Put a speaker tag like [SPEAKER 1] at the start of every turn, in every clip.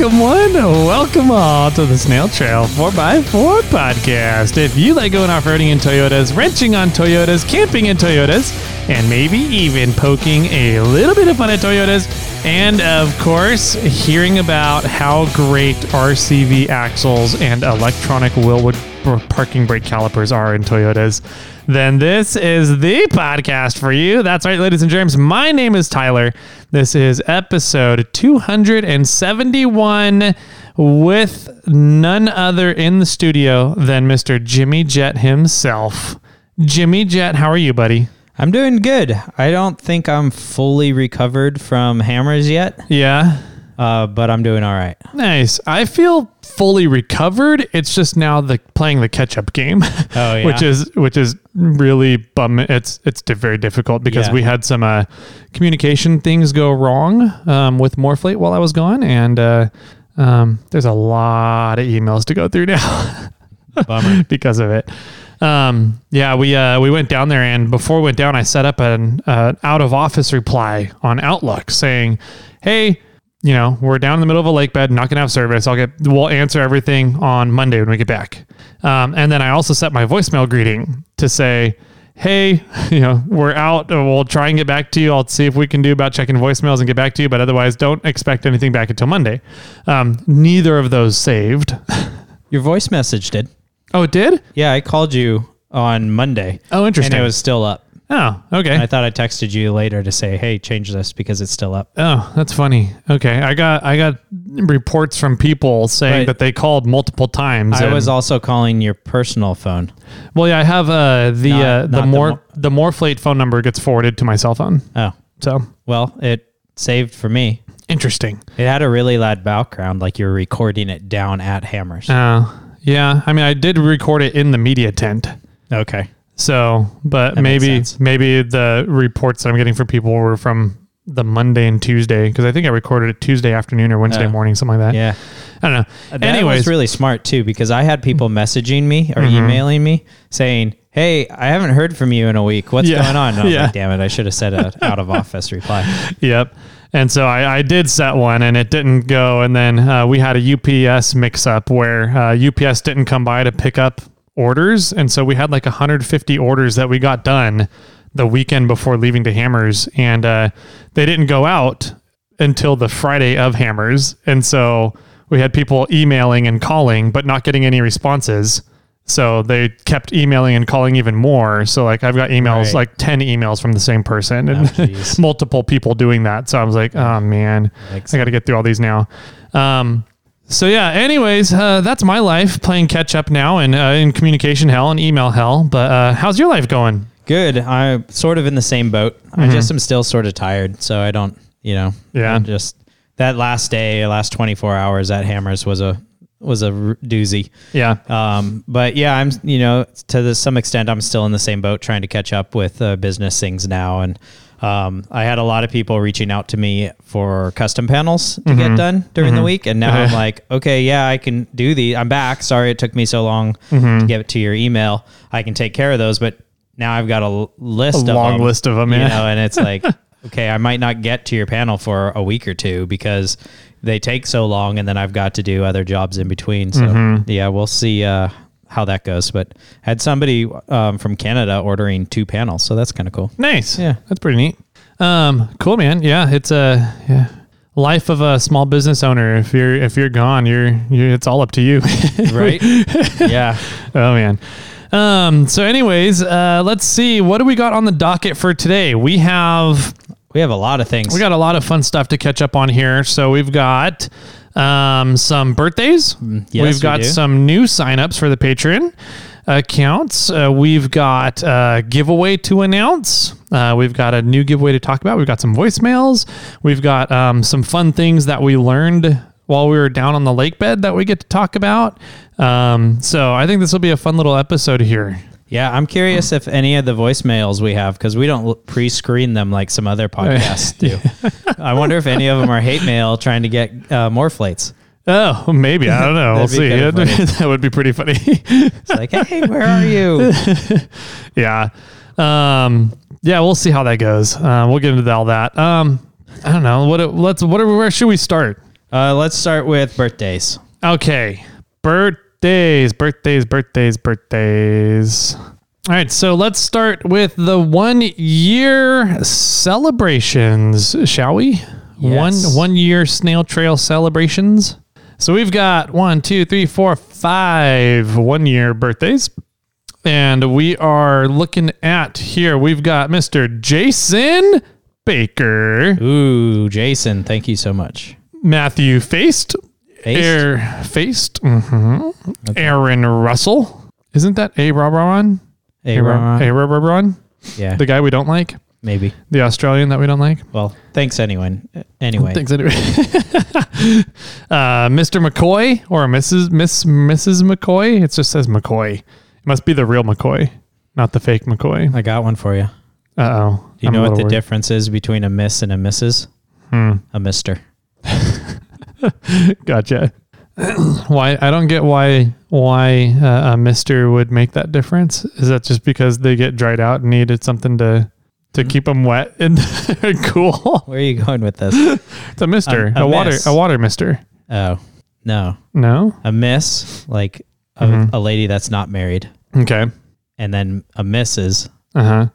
[SPEAKER 1] Welcome one, welcome all to the Snail Trail 4x4 podcast. If you like going off-roading in Toyotas, wrenching on Toyotas, camping in Toyotas, and maybe even poking a little bit of fun at Toyotas, and of course, hearing about how great RCV axles and electronic Wilwood parking brake calipers are in Toyotas, then this is the podcast for you. That's right, ladies and germs. My name is Tyler. This is episode 271 with none other in the studio than Mr. Jimmy Jet himself. Jimmy Jet, how are you, buddy?
[SPEAKER 2] I'm doing good. I don't think I'm fully recovered from hammers yet,
[SPEAKER 1] Yeah.
[SPEAKER 2] Uh, but I'm doing all right.
[SPEAKER 1] Nice. I feel fully recovered. It's just now the playing the catch up game.
[SPEAKER 2] Oh, yeah?
[SPEAKER 1] which is which is really bum. It's it's very difficult because
[SPEAKER 2] Yeah.
[SPEAKER 1] we had some uh, communication things go wrong um, with Morflate while I was gone, and uh, um, there's a lot of emails to go through now.
[SPEAKER 2] Bummer.
[SPEAKER 1] because of it. Um, yeah, we uh, we went down there, and before we went down, I set up an uh, out of office reply on Outlook saying, "Hey, you know, we're down in the middle of a lake bed, not gonna have service. I'll get we'll answer everything on Monday when we get back." Um, and then I also set my voicemail greeting to say. Hey, you know, we're out. We'll try and get back to you. I'll see if we can do about checking voicemails and get back to you. But otherwise, don't expect anything back until Monday. Um, neither of those saved.
[SPEAKER 2] Your voice message did.
[SPEAKER 1] oh, it did?
[SPEAKER 2] Yeah, I called you on Monday.
[SPEAKER 1] Oh, interesting.
[SPEAKER 2] And it was still up.
[SPEAKER 1] Oh, okay.
[SPEAKER 2] I thought I texted you later to say, "Hey, change this because it's still up."
[SPEAKER 1] oh, that's funny. Okay, I got I got reports from people saying
[SPEAKER 2] Right.
[SPEAKER 1] that they called multiple times.
[SPEAKER 2] I
[SPEAKER 1] and-
[SPEAKER 2] was also calling your personal phone.
[SPEAKER 1] well, yeah. I have uh, the
[SPEAKER 2] Not-
[SPEAKER 1] uh, the
[SPEAKER 2] not the
[SPEAKER 1] more
[SPEAKER 2] mo-
[SPEAKER 1] the Morflate phone number gets forwarded to my cell phone.
[SPEAKER 2] Oh,
[SPEAKER 1] So
[SPEAKER 2] well, it saved for me.
[SPEAKER 1] interesting.
[SPEAKER 2] It had a really loud background, like you're recording it down at Hammers.
[SPEAKER 1] Uh, yeah. I mean, I did record it in the media tent.
[SPEAKER 2] okay.
[SPEAKER 1] So, but
[SPEAKER 2] That
[SPEAKER 1] maybe maybe the reports that I'm getting from people were from the Monday and Tuesday because I think I recorded it Tuesday afternoon or Wednesday
[SPEAKER 2] Oh.
[SPEAKER 1] morning, something like that.
[SPEAKER 2] Yeah.
[SPEAKER 1] I don't know.
[SPEAKER 2] That
[SPEAKER 1] Anyways,
[SPEAKER 2] was really smart too because I had people messaging me or
[SPEAKER 1] Mhm.
[SPEAKER 2] emailing me saying, "Hey, I haven't heard from you in a week. What's
[SPEAKER 1] Yeah.
[SPEAKER 2] going on?" And I was
[SPEAKER 1] Yeah.
[SPEAKER 2] like, "Damn it! I should have said a out of office reply."
[SPEAKER 1] Yep. And so I, I did set one and it didn't go. And then uh, we had a UPS mix up where uh, UPS didn't come by to pick up orders. And so we had like 150 orders that we got done the weekend before leaving to Hammers. And uh, they didn't go out until the Friday of Hammers. And so we had people emailing and calling, but not getting any responses. So they kept emailing and calling even more. So like I've got emails,
[SPEAKER 2] Right.
[SPEAKER 1] like 10 emails from the same person and
[SPEAKER 2] Oh,
[SPEAKER 1] multiple people doing that. So I was like, oh man, I got to get through all these now. Um, so yeah, anyways, uh, that's my life playing catch up now and uh, in communication hell and email hell. But uh, how's your life going?
[SPEAKER 2] Good. I'm sort of in the same boat. I just am still sort of tired, so I don't, you know,
[SPEAKER 1] Yeah.
[SPEAKER 2] I just that last day, last 24 hours at Hammers was a was a r- doozy.
[SPEAKER 1] Yeah.
[SPEAKER 2] Um, but yeah, I'm you know to the, some extent I'm still in the same boat trying to catch up with uh, business things now, and um, I had a lot of people reaching out to me for custom panels to get done during the week, and now I'm like, okay, yeah, I can do the. I'm back. Sorry it took me so long to get it to your email. I can take care of those, but now I've got a list,
[SPEAKER 1] A
[SPEAKER 2] of
[SPEAKER 1] long
[SPEAKER 2] them,
[SPEAKER 1] list of 'em,
[SPEAKER 2] you
[SPEAKER 1] yeah.
[SPEAKER 2] know, and it's like, okay, I might not get to your panel for a week or two because they take so long, and then I've got to do other jobs in between. So
[SPEAKER 1] Mm-hmm.
[SPEAKER 2] yeah, we'll see uh, how that goes. But had somebody um, from Canada ordering two panels, so that's kind of cool.
[SPEAKER 1] Nice.
[SPEAKER 2] Yeah.
[SPEAKER 1] That's pretty neat. Um, cool, man. Yeah. It's a yeah, life of a small business owner. If you're, if you're gone, you're, you're it's all up to you.
[SPEAKER 2] Right? yeah.
[SPEAKER 1] Oh man. Um, so anyways, uh, let's see. What do we got on the docket for today? We have
[SPEAKER 2] We have a lot of things.
[SPEAKER 1] we got a lot of fun stuff to catch up on here. So we've got um, some birthdays.
[SPEAKER 2] yes,
[SPEAKER 1] we've
[SPEAKER 2] we
[SPEAKER 1] got
[SPEAKER 2] do.
[SPEAKER 1] some new signups for the Patreon accounts. Uh, we've got a giveaway to announce. Uh, we've got a new giveaway to talk about. We've got some voicemails. We've got um, some fun things that we learned while we were down on the lake bed that we get to talk about. Um, so I think this will be a fun little episode here.
[SPEAKER 2] Yeah, I'm curious if any of the voicemails we have, because we don't pre-screen them like some other podcasts do. I wonder if any of them are hate mail trying to get uh, more flights.
[SPEAKER 1] Oh, maybe. I don't know. we'll see. that would be pretty funny.
[SPEAKER 2] It's like, hey, where are you?
[SPEAKER 1] yeah. Um, yeah, we'll see how that goes. Uh, we'll get into all that. Um, I don't know. What let's what where should we start?
[SPEAKER 2] Uh, let's start with birthdays.
[SPEAKER 1] Okay. Birthdays, birthdays, birthdays, birthdays. Birthdays. All right, so let's start with the one year celebrations, shall we?
[SPEAKER 2] Yes.
[SPEAKER 1] One one year snail trail celebrations. So we've got one, two, three, four, five one year birthdays. And we are looking at here, we've got Mr. Jason Baker,
[SPEAKER 2] Ooh, Jason, thank you so much.
[SPEAKER 1] Matthew Faced,
[SPEAKER 2] Faced?
[SPEAKER 1] Air Faced, hmm Aaron Russell. Isn't that A Ron?
[SPEAKER 2] Aaron.
[SPEAKER 1] A
[SPEAKER 2] Yeah,
[SPEAKER 1] The guy we don't like?
[SPEAKER 2] maybe.
[SPEAKER 1] The Australian that we don't like?
[SPEAKER 2] Well, thanks anyway. Anyway,
[SPEAKER 1] Thanks anyway. uh, Mr. McCoy or Mrs. Miss Mrs. McCoy? It just says McCoy. It must be the real McCoy, not the fake McCoy.
[SPEAKER 2] I got one for you.
[SPEAKER 1] Uh oh.
[SPEAKER 2] Do you know what the difference is between a miss and a missus?
[SPEAKER 1] Hmm.
[SPEAKER 2] A mister.
[SPEAKER 1] Gotcha. why I don't get why why uh, a Mister would make that difference. Is that just because they get dried out and needed something to to keep them wet and cool?
[SPEAKER 2] Where are you going with this?
[SPEAKER 1] It's a Mister,
[SPEAKER 2] A-
[SPEAKER 1] a,
[SPEAKER 2] a
[SPEAKER 1] water a water Mister.
[SPEAKER 2] Oh, no.
[SPEAKER 1] No.
[SPEAKER 2] A miss, like a,
[SPEAKER 1] Mhm.
[SPEAKER 2] a lady that's not married.
[SPEAKER 1] Okay.
[SPEAKER 2] And then a missus
[SPEAKER 1] Uh huh.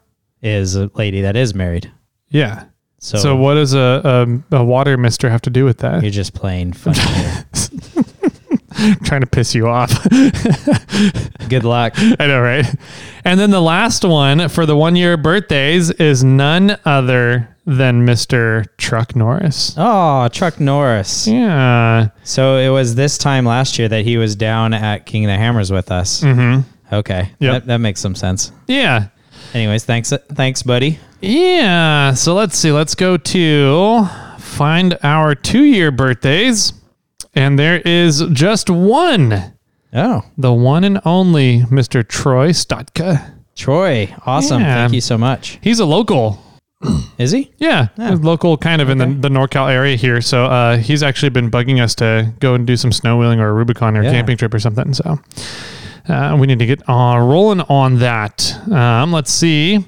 [SPEAKER 2] is a lady that is married.
[SPEAKER 1] Yeah.
[SPEAKER 2] So,
[SPEAKER 1] So, what does a, a a water Mister have to do with that?
[SPEAKER 2] you're just playing funny
[SPEAKER 1] trying to piss you off.
[SPEAKER 2] Good luck.
[SPEAKER 1] I know, right? And then the last one for the one year birthdays is none other than Mr. Truck Norris.
[SPEAKER 2] Oh, Truck Norris.
[SPEAKER 1] Yeah.
[SPEAKER 2] So it was this time last year that he was down at King of the Hammers with us.
[SPEAKER 1] Mm-hmm.
[SPEAKER 2] Okay.
[SPEAKER 1] Yep.
[SPEAKER 2] That, that makes some sense.
[SPEAKER 1] Yeah.
[SPEAKER 2] Anyways, thanks thanks buddy.
[SPEAKER 1] Yeah. So let's see. Let's go to find our two year birthdays. And there is just one.
[SPEAKER 2] Oh,
[SPEAKER 1] The one and only Mr. Troy Stotka.
[SPEAKER 2] Troy. Awesome.
[SPEAKER 1] Yeah.
[SPEAKER 2] Thank you so much.
[SPEAKER 1] He's a local.
[SPEAKER 2] Is he?
[SPEAKER 1] Yeah,
[SPEAKER 2] Yeah.
[SPEAKER 1] local, kind of in the, the NorCal area here. So uh, he's actually been bugging us to go and do some snow wheeling or a Rubicon or
[SPEAKER 2] Yeah.
[SPEAKER 1] camping trip or something. So uh, we need to get uh, rolling on that. Um, let's see.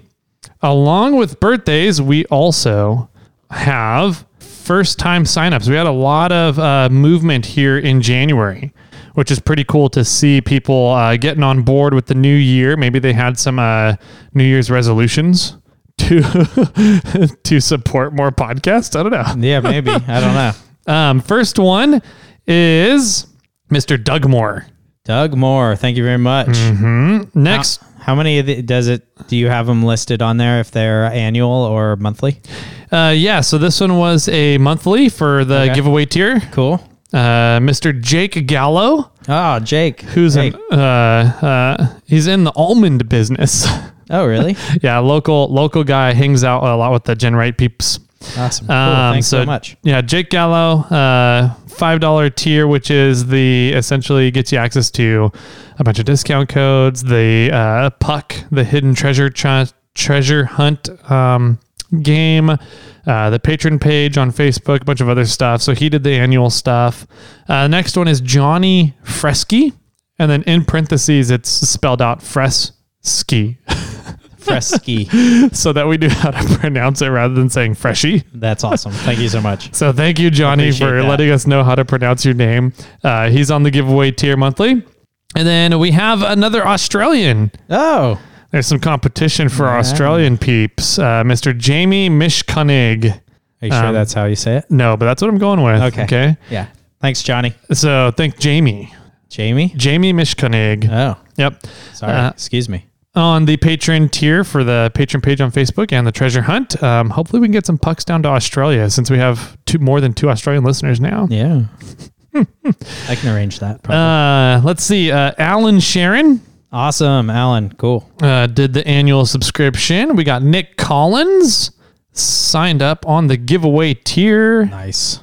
[SPEAKER 1] Along with birthdays, we also have first time signups. We had a lot of uh, movement here in January, which is pretty cool to see people uh, getting on board with the new year. Maybe they had some uh, New Year's resolutions to to support more podcasts. I don't know.
[SPEAKER 2] Yeah, maybe. I don't know.
[SPEAKER 1] Um, first one is Mr. Doug Moore.
[SPEAKER 2] Doug Moore. Thank you very much.
[SPEAKER 1] Mm-hmm. Next,
[SPEAKER 2] How, how many of the, does it? Do you have them listed on there if they're annual or monthly?
[SPEAKER 1] uh, yeah. So this one was a monthly for the
[SPEAKER 2] Okay.
[SPEAKER 1] giveaway tier.
[SPEAKER 2] Cool.
[SPEAKER 1] Uh, Mr. Jake Gallo,
[SPEAKER 2] Oh, Jake.
[SPEAKER 1] who's
[SPEAKER 2] Hey.
[SPEAKER 1] in, uh, uh, he's in the almond business.
[SPEAKER 2] Oh, really?
[SPEAKER 1] yeah, local local guy hangs out a lot with the GenRight peeps.
[SPEAKER 2] Awesome. Cool.
[SPEAKER 1] Um,
[SPEAKER 2] Thanks so, much.
[SPEAKER 1] Yeah, Jake Gallo, uh, five dollar tier, which is the essentially gets you access to a bunch of discount codes, the uh, puck, the hidden treasure ch- treasure hunt um, game, uh, the patron page on Facebook, a bunch of other stuff. So he did the annual stuff. Uh, next one is Johnny Fresky, and then in parentheses it's spelled out Fresky.
[SPEAKER 2] Fresky.
[SPEAKER 1] so that we knew how to pronounce it rather than saying freshy.
[SPEAKER 2] That's awesome. Thank you so much.
[SPEAKER 1] So thank you, Johnny,
[SPEAKER 2] Appreciate
[SPEAKER 1] for
[SPEAKER 2] that.
[SPEAKER 1] letting us know how to pronounce your name. Uh, he's on the giveaway tier monthly. And then we have another Australian.
[SPEAKER 2] Oh,
[SPEAKER 1] There's some competition for. Australian peeps. Uh, Mr. Jamie Mishkunig.
[SPEAKER 2] are you sure
[SPEAKER 1] Um,
[SPEAKER 2] that's how you say it?
[SPEAKER 1] No, but that's what I'm going with.
[SPEAKER 2] Okay.
[SPEAKER 1] Okay.
[SPEAKER 2] Yeah. Thanks, Johnny.
[SPEAKER 1] So thank Jamie.
[SPEAKER 2] Jamie.
[SPEAKER 1] Jamie Mishkunig.
[SPEAKER 2] Oh,
[SPEAKER 1] Yep.
[SPEAKER 2] sorry.
[SPEAKER 1] Uh,
[SPEAKER 2] Excuse me.
[SPEAKER 1] On the patron tier for the patron page on Facebook and the treasure hunt. Um, hopefully, we can get some pucks down to Australia since we have two more than two Australian listeners now.
[SPEAKER 2] Yeah. I can arrange that. Probably.
[SPEAKER 1] Uh, let's see. Uh, Alan Sharon
[SPEAKER 2] awesome, Alan. Cool.
[SPEAKER 1] uh, did the annual subscription. We got Nick Collins signed up on the giveaway tier.
[SPEAKER 2] Nice.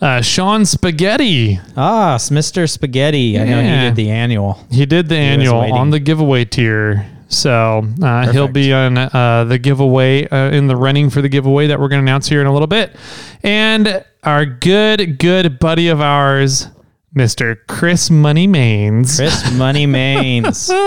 [SPEAKER 1] Uh, Sean Spaghetti.
[SPEAKER 2] Ah, Mr. Spaghetti. I know he did the annual.
[SPEAKER 1] He did the
[SPEAKER 2] was
[SPEAKER 1] annual on the giveaway tier. So uh, he'll be on uh, the giveaway uh, in the running for the giveaway that we're going to announce here in a little bit. And our good, good buddy of ours, Mr. Chris Money Mains.
[SPEAKER 2] Chris Money Mains.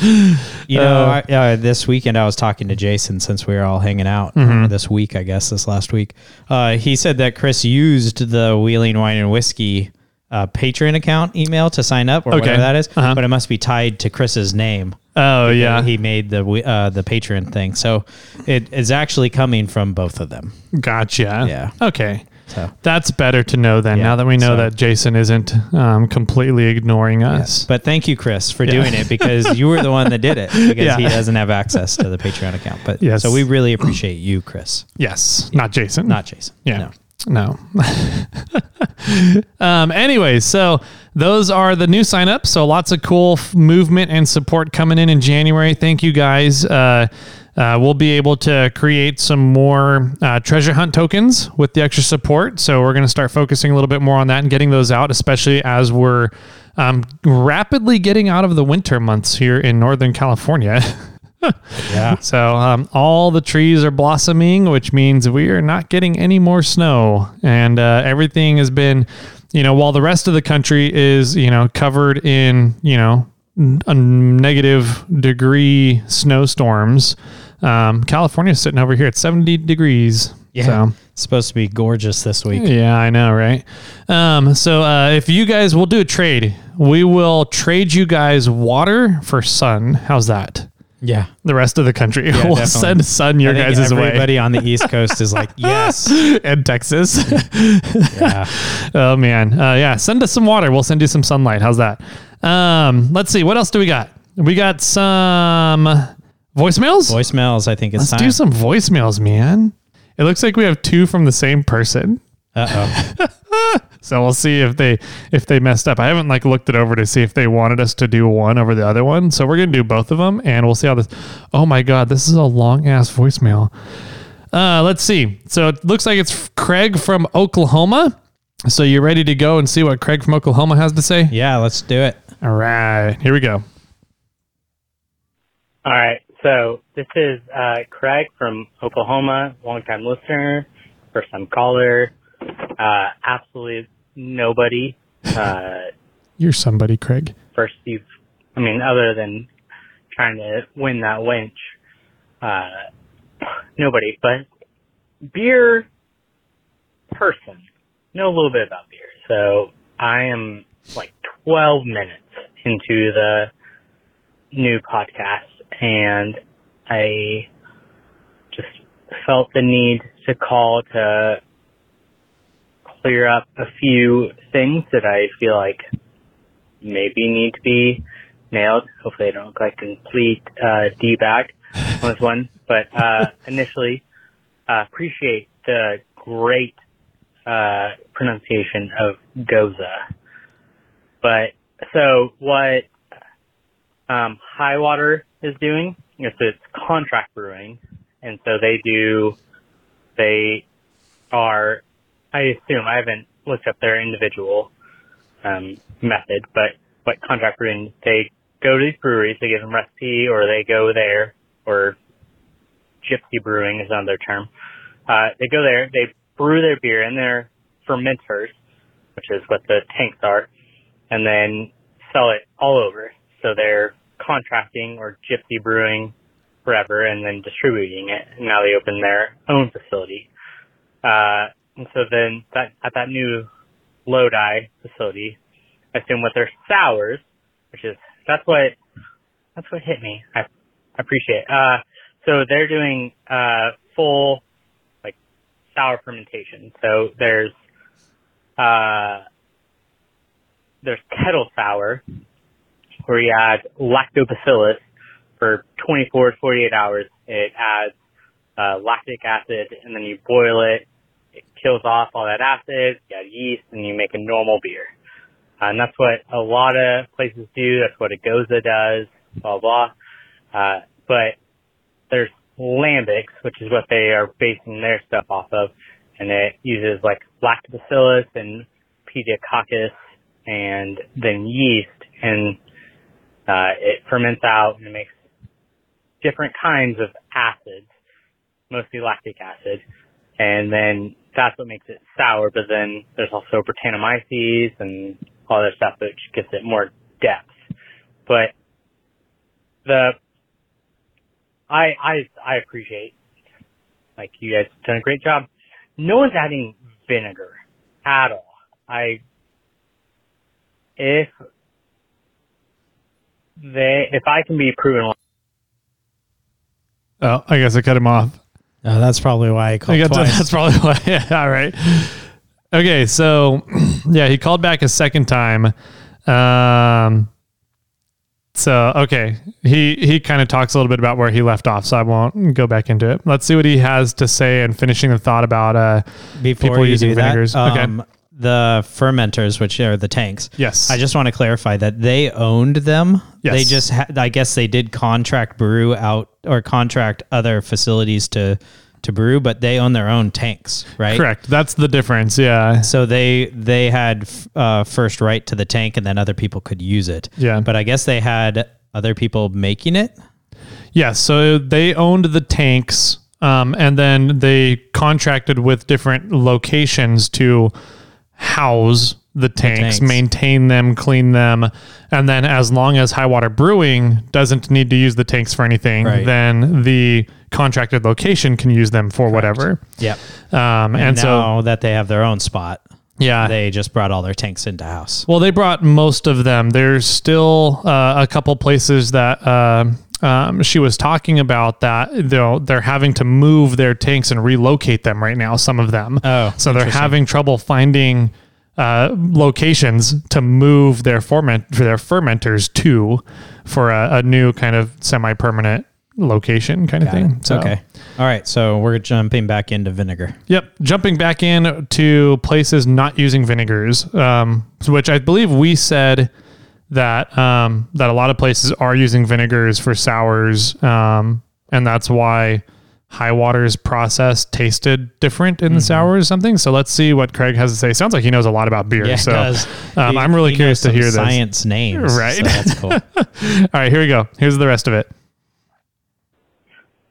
[SPEAKER 2] You know,
[SPEAKER 1] Uh,
[SPEAKER 2] I, uh, this weekend I was talking to Jason since we were all hanging out
[SPEAKER 1] Mm-hmm.
[SPEAKER 2] this week, I guess this last week. Uh, he said that Chris used the Wheeling Wine and Whiskey uh, Patreon account email to sign up or
[SPEAKER 1] Okay.
[SPEAKER 2] whatever that is,
[SPEAKER 1] Uh-huh.
[SPEAKER 2] but it must be tied to Chris's name.
[SPEAKER 1] Oh yeah,
[SPEAKER 2] he made the uh, the Patreon thing, so it is actually coming from both of them.
[SPEAKER 1] gotcha.
[SPEAKER 2] Yeah.
[SPEAKER 1] Okay.
[SPEAKER 2] So,
[SPEAKER 1] That's better to know then.
[SPEAKER 2] Yeah,
[SPEAKER 1] now that we know
[SPEAKER 2] so-
[SPEAKER 1] that Jason isn't um, completely ignoring us.
[SPEAKER 2] but thank you, Chris, for doing it because you were the one that did it because
[SPEAKER 1] Yeah.
[SPEAKER 2] he doesn't have access to the Patreon account. But
[SPEAKER 1] Yes.
[SPEAKER 2] so we really appreciate you, Chris,
[SPEAKER 1] yes, not Jason.
[SPEAKER 2] not Jason.
[SPEAKER 1] Yeah.
[SPEAKER 2] No.
[SPEAKER 1] No. um, anyways, so those are the new signups. So lots of cool f- movement and support coming in in January. Thank you guys. Uh, uh, we'll be able to create some more uh, treasure hunt tokens with the extra support. So we're going to start focusing a little bit more on that and getting those out, especially as we're um, rapidly getting out of the winter months here in Northern California.
[SPEAKER 2] Yeah.
[SPEAKER 1] So um, all the trees are blossoming, which means we are not getting any more snow, and uh, everything has been, you know, while the rest of the country is, you know, covered in, you know, a negative degree snowstorms. Um, California's sitting over here at 70 degrees.
[SPEAKER 2] Yeah.
[SPEAKER 1] So,
[SPEAKER 2] It's supposed to be gorgeous this week.
[SPEAKER 1] yeah, I know, right? Um, so uh, if you guys will do a trade, we will trade you guys water for sun. How's that?
[SPEAKER 2] Yeah.
[SPEAKER 1] The rest of the country will
[SPEAKER 2] definitely.
[SPEAKER 1] send sun your guys' way.
[SPEAKER 2] everybody on the East Coast is like, yes.
[SPEAKER 1] and Texas.
[SPEAKER 2] Yeah.
[SPEAKER 1] oh man, uh, yeah. Send us some water. We'll send you some sunlight. How's that? Um, let's see. What else do we got? We got some voicemails.
[SPEAKER 2] Voicemails, I think it's
[SPEAKER 1] let's
[SPEAKER 2] time.
[SPEAKER 1] do some voicemails, man. It looks like we have two from the same person.
[SPEAKER 2] Uh oh.
[SPEAKER 1] So we'll see if they if they messed up. I haven't like looked it over to see if they wanted us to do one over the other one. So we're gonna do both of them, and we'll see how this. Oh my god, this is a long ass voicemail. Uh, let's see. So it looks like it's Craig from Oklahoma. So you ready to go and see what Craig from Oklahoma has to say?
[SPEAKER 2] Yeah, let's do it.
[SPEAKER 1] All right, here we go.
[SPEAKER 3] All right. So this is uh, Craig from Oklahoma, longtime listener, first time caller. Uh, absolutely nobody. Uh,
[SPEAKER 1] You're somebody, Craig.
[SPEAKER 3] first you've, I mean, other than trying to win that winch, uh, nobody. But beer person, know a little bit about beer. So I am like 12 minutes into the new podcast and I just felt the need to call to clear up a few things that I feel like maybe need to be nailed. Hopefully I don't look like a complete uh, on this one. But uh, initially, uh, appreciate the great uh, pronunciation of Gose. But so what um, High Water is doing is it's contract brewing, and so they do they are I assume I haven't looked up their individual um, method, but what contract brewing they go to these breweries, they give them recipe, or they go there, or gypsy brewing is another term. Uh, they go there, they brew their beer in their fermenters, which is what the tanks are, and then sell it all over. So they're contracting or gypsy brewing forever and then distributing it. And now they open their own facility. Uh, and so then that, at that new Lodi facility, I assume with their sours, which is, that's what, that's what hit me. I, I appreciate it. Uh, so they're doing, uh, full, like, sour fermentation. So there's, uh, there's kettle sour, where you add lactobacillus for 24 to 48 hours. It adds uh, lactic acid, and then you boil it. It kills off all that acid. You add yeast, and you make a normal beer. And that's what a lot of places do. That's what a Gose does. Blah blah. Uh, but there's lambics, which is what they are basing their stuff off of, and it uses like lactobacillus and pediococcus and then yeast and uh, it ferments out and it makes different kinds of acids, mostly lactic acid, and then that's what makes it sour. But then there's also Brettanomyces and all that stuff which gives it more depth. But the I I I appreciate like you guys have done a great job. No one's adding vinegar at all. I if they if I can be proven
[SPEAKER 1] Oh, I guess I cut him off.
[SPEAKER 2] Oh, that's probably why I
[SPEAKER 1] I
[SPEAKER 2] called
[SPEAKER 1] to,
[SPEAKER 2] twice.
[SPEAKER 1] that's probably why. Yeah, all right. Okay, so yeah, he called back a second time. Um, so okay, he he kind of talks a little bit about where he left off, so I won't go back into it. Let's see what he has to say and finishing the thought about uh
[SPEAKER 2] Before
[SPEAKER 1] people
[SPEAKER 2] you
[SPEAKER 1] using
[SPEAKER 2] do that,
[SPEAKER 1] vinegars. Okay.
[SPEAKER 2] The fermenters, which are the tanks.
[SPEAKER 1] Yes.
[SPEAKER 2] I just want to clarify that they owned them.
[SPEAKER 1] Yes.
[SPEAKER 2] They just, ha- I guess, they did contract brew out or contract other facilities to to brew, but they own their own tanks, right?
[SPEAKER 1] correct. That's the difference. Yeah.
[SPEAKER 2] So they they had f- uh, first right to the tank, and then other people could use it.
[SPEAKER 1] Yeah.
[SPEAKER 2] But I guess they had other people making it.
[SPEAKER 1] Yeah, so they owned the tanks, um, and then they contracted with different locations to house the tanks,
[SPEAKER 2] tanks.
[SPEAKER 1] maintain them, clean them, and then as long as High Water Brewing doesn't need to use the tanks for anything,
[SPEAKER 2] Right.
[SPEAKER 1] then the contracted location can use them for whatever.
[SPEAKER 2] Yep.
[SPEAKER 1] Um, and
[SPEAKER 2] And,
[SPEAKER 1] so,
[SPEAKER 2] that they have their own spot,
[SPEAKER 1] yeah,
[SPEAKER 2] they just brought all their tanks into house.
[SPEAKER 1] Well, they brought most of them. There's still uh, a couple places that uh, um, she was talking about that they're, they're having to move their tanks and relocate them right now. Some of them.
[SPEAKER 2] Oh,
[SPEAKER 1] so they're having trouble finding uh, locations to move their ferment for their fermenters to for a, a new kind of semi-permanent location kind of thing.
[SPEAKER 2] it. Okay. All right. So we're jumping back into vinegar.
[SPEAKER 1] Yep. Jumping back in to places not using vinegars, um, which I believe we said that um, that a lot of places are using vinegars for sours, um, and that's why high water's process tasted different in the sours or something. So let's see what Craig has to say. Sounds like he knows a lot about beer.
[SPEAKER 2] Yeah,
[SPEAKER 1] so
[SPEAKER 2] does.
[SPEAKER 1] Um,
[SPEAKER 2] He-
[SPEAKER 1] I'm really curious
[SPEAKER 2] knows
[SPEAKER 1] to hear
[SPEAKER 2] some
[SPEAKER 1] this.
[SPEAKER 2] Science names.
[SPEAKER 1] Right.
[SPEAKER 2] So that's cool.
[SPEAKER 1] All right, here we go. Here's the rest of it.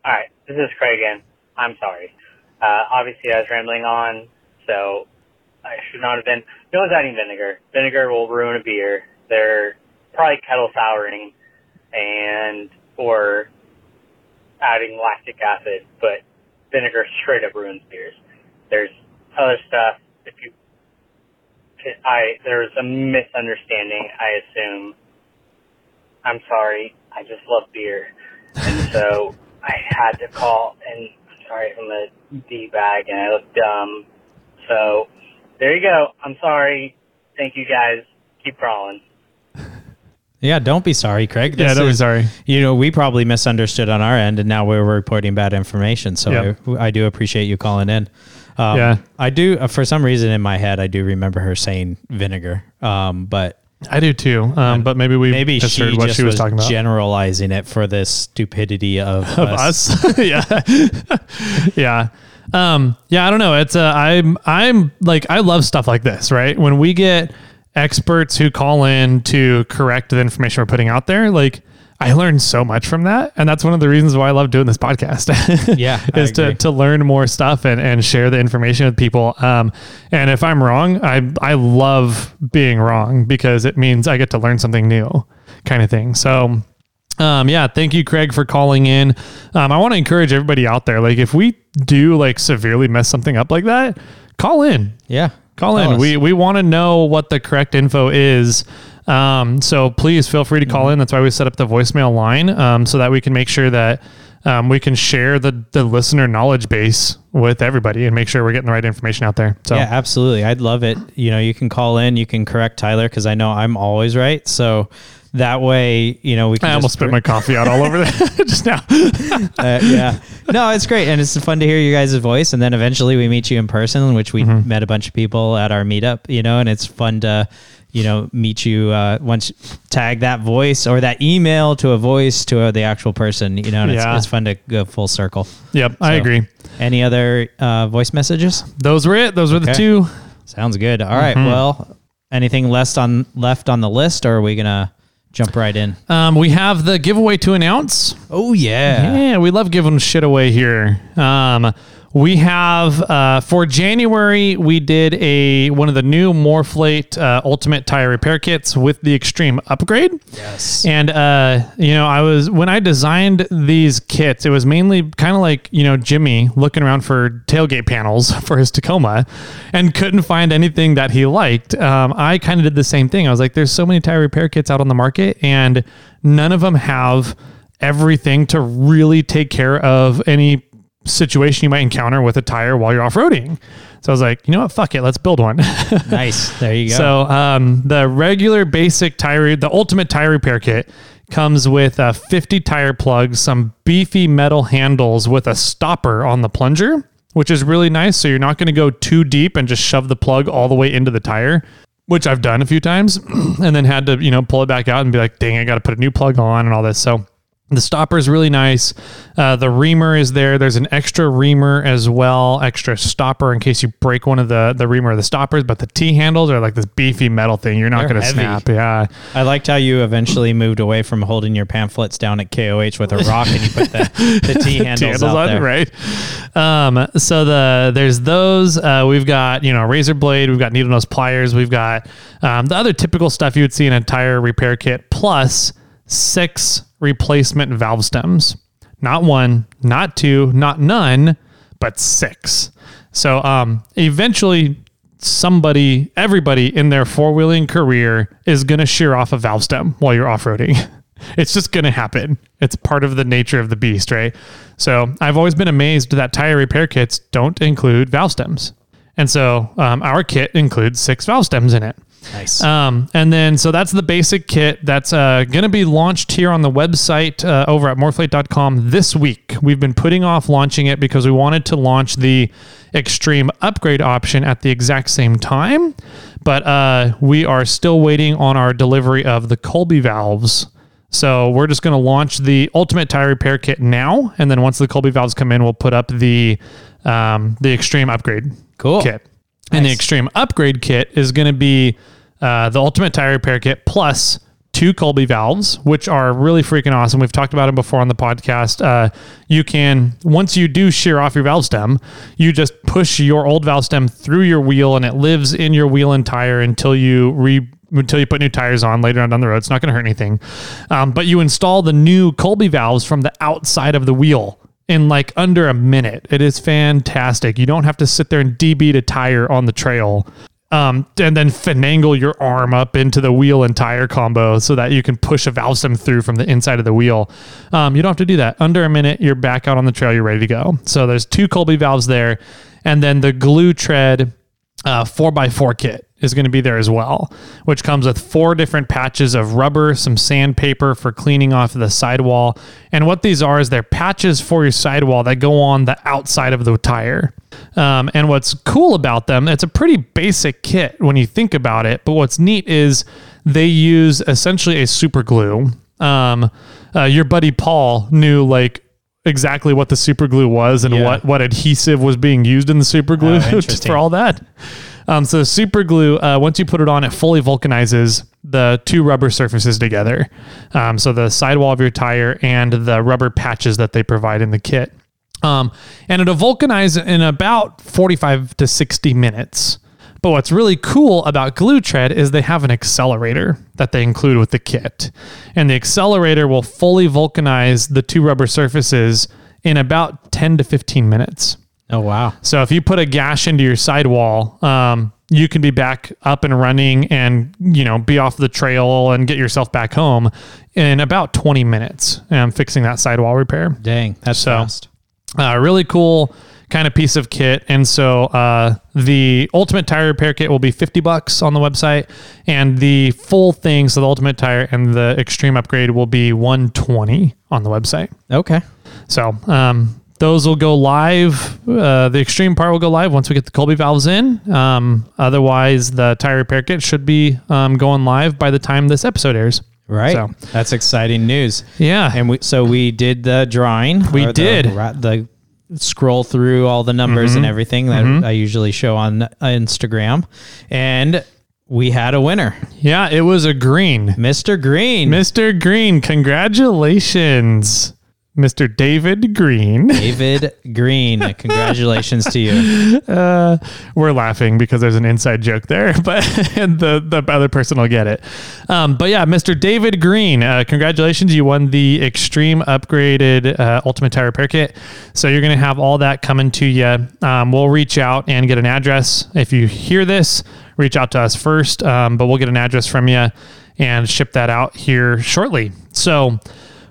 [SPEAKER 3] All right, this is Craig again. I'm sorry. Uh, obviously, I was rambling on, so I should not have been. No one's adding vinegar. Vinegar will ruin a beer. They're probably kettle souring and or adding lactic acid, but vinegar straight up ruins beers. There's other stuff. If you, I there's a misunderstanding. I assume. I'm sorry. I just love beer, and so I had to call. And I'm sorry, I'm a d bag, and I look dumb. So there you go. I'm sorry. Thank you guys. Keep crawling.
[SPEAKER 2] Yeah. Don't be sorry, Craig.
[SPEAKER 1] yeah, don't be sorry.
[SPEAKER 2] You know, we probably misunderstood on our end, and now we're reporting bad information. So
[SPEAKER 1] Yep.
[SPEAKER 2] I, I do appreciate you calling in. Um,
[SPEAKER 1] Yeah.
[SPEAKER 2] I do. Uh, for some reason in my head, I do remember her saying vinegar. Um, but
[SPEAKER 1] I do too. Um, but maybe we
[SPEAKER 2] maybe
[SPEAKER 1] just
[SPEAKER 2] she
[SPEAKER 1] heard what she was,
[SPEAKER 2] was,
[SPEAKER 1] talking about.
[SPEAKER 2] generalizing it for the stupidity of,
[SPEAKER 1] of us. yeah. yeah. Um, yeah, I don't know. It's uh, I'm I'm like I love stuff like this, right? When we get experts who call in to correct the information we're putting out there, like I learned so much from that. And that's one of the reasons why I love doing this podcast.
[SPEAKER 2] Yeah,
[SPEAKER 1] is to, to learn more stuff and, and share the information with people. Um, and if I'm wrong, I I love being wrong because it means I get to learn something new kind of thing. So um, yeah, thank you, Craig, for calling in. Um, I want to encourage everybody out there. Like, if we do like severely mess something up like that, call in.
[SPEAKER 2] yeah.
[SPEAKER 1] Call in.
[SPEAKER 2] us.
[SPEAKER 1] We we want to know what the correct info is. Um, so please feel free to call in. That's why we set up the voicemail line, um, so that we can make sure that um, we can share the the listener knowledge base with everybody and make sure we're getting the right information out there. So
[SPEAKER 2] Yeah, absolutely. I'd love it. You know, you can call in, you can correct Tyler because I know I'm always right. So that way, you know, we can.
[SPEAKER 1] I almost spit my coffee out all over there just now.
[SPEAKER 2] uh, yeah. No, it's great. And it's fun to hear you guys' voice. And then eventually we meet you in person, which we
[SPEAKER 1] Mm-hmm.
[SPEAKER 2] met a bunch of people at our meetup, you know, and it's fun to, you know, meet you uh, once tag that voice or that email to a voice to uh the actual person, you know, and
[SPEAKER 1] Yeah.
[SPEAKER 2] it's, it's fun to go full circle.
[SPEAKER 1] yep, I agree.
[SPEAKER 2] Any other uh, voice messages?
[SPEAKER 1] Those were it. Those were the two.
[SPEAKER 2] Sounds good. All right.
[SPEAKER 1] Mm-hmm.
[SPEAKER 2] Well, anything left on left on the list, or are we gonna jump right in?
[SPEAKER 1] Um, we have the giveaway to announce.
[SPEAKER 2] Oh yeah.
[SPEAKER 1] Yeah, we love giving shit away here. Um, We have uh, for January we did a one of the new Morflate uh, Ultimate Tire Repair Kits with the Extreme upgrade.
[SPEAKER 2] Yes.
[SPEAKER 1] And uh, you know, I was when I designed these kits, it was mainly kind of like you know Jimmy looking around for tailgate panels for his Tacoma, and couldn't find anything that he liked. Um, I kind of did the same thing. I was like, "There's so many tire repair kits out on the market, and none of them have everything to really take care of any situation you might encounter with a tire while you're off-roading." So I was like, "You know what? Fuck it, let's build one."
[SPEAKER 2] nice. There you go.
[SPEAKER 1] So um, the regular basic tire, the ultimate tire repair kit comes with uh, 50 tire plugs, some beefy metal handles with a stopper on the plunger, which is really nice. So you're not going to go too deep and just shove the plug all the way into the tire, which I've done a few times, and then had to you know pull it back out and be like, dang, I got to put a new plug on and all this. So. The stopper is really nice. Uh, the reamer is there. There's an extra reamer as well, extra stopper in case you break one of the the reamer or the stoppers. But the T handles are like this beefy metal thing. You're not going to snap. Yeah,
[SPEAKER 2] I liked how you eventually moved away from holding your pamphlets down at KOH with a rock and you put the, the T handles,
[SPEAKER 1] on
[SPEAKER 2] there.
[SPEAKER 1] right? Um, so the there's those. Uh, we've got you know razor blade. We've got needle nose pliers. We've got um, the other typical stuff you would see in a tire repair kit, plus six replacement valve stems. Not one, not two, not none, but six. So um, eventually, somebody, everybody in their four wheeling career is going to shear off a valve stem while you're off roading. It's just going to happen. It's part of the nature of the beast, right? So I've always been amazed that tire repair kits don't include valve stems. And so um, our kit includes six valve stems in it.
[SPEAKER 2] Nice.
[SPEAKER 1] Um, and then, so that's the basic kit that's uh, going to be launched here on the website uh, over at morflate.com this week. We've been putting off launching it because we wanted to launch the extreme upgrade option at the exact same time. But uh, we are still waiting on our delivery of the Colby valves. So we're just going to launch the ultimate tire repair kit now. And then once the Colby valves come in, we'll put up the, um, the extreme upgrade
[SPEAKER 2] Cool.
[SPEAKER 1] kit. And the extreme upgrade kit is going to be uh, the ultimate tire repair kit plus two Colby valves, which are really freaking awesome. We've talked about them before on the podcast. Uh, you can, once you do shear off your valve stem, you just push your old valve stem through your wheel and it lives in your wheel and tire until you re until you put new tires on later on down the road. It's not going to hurt anything. Um, but you install the new Colby valves from the outside of the wheel in like under a minute. It is fantastic. You don't have to sit there and DB a tire on the trail. Um, and then finagle your arm up into the wheel and tire combo so that you can push a valve stem through from the inside of the wheel. Um, you don't have to do that. Under a minute, you're back out on the trail. You're ready to go. So there's two Colby valves there, and then the GlueTread uh, 4x4 kit is going to be there as well, which comes with four different patches of rubber, some sandpaper for cleaning off the sidewall. And what these are is they're patches for your sidewall that go on the outside of the tire. Um, and what's cool about them, it's a pretty basic kit when you think about it. But what's neat is they use essentially a super glue. Um, uh, your buddy Paul knew like exactly what the super glue was and
[SPEAKER 2] Yeah.
[SPEAKER 1] what what adhesive was being used in the super glue
[SPEAKER 2] Oh,
[SPEAKER 1] for all that. Um, so super glue, uh, once you put it on, it fully vulcanizes the two rubber surfaces together. Um, so the sidewall of your tire and the rubber patches that they provide in the kit. Um, and it'll vulcanize in about 45 to 60 minutes. But what's really cool about GlueTread is they have an accelerator that they include with the kit. And the accelerator will fully vulcanize the two rubber surfaces in about 10 to 15 minutes.
[SPEAKER 2] Oh, wow.
[SPEAKER 1] So if you put a gash into your sidewall, um, you can be back up and running and you know be off the trail and get yourself back home in about 20 minutes. Um, fixing that sidewall repair.
[SPEAKER 2] Dang. That's
[SPEAKER 1] So-
[SPEAKER 2] fast.
[SPEAKER 1] Uh, really cool kind of piece of kit. And so uh, the ultimate tire repair kit will be 50 bucks on the website, and the full thing, so the ultimate tire and the extreme upgrade will be 120 on the website.
[SPEAKER 2] Okay.
[SPEAKER 1] So um, those will go live. Uh, the extreme part will go live once we get the Colby valves in. Um, otherwise, the tire repair kit should be um, going live by the time this episode airs.
[SPEAKER 2] Right.
[SPEAKER 1] So-
[SPEAKER 2] That's exciting news.
[SPEAKER 1] Yeah.
[SPEAKER 2] And we so we did the drawing.
[SPEAKER 1] We
[SPEAKER 2] or the-
[SPEAKER 1] did.
[SPEAKER 2] the scroll through all the numbers
[SPEAKER 1] Mm-hmm.
[SPEAKER 2] and everything that I usually show on uh, Instagram, and we had a winner,
[SPEAKER 1] yeah, it was a green.
[SPEAKER 2] Mr. Green.
[SPEAKER 1] Mr. Green, congratulations. Mr. David Green.
[SPEAKER 2] David Green, congratulations to you.
[SPEAKER 1] Uh, we're laughing because there's an inside joke there, but and the the other person will get it. Um, but yeah, Mr. David Green, uh, congratulations! You won the extreme upgraded uh, Ultimate Tire Repair Kit. So you're gonna have all that coming to you. Um, we'll reach out and get an address. If you hear this, reach out to us first. Um, but we'll get an address from you and ship that out here shortly. So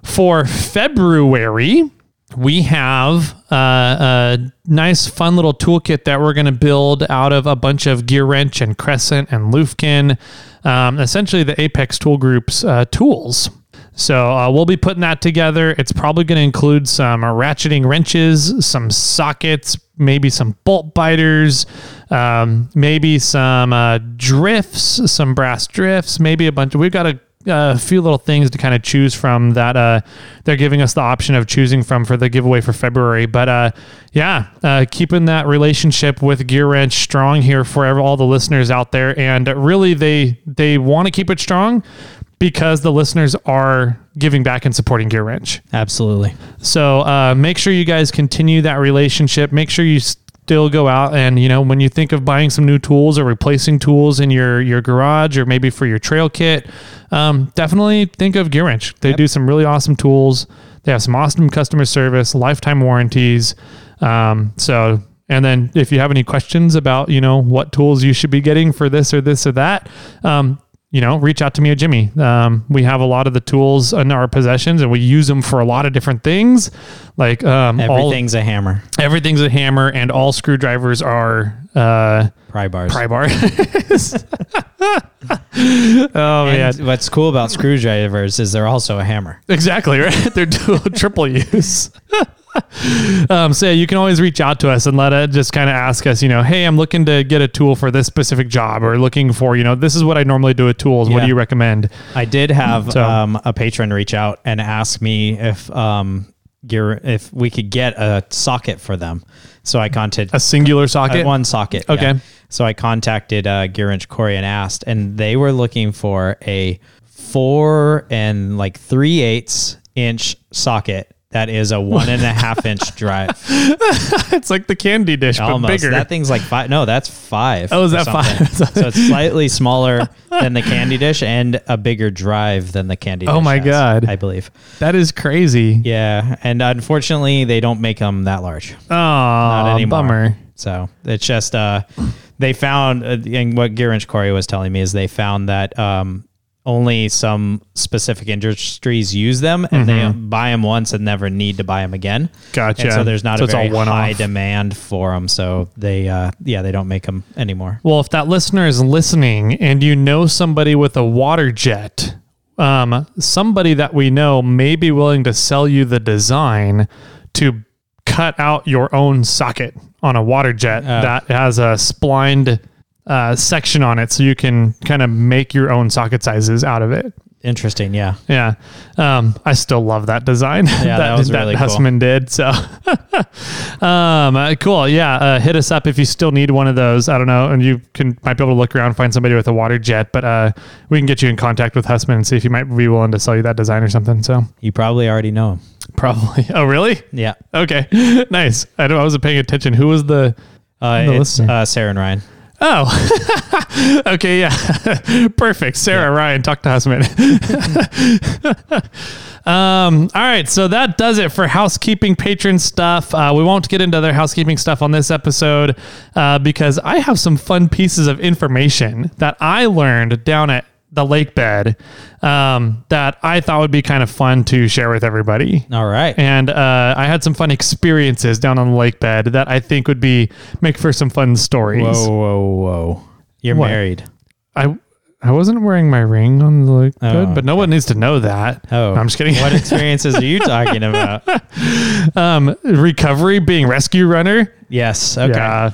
[SPEAKER 1] for February, we have uh, a nice, fun little toolkit that we're going to build out of a bunch of GearWrench and Crescent and Lufkin, um, essentially the Apex Tool Group's uh, tools. So uh, we'll be putting that together. It's probably going to include some ratcheting wrenches, some sockets, maybe some bolt biters, um, maybe some uh, drifts, some brass drifts, maybe a bunch. Of, we've got a a few little things to kind of choose from that uh, they're giving us the option of choosing from for the giveaway for February. But uh, yeah, uh, keeping that relationship with GearWrench strong here for all the listeners out there, and really they they want to keep it strong because the listeners are giving back and supporting GearWrench.
[SPEAKER 2] Absolutely.
[SPEAKER 1] So uh, make sure you guys continue that relationship. Make sure you still go out and you know when you think of buying some new tools or replacing tools in your your garage or maybe for your trail kit, um, definitely think of GearWrench. They
[SPEAKER 2] Yep.
[SPEAKER 1] do some really awesome tools. They have some awesome customer service, lifetime warranties. Um, so and then if you have any questions about you know what tools you should be getting for this or this or that, um, you know, reach out to me or Jimmy. Um, we have a lot of the tools in our possessions, and we use them for a lot of different things. Like um, all,
[SPEAKER 2] Everything's a hammer.
[SPEAKER 1] everything's a hammer, and all screwdrivers are uh,
[SPEAKER 2] Pry bars.
[SPEAKER 1] pry bars. oh man,
[SPEAKER 2] and what's cool about screwdrivers is they're also a hammer.
[SPEAKER 1] Exactly right. They're dual, triple use. um, so yeah, you can always reach out to us and let it just kind of ask us, you know, hey, I'm looking to get a tool for this specific job, or looking for, you know, this is what I normally do with tools. What do you recommend?
[SPEAKER 2] I did have
[SPEAKER 1] So-
[SPEAKER 2] um, a patron reach out and ask me if um, gear if we could get a socket for them. So I contacted
[SPEAKER 1] A singular socket.
[SPEAKER 2] Uh, one socket. yeah.
[SPEAKER 1] Okay.
[SPEAKER 2] So I contacted uh, GearWrench Corey and asked, and they were looking for a four and like three eighths inch socket that is a one and a half inch drive.
[SPEAKER 1] it's like the candy dish, but
[SPEAKER 2] Almost.
[SPEAKER 1] bigger.
[SPEAKER 2] That thing's like five. No, that's five.
[SPEAKER 1] Oh, is that five?
[SPEAKER 2] so it's slightly smaller than the candy dish and a bigger drive than the candy dish.
[SPEAKER 1] Oh my
[SPEAKER 2] has,
[SPEAKER 1] God.
[SPEAKER 2] I believe.
[SPEAKER 1] that is crazy.
[SPEAKER 2] Yeah. And unfortunately, they don't make them that large.
[SPEAKER 1] Oh,
[SPEAKER 2] Not anymore.
[SPEAKER 1] bummer.
[SPEAKER 2] So it's just uh, they found, uh, and what GearWrench Corey was telling me is they found that um, only some specific industries use them, and they buy them once and never need to buy them again.
[SPEAKER 1] Mm-hmm. Gotcha.
[SPEAKER 2] And so there's not
[SPEAKER 1] So
[SPEAKER 2] a very high demand for them. So they, uh, yeah, they don't make them anymore.
[SPEAKER 1] Well, if that listener is listening and you know somebody with a water jet, um, somebody that we know may be willing to sell you the design to cut out your own socket on a water jet
[SPEAKER 2] Oh.
[SPEAKER 1] that has a splined uh, section on it so you can kind of make your own socket sizes out of it.
[SPEAKER 2] Interesting. Yeah.
[SPEAKER 1] Yeah. Um, I still love that design
[SPEAKER 2] Yeah, that was really cool.
[SPEAKER 1] Did. So, um, uh, cool. Yeah. Uh, hit us up if you still need one of those. I don't know. And you can, might be able to look around, find somebody with a water jet, but, uh, we can get you in contact with Hussman and see if he might be willing to sell you that design or something. So
[SPEAKER 2] You probably already know him.
[SPEAKER 1] probably. Oh, really?
[SPEAKER 2] Yeah.
[SPEAKER 1] Okay. nice. I don't, I wasn't paying attention. Who was the,
[SPEAKER 2] Uh,
[SPEAKER 1] The
[SPEAKER 2] it's uh, Sarah and Ryan.
[SPEAKER 1] Oh, okay, yeah, perfect. Sarah Ryan, talk to Hussman. um, all right, so that does it for housekeeping patron stuff. Uh, we won't get into other housekeeping stuff on this episode uh, because I have some fun pieces of information that I learned down at the lake bed um, that I thought would be kind of fun to share with everybody.
[SPEAKER 2] All right.
[SPEAKER 1] And uh, I had some fun experiences down on the lake bed that I think would be make for some fun stories.
[SPEAKER 2] Whoa, whoa, whoa. You're
[SPEAKER 1] What?
[SPEAKER 2] married.
[SPEAKER 1] I I wasn't wearing my ring on the lake
[SPEAKER 2] Oh,
[SPEAKER 1] bed, but no one needs to know that.
[SPEAKER 2] Oh,
[SPEAKER 1] No, I'm just kidding.
[SPEAKER 2] What experiences are you talking about?
[SPEAKER 1] um, recovery, being rescue runner.
[SPEAKER 2] Yes. Okay.
[SPEAKER 1] Yeah,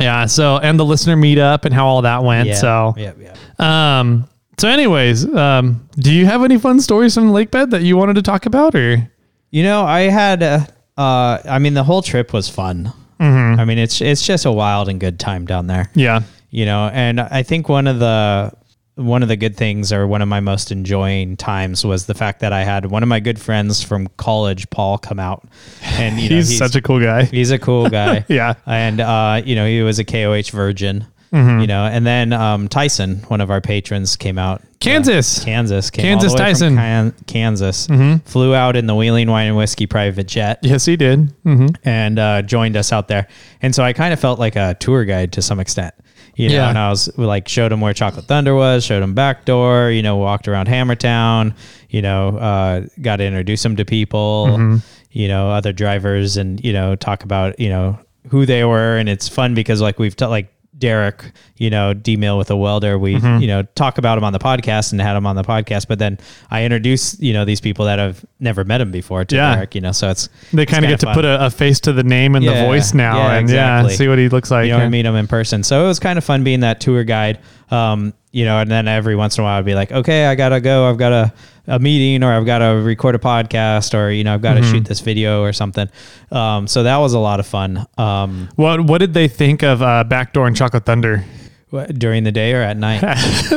[SPEAKER 1] yeah. So and the listener meetup and how all that went. So
[SPEAKER 2] yeah, yeah.
[SPEAKER 1] um, so anyways, um, do you have any fun stories from the lake bed that you wanted to talk about, or
[SPEAKER 2] You know, I had. Uh, uh, I mean, the whole trip was fun.
[SPEAKER 1] Mm-hmm.
[SPEAKER 2] I mean, it's it's just a wild and good time down there.
[SPEAKER 1] yeah,
[SPEAKER 2] You know, and I think one of the one of the good things or one of my most enjoying times was the fact that I had one of my good friends from college, Paul, come out. And you know,
[SPEAKER 1] he's, such a cool guy.
[SPEAKER 2] he's a cool guy.
[SPEAKER 1] Yeah.
[SPEAKER 2] And uh, you know, he was a KOH virgin.
[SPEAKER 1] Mm-hmm.
[SPEAKER 2] You know, and then um, Tyson, one of our patrons, came out.
[SPEAKER 1] Kansas.
[SPEAKER 2] Uh, Kansas. Came
[SPEAKER 1] Kansas
[SPEAKER 2] all the way from
[SPEAKER 1] Tyson.
[SPEAKER 2] Kan- Kansas.
[SPEAKER 1] Mm-hmm.
[SPEAKER 2] Flew out in the Wheeling Wine and Whiskey private jet
[SPEAKER 1] Yes, he did. hmm
[SPEAKER 2] and uh, joined us out there. And so I kind of felt like a tour guide to some extent. You know,
[SPEAKER 1] Yeah.
[SPEAKER 2] and I was like, showed him where Chocolate Thunder was, showed him Backdoor, you know, walked around Hammertown, you know, uh, got to introduce him to people,
[SPEAKER 1] Mm-hmm.
[SPEAKER 2] you know, other drivers and, you know, talk about, you know, who they were. And it's fun because like we've, t- like, Derek, you know, D Mill with a welder. We,
[SPEAKER 1] Mm-hmm.
[SPEAKER 2] you know, talk about him on the podcast and had him on the podcast. But then I introduce, you know, these people that have never met him before to
[SPEAKER 1] Yeah.
[SPEAKER 2] Derek, you know, so it's
[SPEAKER 1] They kind of get to put a, a face to the name and the voice now,
[SPEAKER 2] Yeah,
[SPEAKER 1] and
[SPEAKER 2] exactly.
[SPEAKER 1] yeah, see what he looks like.
[SPEAKER 2] you know, meet him in person. So it was kind of fun being that tour guide. Um, you know, and then every once in a while I'd be like, okay, I gotta go. I've got a, a meeting or I've got to record a podcast or, you know, I've got to shoot this video or something. Um, so that was a lot of fun. Um,
[SPEAKER 1] What What did they think of uh, Backdoor and Chocolate Thunder?
[SPEAKER 2] wh- during the day or at night.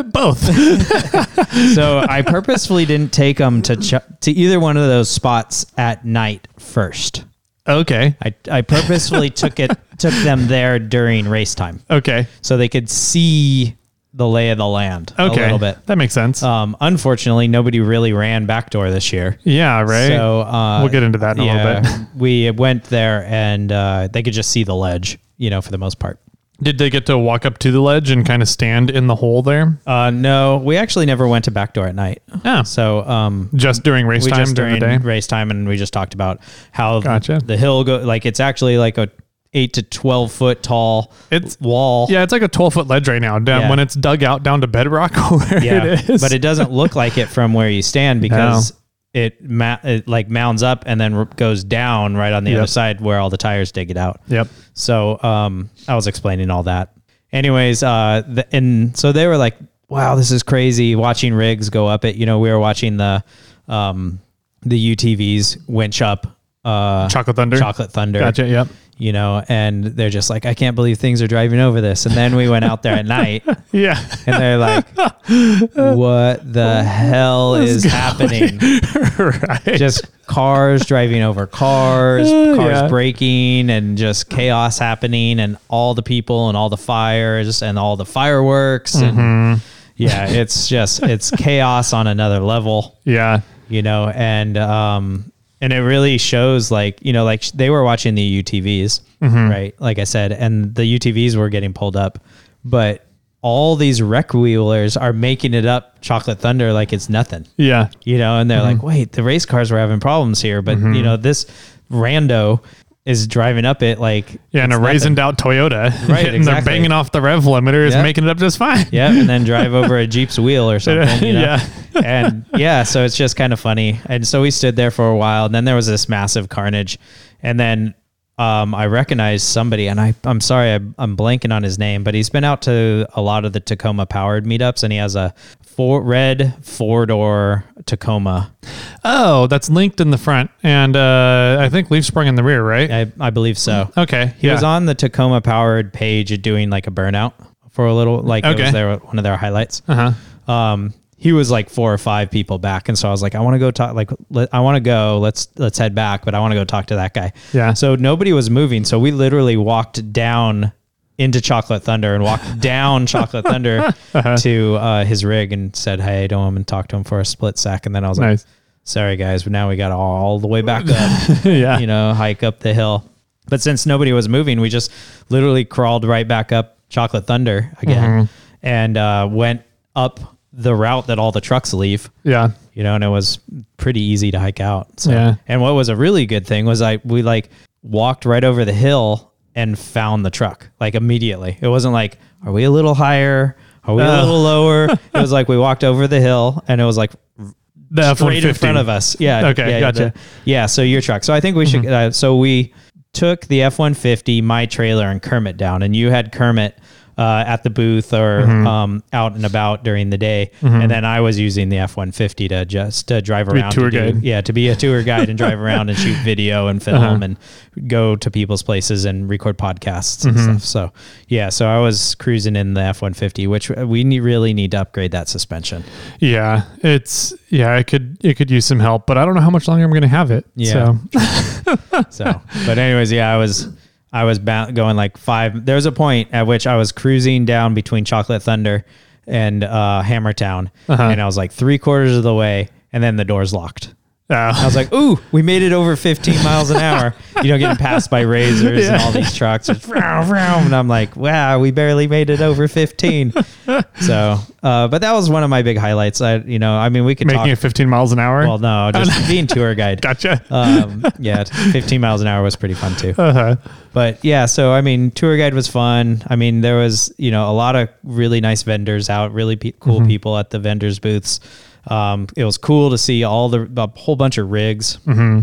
[SPEAKER 1] Both.
[SPEAKER 2] so I purposefully didn't take them to, ch- to either one of those spots at night first.
[SPEAKER 1] okay.
[SPEAKER 2] I, I purposefully took it, took them there during race time
[SPEAKER 1] Okay.
[SPEAKER 2] so they could see the lay of the land
[SPEAKER 1] Okay.
[SPEAKER 2] a little bit.
[SPEAKER 1] That makes sense.
[SPEAKER 2] Um, unfortunately, nobody really ran backdoor this year.
[SPEAKER 1] yeah. Right.
[SPEAKER 2] So uh,
[SPEAKER 1] We'll get into that in a little bit.
[SPEAKER 2] we went there and uh, they could just see the ledge, you know, for the most part.
[SPEAKER 1] Did they get to walk up to the ledge and kind of stand in the hole there?
[SPEAKER 2] Uh, no, we actually never went to backdoor at night.
[SPEAKER 1] Oh.
[SPEAKER 2] So um,
[SPEAKER 1] Just during race time during
[SPEAKER 2] during
[SPEAKER 1] the day.
[SPEAKER 2] race time, and we just talked about how
[SPEAKER 1] Gotcha.
[SPEAKER 2] the hill go like it's actually like a eight to twelve foot tall
[SPEAKER 1] It's-
[SPEAKER 2] wall.
[SPEAKER 1] Yeah, it's like a 12 foot ledge right now. Down
[SPEAKER 2] Yeah.
[SPEAKER 1] when it's dug out down to bedrock where
[SPEAKER 2] yeah,
[SPEAKER 1] it is.
[SPEAKER 2] but it doesn't look like it from where you stand because it, ma- it like mounds up and then goes down right on the
[SPEAKER 1] Yep.
[SPEAKER 2] other side where all the tires dig it out.
[SPEAKER 1] Yep.
[SPEAKER 2] So um, I was explaining all that. Anyways, uh, the, and so they were like, "Wow, this is crazy!" Watching rigs go up it. You know, we were watching the um, the UTVs winch up uh,
[SPEAKER 1] Chocolate Thunder.
[SPEAKER 2] Chocolate Thunder.
[SPEAKER 1] Gotcha. Yep.
[SPEAKER 2] You know, and they're just like, "I can't believe things are driving over this." And then we went out there at night,
[SPEAKER 1] Yeah.
[SPEAKER 2] and they're like, "What the hell is happening?"
[SPEAKER 1] right.
[SPEAKER 2] just cars driving over cars, cars
[SPEAKER 1] yeah.
[SPEAKER 2] breaking, and just chaos happening, and all the people and all the fires and all the fireworks. And
[SPEAKER 1] Mm-hmm.
[SPEAKER 2] yeah, it's just, it's chaos on another level,
[SPEAKER 1] yeah.
[SPEAKER 2] you know, and, um, and it really shows like, you know, like they were watching the UTVs,
[SPEAKER 1] Mm-hmm.
[SPEAKER 2] right? Like I said, and the UTVs were getting pulled up, but all these wreck wheelers are making it up Chocolate Thunder like it's nothing
[SPEAKER 1] Yeah.
[SPEAKER 2] you know, and they're
[SPEAKER 1] Mm-hmm.
[SPEAKER 2] like, wait, the race cars were having problems here, but you know, this rando is driving up it like
[SPEAKER 1] Yeah, and a raisined out Toyota.
[SPEAKER 2] Right,
[SPEAKER 1] and
[SPEAKER 2] exactly.
[SPEAKER 1] they're banging off the rev limiter is
[SPEAKER 2] Yeah.
[SPEAKER 1] making it up just fine.
[SPEAKER 2] Yeah, and then drive over a Jeep's wheel or something. You know?
[SPEAKER 1] Yeah.
[SPEAKER 2] and yeah, so it's just kind of funny. And so we stood there for a while, and then there was this massive carnage, and then um, I recognized somebody, and I I'm sorry I, I'm blanking on his name, but he's been out to a lot of the Tacoma powered meetups, and he has a four red four door Tacoma.
[SPEAKER 1] Oh, that's linked in the front, and uh, I think leaf sprung in the rear, right?
[SPEAKER 2] I I believe so.
[SPEAKER 1] Okay.
[SPEAKER 2] He
[SPEAKER 1] yeah.
[SPEAKER 2] was on the Tacoma powered page doing like a burnout for a little, like it was their one of their highlights.
[SPEAKER 1] Uh huh.
[SPEAKER 2] Um, he was like four or five people back, and so I was like, I want to go talk. Like, let, I want to go. Let's let's head back, but I want to go talk to that guy.
[SPEAKER 1] Yeah.
[SPEAKER 2] So nobody was moving, so we literally walked down into Chocolate Thunder and walked down Chocolate Thunder
[SPEAKER 1] Uh-huh.
[SPEAKER 2] to uh, his rig and said, "Hey, to him," and talked to him for a split sec, and then I was
[SPEAKER 1] Nice.
[SPEAKER 2] like, "Sorry guys, but now we got all, all the way back up."
[SPEAKER 1] yeah.
[SPEAKER 2] you know, hike up the hill. But since nobody was moving, we just literally crawled right back up Chocolate Thunder again
[SPEAKER 1] Mm-hmm.
[SPEAKER 2] and uh, went up the route that all the trucks leave.
[SPEAKER 1] Yeah.
[SPEAKER 2] You know, and it was pretty easy to hike out. So,
[SPEAKER 1] Yeah.
[SPEAKER 2] and what was a really good thing was I we like walked right over the hill and found the truck like immediately. It wasn't like, are we a little higher? Are we a
[SPEAKER 1] Oh.
[SPEAKER 2] little lower? It was like we walked over the hill and it was like
[SPEAKER 1] The
[SPEAKER 2] straight in front of us. Yeah.
[SPEAKER 1] Okay,
[SPEAKER 2] yeah,
[SPEAKER 1] gotcha.
[SPEAKER 2] yeah. So your truck. So I think we should. Uh, so we took the F one fifty, my trailer, and Kermit down, and you had Kermit uh, at the booth or um, out and about during the day, and then I was using the F one fifty to just to drive
[SPEAKER 1] a
[SPEAKER 2] around.
[SPEAKER 1] tour
[SPEAKER 2] to do-
[SPEAKER 1] guide. Uh-huh.
[SPEAKER 2] yeah, to be a tour guide and drive around and shoot video and film and go to people's places and record podcasts and
[SPEAKER 1] Mm-hmm.
[SPEAKER 2] stuff. So yeah, so I was cruising in the F one fifty, which we need, really need to upgrade that suspension.
[SPEAKER 1] Yeah, it's yeah. I could it could use some help, but I don't know how much longer I'm going to have it.
[SPEAKER 2] Yeah.
[SPEAKER 1] So
[SPEAKER 2] So, but anyways, yeah, I was I was going like five. There was a point at which I was cruising down between Chocolate Thunder and uh, Hammertown,
[SPEAKER 1] Uh-huh.
[SPEAKER 2] and I was like three quarters of the way, and then the doors locked. I
[SPEAKER 1] uh,
[SPEAKER 2] was like, "Ooh, we made it over 15 miles an hour." You know, getting passed by RZRs and all these trucks, just vroom, vroom, and I'm like, "Wow, we barely made it over 15." So, uh, but that was one of my big highlights. I, you know, I mean, we could
[SPEAKER 1] making
[SPEAKER 2] talk.
[SPEAKER 1] it 15 miles an hour.
[SPEAKER 2] well, no, just being tour guide.
[SPEAKER 1] gotcha.
[SPEAKER 2] Um, yeah, 15 miles an hour was pretty fun too.
[SPEAKER 1] uh-huh.
[SPEAKER 2] But yeah, so I mean, tour guide was fun. I mean, there was you know a lot of really nice vendors out, really pe- cool
[SPEAKER 1] Mm-hmm.
[SPEAKER 2] people at the vendors booths. Um, it was cool to see all the a whole bunch of rigs.
[SPEAKER 1] Mm-hmm.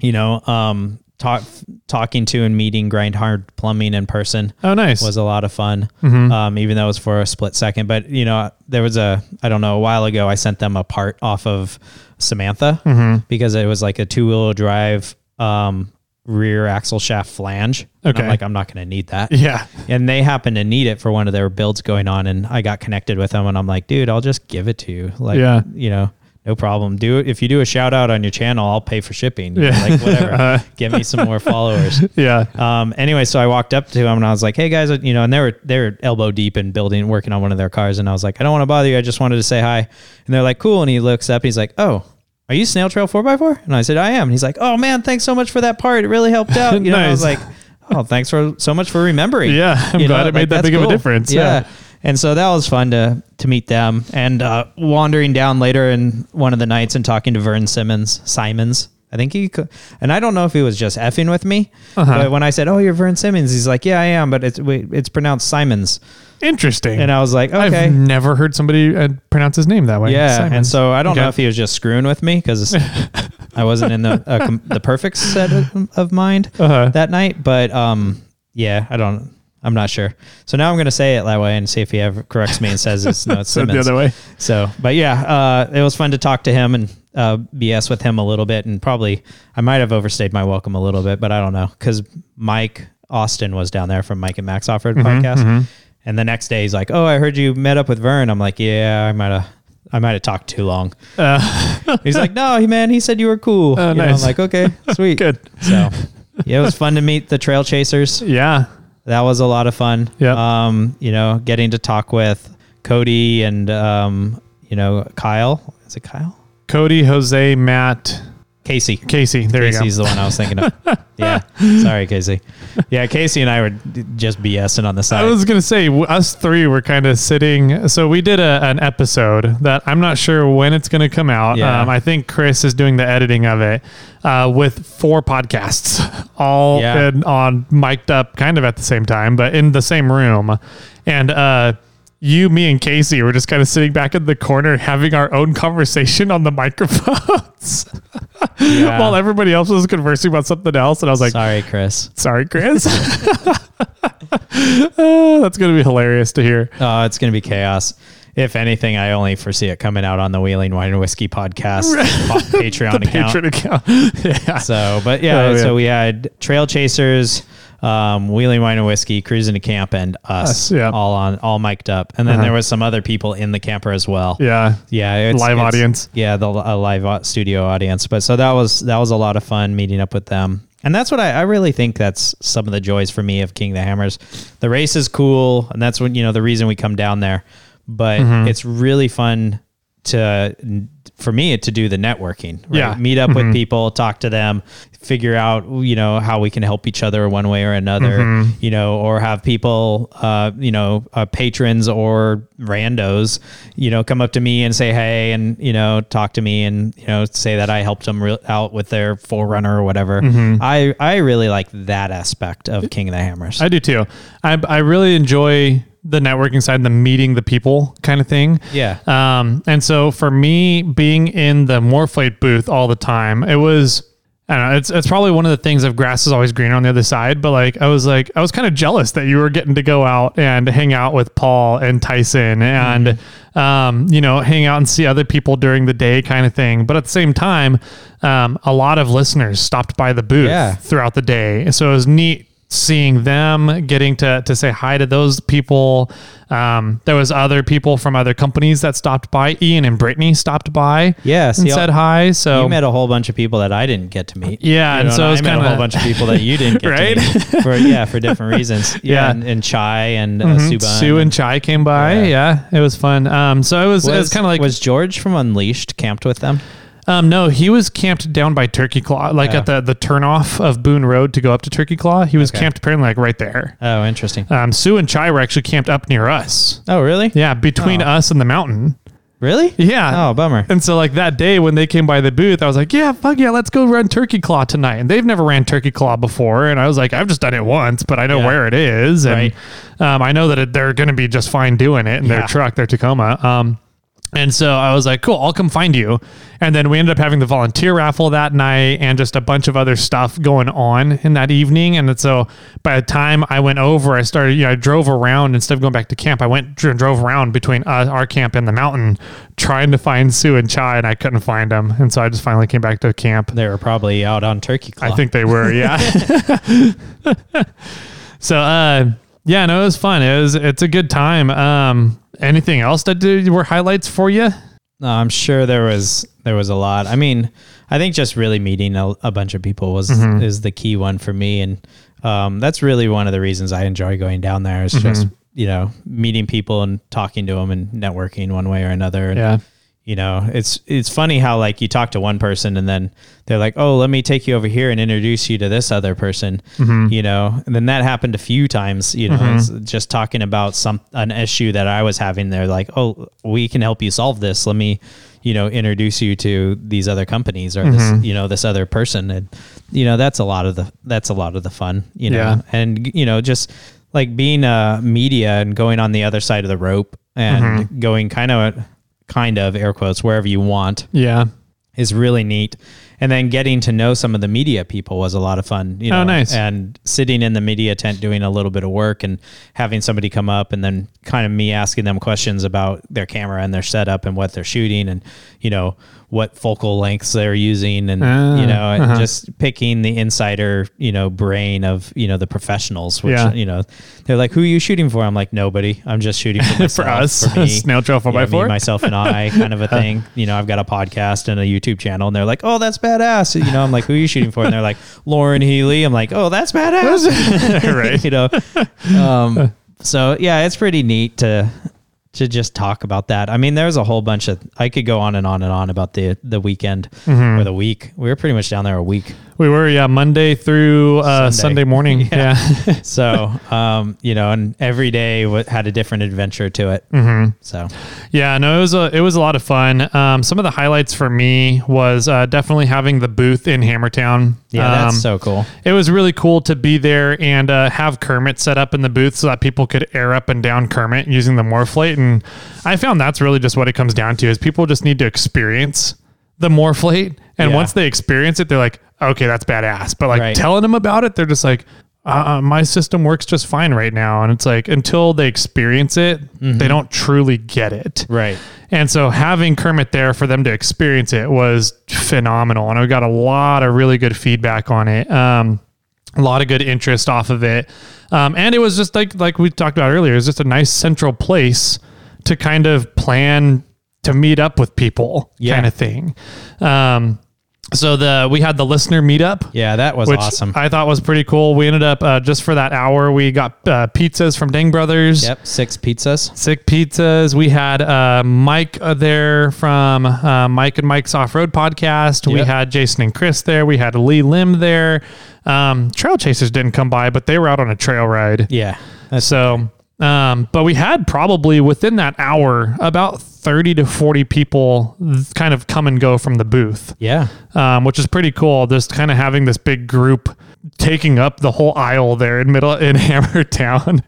[SPEAKER 2] You know, um, talk talking to and meeting Grind Hard Plumbing in person
[SPEAKER 1] Oh, nice.
[SPEAKER 2] was a lot of fun.
[SPEAKER 1] Mm-hmm.
[SPEAKER 2] Um, even though it was for a split second, but you know, there was a I don't know a while ago I sent them a part off of Samantha
[SPEAKER 1] Mm-hmm.
[SPEAKER 2] because it was like a two wheel drive um, rear axle shaft flange. And
[SPEAKER 1] Okay.
[SPEAKER 2] I'm like I'm not going to need that.
[SPEAKER 1] yeah.
[SPEAKER 2] And they happened to need it for one of their builds going on, and I got connected with them, and I'm like, dude, I'll just give it to you. Like,
[SPEAKER 1] Yeah.
[SPEAKER 2] you know. No problem. Do it if you do a shout out on your channel. I'll pay for shipping. You know,
[SPEAKER 1] Yeah.
[SPEAKER 2] like whatever.
[SPEAKER 1] Uh,
[SPEAKER 2] Get me some more followers.
[SPEAKER 1] Yeah.
[SPEAKER 2] Um, anyway, so I walked up to him and I was like, "Hey guys, you know," and they were they were elbow deep in building, working on one of their cars, and I was like, "I don't want to bother you. I just wanted to say hi." And they're like, "Cool." And he looks up, and he's like, "Oh, are you Snail Trail Four x 4 And I said, "I am." And he's like, "Oh man, thanks so much for that part. It really helped out." You know, and I was like, "Oh, thanks for so much for remembering."
[SPEAKER 1] Yeah, I'm
[SPEAKER 2] You
[SPEAKER 1] glad it made that big of a difference.
[SPEAKER 2] Yeah.
[SPEAKER 1] Yeah.
[SPEAKER 2] And so that was fun to to meet them and uh, wandering down later in one of the nights and talking to Vern Simmons, Simons. I think he could, and I don't know if he was just effing with me,
[SPEAKER 1] Uh-huh.
[SPEAKER 2] but when I said, "Oh, you're Vern Simmons," he's like, "Yeah, I am," but it's wait, it's pronounced Simons,
[SPEAKER 1] Interesting.
[SPEAKER 2] and I was like, "Okay."
[SPEAKER 1] I've never heard somebody uh, pronounce his name that way.
[SPEAKER 2] yeah,
[SPEAKER 1] Simons.
[SPEAKER 2] and so I don't
[SPEAKER 1] Okay.
[SPEAKER 2] know if he was just screwing with me because I wasn't in the uh, com- the perfect set of, of mind
[SPEAKER 1] Uh-huh.
[SPEAKER 2] that night. But um, yeah, I don't. I'm not sure. So now I'm gonna say it that way and see if he ever corrects me and says it's no, it's
[SPEAKER 1] So the
[SPEAKER 2] Simmons.
[SPEAKER 1] other way.
[SPEAKER 2] So, but yeah, uh, it was fun to talk to him and uh, BS with him a little bit, and probably I might have overstayed my welcome a little bit, but I don't know because Mike Austin was down there from Mike and Mike's Off Road podcast, and the next day he's like, "Oh, I heard you met up with Vern." I'm like, "Yeah, I might have." I might have talked too long.
[SPEAKER 1] Uh,
[SPEAKER 2] He's like, no, he man, he said you were cool.
[SPEAKER 1] Oh,
[SPEAKER 2] You know,
[SPEAKER 1] nice.
[SPEAKER 2] I'm like, okay, sweet.
[SPEAKER 1] good.
[SPEAKER 2] So, yeah, it was fun to meet the trail chasers.
[SPEAKER 1] Yeah.
[SPEAKER 2] That was a lot of fun.
[SPEAKER 1] Yep.
[SPEAKER 2] Um, you know, getting to talk with Cody and um, you know, Kyle. Is it Kyle?
[SPEAKER 1] Cody, Jose, Matt,
[SPEAKER 2] Casey.
[SPEAKER 1] Casey. There
[SPEAKER 2] Casey's the one I was thinking of. yeah. Sorry, Casey. Yeah, Casey and I were just BSing on the side.
[SPEAKER 1] I was gonna say us three were kind of sitting. So we did a, an episode that I'm not sure when it's gonna come out.
[SPEAKER 2] Yeah.
[SPEAKER 1] Um, I think Chris is doing the editing of it uh, with four podcasts, all
[SPEAKER 2] Yeah.
[SPEAKER 1] in, on mic'd up, kind of at the same time, but in the same room, and. uh you, me, and Casey were just kind of sitting back in the corner having our own conversation on the microphones
[SPEAKER 2] Yeah.
[SPEAKER 1] while everybody else was conversing about something else. And I was like,
[SPEAKER 2] Sorry, Chris.
[SPEAKER 1] Sorry, Chris. Uh, that's going to be hilarious to hear.
[SPEAKER 2] Oh, it's gonna be chaos. If anything, I only foresee it coming out on the Wheeling Wine and Whiskey podcast Patreon account.
[SPEAKER 1] patron account. yeah.
[SPEAKER 2] So, but yeah,
[SPEAKER 1] Oh, yeah.
[SPEAKER 2] so we had Trail Chasers, um, Wheeling Wine and Whiskey, Cruising to Camp, and us,
[SPEAKER 1] Us, yeah.
[SPEAKER 2] all on, all mic'd up, and then
[SPEAKER 1] Uh-huh.
[SPEAKER 2] there was some other people in the camper as well.
[SPEAKER 1] Yeah.
[SPEAKER 2] Yeah, it's,
[SPEAKER 1] Live
[SPEAKER 2] it's-
[SPEAKER 1] audience.
[SPEAKER 2] Yeah, the a live studio audience. But so that was that was a lot of fun meeting up with them, and that's what I, I really think that's some of the joys for me of King of the Hammers. The race is cool, and that's when you know the reason we come down there. But
[SPEAKER 1] Mm-hmm.
[SPEAKER 2] it's really fun to for me to do the networking. Right?
[SPEAKER 1] Yeah.
[SPEAKER 2] meet up
[SPEAKER 1] Mhm.
[SPEAKER 2] with people, talk to them, figure out you know how we can help each other one way or another.
[SPEAKER 1] Mhm.
[SPEAKER 2] You know, or have people, uh, you know, uh, patrons or randos, you know, come up to me and say hey, and you know, talk to me and you know, say that I helped them re- out with their forerunner or whatever.
[SPEAKER 1] Mhm.
[SPEAKER 2] I I really like that aspect of King of the Hammers.
[SPEAKER 1] I do too. I, I really enjoy the networking side, and the meeting the people kind of thing.
[SPEAKER 2] yeah.
[SPEAKER 1] Um, and so for me, being in the Morflate booth all the time, it was I don't know. It's it's probably one of the things of grass is always greener on the other side. But like I was like I was kind of jealous that you were getting to go out and hang out with Paul and Tyson and
[SPEAKER 2] Mm-hmm.
[SPEAKER 1] um, you know hang out and see other people during the day kind of thing. But at the same time, um, a lot of listeners stopped by the booth
[SPEAKER 2] Yeah.
[SPEAKER 1] throughout the day, so it was neat seeing them getting to to say hi to those people um there was other people from other companies that stopped by ian and brittany stopped by
[SPEAKER 2] Yeah,
[SPEAKER 1] and said hi so
[SPEAKER 2] You met a whole bunch of people that I didn't get to meet.
[SPEAKER 1] Yeah,
[SPEAKER 2] You
[SPEAKER 1] and so
[SPEAKER 2] I
[SPEAKER 1] it's
[SPEAKER 2] met a
[SPEAKER 1] kinda- a
[SPEAKER 2] whole bunch of people that you didn't get
[SPEAKER 1] Right?
[SPEAKER 2] to meet for yeah for different reasons. Yeah,
[SPEAKER 1] Yeah.
[SPEAKER 2] and, and Chai and uh,
[SPEAKER 1] Mhm.
[SPEAKER 2] Suban
[SPEAKER 1] Sue and Chai came by. Yeah.
[SPEAKER 2] Yeah.
[SPEAKER 1] it was fun. Um, so it was, it was
[SPEAKER 2] was
[SPEAKER 1] kind of like
[SPEAKER 2] was George from Unleashed camped with them?
[SPEAKER 1] Um, no, he was camped down by Turkey Claw, like
[SPEAKER 2] Oh.
[SPEAKER 1] at the the turnoff of Boone Road to go up to Turkey Claw. He was
[SPEAKER 2] Okay.
[SPEAKER 1] camped apparently like right there.
[SPEAKER 2] Oh, interesting.
[SPEAKER 1] Um, Sue and Chai were actually camped up near us.
[SPEAKER 2] Oh, really?
[SPEAKER 1] Yeah, between
[SPEAKER 2] Oh.
[SPEAKER 1] us and the mountain.
[SPEAKER 2] Really?
[SPEAKER 1] Yeah.
[SPEAKER 2] Oh, bummer.
[SPEAKER 1] And so like that day when they came by the booth, I was like, yeah, fuck yeah, let's go run Turkey Claw tonight. And they've never ran Turkey Claw before. And I was like, I've just done it once, but I know
[SPEAKER 2] Yeah.
[SPEAKER 1] where it is. And
[SPEAKER 2] Right.
[SPEAKER 1] um, I know that it, they're going to be just fine doing it in their truck, their Tacoma. Um, and so I was like, cool, I'll come find you. And then we ended up having the volunteer raffle that night and just a bunch of other stuff going on in that evening. And so by the time I went over, I started, you know, I drove around instead of going back to camp. I went dr- drove around between uh, our camp and the mountain trying to find Sue and Chai, and I couldn't find them. And so I just finally came back to camp.
[SPEAKER 2] They were probably out on Turkey Claw.
[SPEAKER 1] I think they were, yeah. so, uh, yeah, no, it was fun. It was, it's a good time. Um, anything else that did, were highlights for you?
[SPEAKER 2] No, I'm sure there was there was a lot. I mean, I think just really meeting a, a bunch of people was
[SPEAKER 1] Mm-hmm.
[SPEAKER 2] is the key one for me, and um, that's really one of the reasons I enjoy going down there. Is just
[SPEAKER 1] Mm-hmm.
[SPEAKER 2] you know meeting people and talking to them and networking one way or another. And,
[SPEAKER 1] Yeah.
[SPEAKER 2] You know, it's it's funny how like you talk to one person and then they're like, "Oh, let me take you over here and introduce you to this other person."
[SPEAKER 1] Mm-hmm.
[SPEAKER 2] You know, and then that happened a few times. You know, mm-hmm. it's just talking about some an issue that I was having. They're like, "Oh, we can help you solve this. Let me." You know, introduce you to these other companies or this, mm-hmm. you know, this other person, and you know that's a lot of the that's a lot of the fun, you know,
[SPEAKER 1] Yeah.
[SPEAKER 2] and you know just like being a media and going on the other side of the rope and mm-hmm. going kind of kind of air quotes wherever you want
[SPEAKER 1] Yeah.
[SPEAKER 2] is really neat. And then getting to know some of the media people was a lot of fun. You know,
[SPEAKER 1] Oh, nice.
[SPEAKER 2] And sitting in the media tent doing a little bit of work and having somebody come up and then kind of me asking them questions about their camera and their setup and what they're shooting and, you know, what focal lengths they're using and,
[SPEAKER 1] Ah,
[SPEAKER 2] you know,
[SPEAKER 1] uh-huh.
[SPEAKER 2] just picking the insider, you know, brain of, you know, the professionals, which,
[SPEAKER 1] Yeah.
[SPEAKER 2] you know, they're like, who are you shooting for? I'm like, nobody. I'm just shooting for, myself,
[SPEAKER 1] For us,
[SPEAKER 2] for me.
[SPEAKER 1] Snail Trail 4
[SPEAKER 2] You
[SPEAKER 1] by 4
[SPEAKER 2] myself and I kind of a thing. You know, I've got a podcast and a YouTube channel, and they're like, "Oh, that's badass." You know, I'm like, "Who are you shooting for?" And they're like, "Loren Healy." I'm like, "Oh, that's badass."
[SPEAKER 1] Right.
[SPEAKER 2] you know, um, so yeah, it's pretty neat to to just talk about that. I mean, there's a whole bunch of I could go on and on and on about the the weekend
[SPEAKER 1] Mm-hmm.
[SPEAKER 2] or the week. We were pretty much down there a week.
[SPEAKER 1] We were, yeah, Monday through uh,
[SPEAKER 2] Sunday.
[SPEAKER 1] Sunday. morning.
[SPEAKER 2] Yeah.
[SPEAKER 1] Yeah.
[SPEAKER 2] So, um, you know, and every day had a different adventure to it.
[SPEAKER 1] Mm-hmm.
[SPEAKER 2] So,
[SPEAKER 1] Yeah, no, it was a it was a lot of fun. Um, some of the highlights for me was uh, definitely having the booth in Hammertown.
[SPEAKER 2] yeah, that's
[SPEAKER 1] Um,
[SPEAKER 2] so cool.
[SPEAKER 1] It was really cool to be there and uh, have Kermit set up in the booth so that people could air up and down Kermit using the Morflate. And I found that's really just what it comes down to is people just need to experience the Morflate. And
[SPEAKER 2] Yeah.
[SPEAKER 1] once they experience it, they're like, okay, that's badass. But like
[SPEAKER 2] Right.
[SPEAKER 1] telling them about it, they're just like, uh, uh, my system works just fine right now. And it's like until they experience it, they don't truly get it.
[SPEAKER 2] Right.
[SPEAKER 1] And so having Kermit there for them to experience it was phenomenal. And I got a lot of really good feedback on it. Um, a lot of good interest off of it. Um, and it was just like like we talked about earlier, it was just a nice central place to kind of plan to meet up with people
[SPEAKER 2] Yeah.
[SPEAKER 1] kind of thing. Um, so the we had the listener meetup
[SPEAKER 2] Yeah, that was
[SPEAKER 1] which
[SPEAKER 2] awesome.
[SPEAKER 1] I thought was pretty cool. We ended up uh, just for that hour, we got uh, pizzas from Ding Brothers.
[SPEAKER 2] Yep, six pizzas.
[SPEAKER 1] Six pizzas. We had uh, Mike uh, there from uh, Mike and Mike's Off Road Podcast. We had Jason and Chris there. We had Lee Lim there. Um, trail Chasers didn't come by, but they were out on a trail ride.
[SPEAKER 2] Yeah,
[SPEAKER 1] So, um, but we had probably within that hour about 30 to 40 people kind of come and go from the booth
[SPEAKER 2] yeah,
[SPEAKER 1] um, which is pretty cool. Just kind of having this big group taking up the whole aisle there in middle in Hammertown.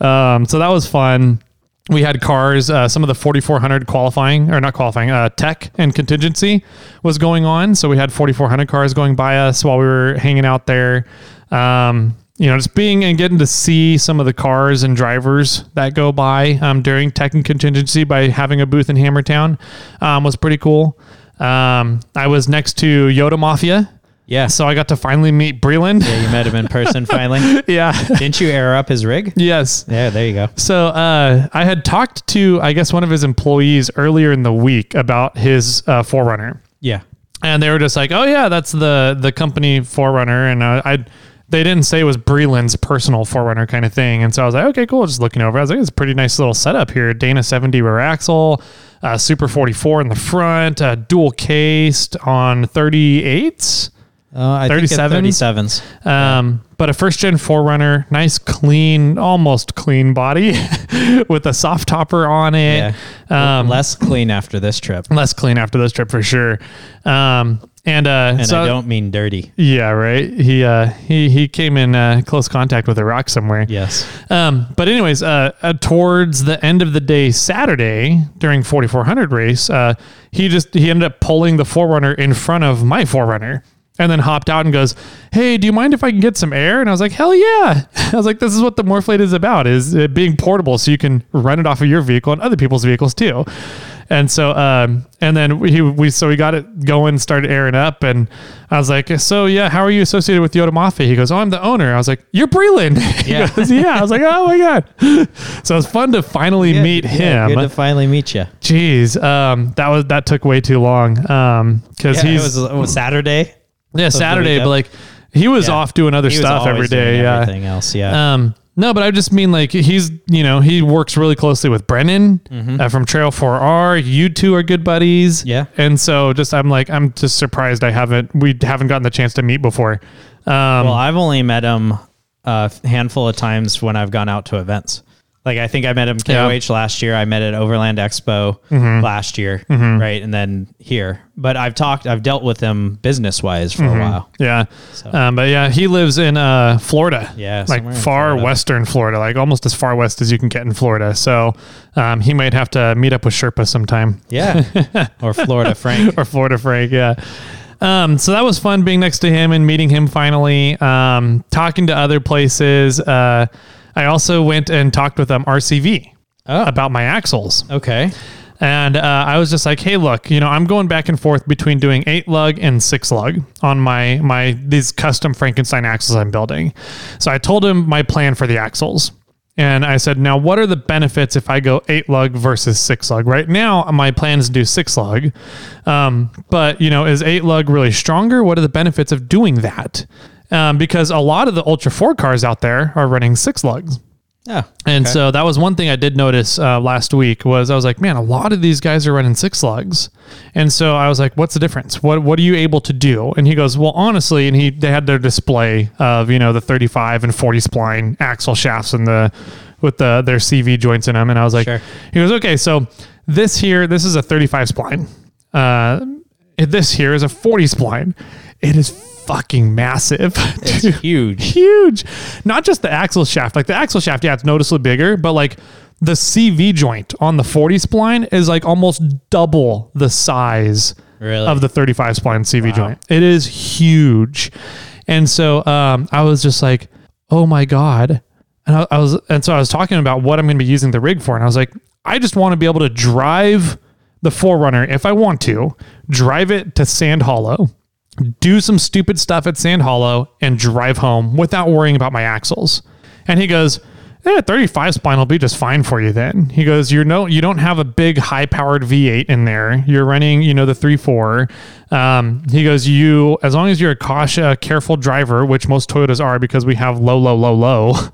[SPEAKER 1] um, so that was fun. we had cars, uh, some of the 4400 qualifying or not qualifying, uh, tech and contingency was going on. So we had 4400 cars going by us while we were hanging out there. Um, you know, just being and getting to see some of the cars and drivers that go by um, during tech and contingency by having a booth in Hammertown um, was pretty cool. Um, I was next to Yota Mafia,
[SPEAKER 2] Yeah.
[SPEAKER 1] so I got to finally meet Breland.
[SPEAKER 2] yeah, you met him in person finally.
[SPEAKER 1] yeah.
[SPEAKER 2] Didn't you air up his rig?
[SPEAKER 1] yes.
[SPEAKER 2] Yeah, there you go.
[SPEAKER 1] So uh, I had talked to, I guess, one of his employees earlier in the week about his uh, Forerunner,
[SPEAKER 2] Yeah.
[SPEAKER 1] and they were just like, "Oh yeah, that's the the company Forerunner," and uh, I. They didn't say it was Breland's personal Forerunner kind of thing, and so I was like, "Okay, cool." Just looking over, I was like, "It's a pretty nice little setup here." Dana 70 rear axle, uh, Super 44 in the front, uh, dual cased on 38s.
[SPEAKER 2] Uh, I think it's
[SPEAKER 1] 37s?
[SPEAKER 2] 37s.
[SPEAKER 1] Um, But a first gen Forerunner, nice, clean, almost clean body with a soft topper on it.
[SPEAKER 2] Yeah.
[SPEAKER 1] Um,
[SPEAKER 2] Less clean after this trip.
[SPEAKER 1] less clean after this trip for sure. Um, and uh,
[SPEAKER 2] And
[SPEAKER 1] so
[SPEAKER 2] I don't mean dirty.
[SPEAKER 1] yeah, right. He uh, he he came in uh, close contact with a rock somewhere.
[SPEAKER 2] Yes.
[SPEAKER 1] Um, but anyways, uh, uh, towards the end of the day, Saturday during 4400 race, uh, he just he ended up pulling the Forerunner in front of my Forerunner. And then hopped out and goes, "Hey, do you mind if I can get some air?" And I was like, "Hell yeah!" I was like, "This is what the Morflate is about: is it being portable, so you can run it off of your vehicle and other people's vehicles too." And so, um, and then we, we so we got it going, started airing up, and I was like, "So yeah, how are you associated with Yota Mafia?" He goes, "Oh, I'm the owner." I was like, "You're Breland."
[SPEAKER 2] Yeah.
[SPEAKER 1] goes, yeah. I was like, "Oh my god!" So it was fun to finally meet
[SPEAKER 2] Yeah,
[SPEAKER 1] him.
[SPEAKER 2] good to finally meet you.
[SPEAKER 1] Jeez, um, that was that took way too long. Um, because
[SPEAKER 2] Yeah, it
[SPEAKER 1] he's
[SPEAKER 2] was, it was Saturday.
[SPEAKER 1] yeah Saturday, but like he was
[SPEAKER 2] Yeah.
[SPEAKER 1] off doing other
[SPEAKER 2] He
[SPEAKER 1] stuff every
[SPEAKER 2] doing
[SPEAKER 1] Yeah.
[SPEAKER 2] Everything else. Yeah.
[SPEAKER 1] Um, no, but I just mean like he's you know he works really closely with Brennan uh, from Trail 4R. You two are good buddies.
[SPEAKER 2] Mm-hmm. Yeah.
[SPEAKER 1] and so just I'm like I'm just surprised I haven't we haven't gotten the chance to meet before. Um,
[SPEAKER 2] well, I've only met him a handful of times when I've gone out to events. Like I think I met him
[SPEAKER 1] Yeah.
[SPEAKER 2] KOH last year. I met at Overland Expo
[SPEAKER 1] Mm-hmm.
[SPEAKER 2] last year, right? And then here. But I've talked, I've dealt with him business wise for
[SPEAKER 1] Mm-hmm.
[SPEAKER 2] a while.
[SPEAKER 1] yeah,
[SPEAKER 2] So-
[SPEAKER 1] um, but yeah, he lives in uh, Florida.
[SPEAKER 2] Yeah,
[SPEAKER 1] like far
[SPEAKER 2] Florida.
[SPEAKER 1] western Florida, like almost as far west as you can get in Florida. So um, he might have to meet up with Sherpa sometime.
[SPEAKER 2] Yeah. or Florida Frank.
[SPEAKER 1] or Florida Frank, yeah. Um, so that was fun being next to him and meeting him finally. Um, talking to other places. Uh, I also went and talked with um, RCV
[SPEAKER 2] Oh.
[SPEAKER 1] about my axles.
[SPEAKER 2] Okay.
[SPEAKER 1] And uh, I was just like, "Hey, look, you know, I'm going back and forth between doing eight lug and six lug on my my these custom Frankenstein axles I'm building." So I told him my plan for the axles, and I said, "Now, what are the benefits if I go eight lug versus six lug? Right now, my plan is to do six lug, um, but you know, is eight lug really stronger? What are the benefits of doing that?" Um, because a lot of the Ultra Four cars out there are running six lugs.
[SPEAKER 2] Yeah.
[SPEAKER 1] And so that was one thing I did notice uh, last week was I was like, man, a lot of these guys are running six lugs, and so I was like, what's the difference? What what are you able to do? And he goes, well, honestly, and he they had their display of you know the 35 and 40 spline axle shafts and the with the their CV joints in them, and I was like,
[SPEAKER 2] Sure.
[SPEAKER 1] he goes, okay, so this here, this is a 35 spline. Uh, this here is a 40 spline. It is fucking massive.
[SPEAKER 2] It's
[SPEAKER 1] dude
[SPEAKER 2] huge.
[SPEAKER 1] huge. Not just the axle shaft. Like the axle shaft, yeah, it's noticeably bigger, but like the CV joint on the 40 spline is like almost double the size
[SPEAKER 2] Really?
[SPEAKER 1] of the 35 spline CV
[SPEAKER 2] Wow.
[SPEAKER 1] joint. It is huge. And so um, I was just like, oh my God. And I, I was, and so I was talking about what I'm going to be using the rig for. And I was like, I just want to be able to drive the Forerunner if I want to, drive it to Sand Hollow, do some stupid stuff at Sand Hollow, and drive home without worrying about my axles. And he goes, yeah, 35 spline will be just fine for you then. He goes, you're no, you don't have a big high powered V8 in there. You're running, you know, the 3.4. Um, he goes, you, as long as you're a cautious, careful driver, which most Toyotas are because we have low, low, low, low.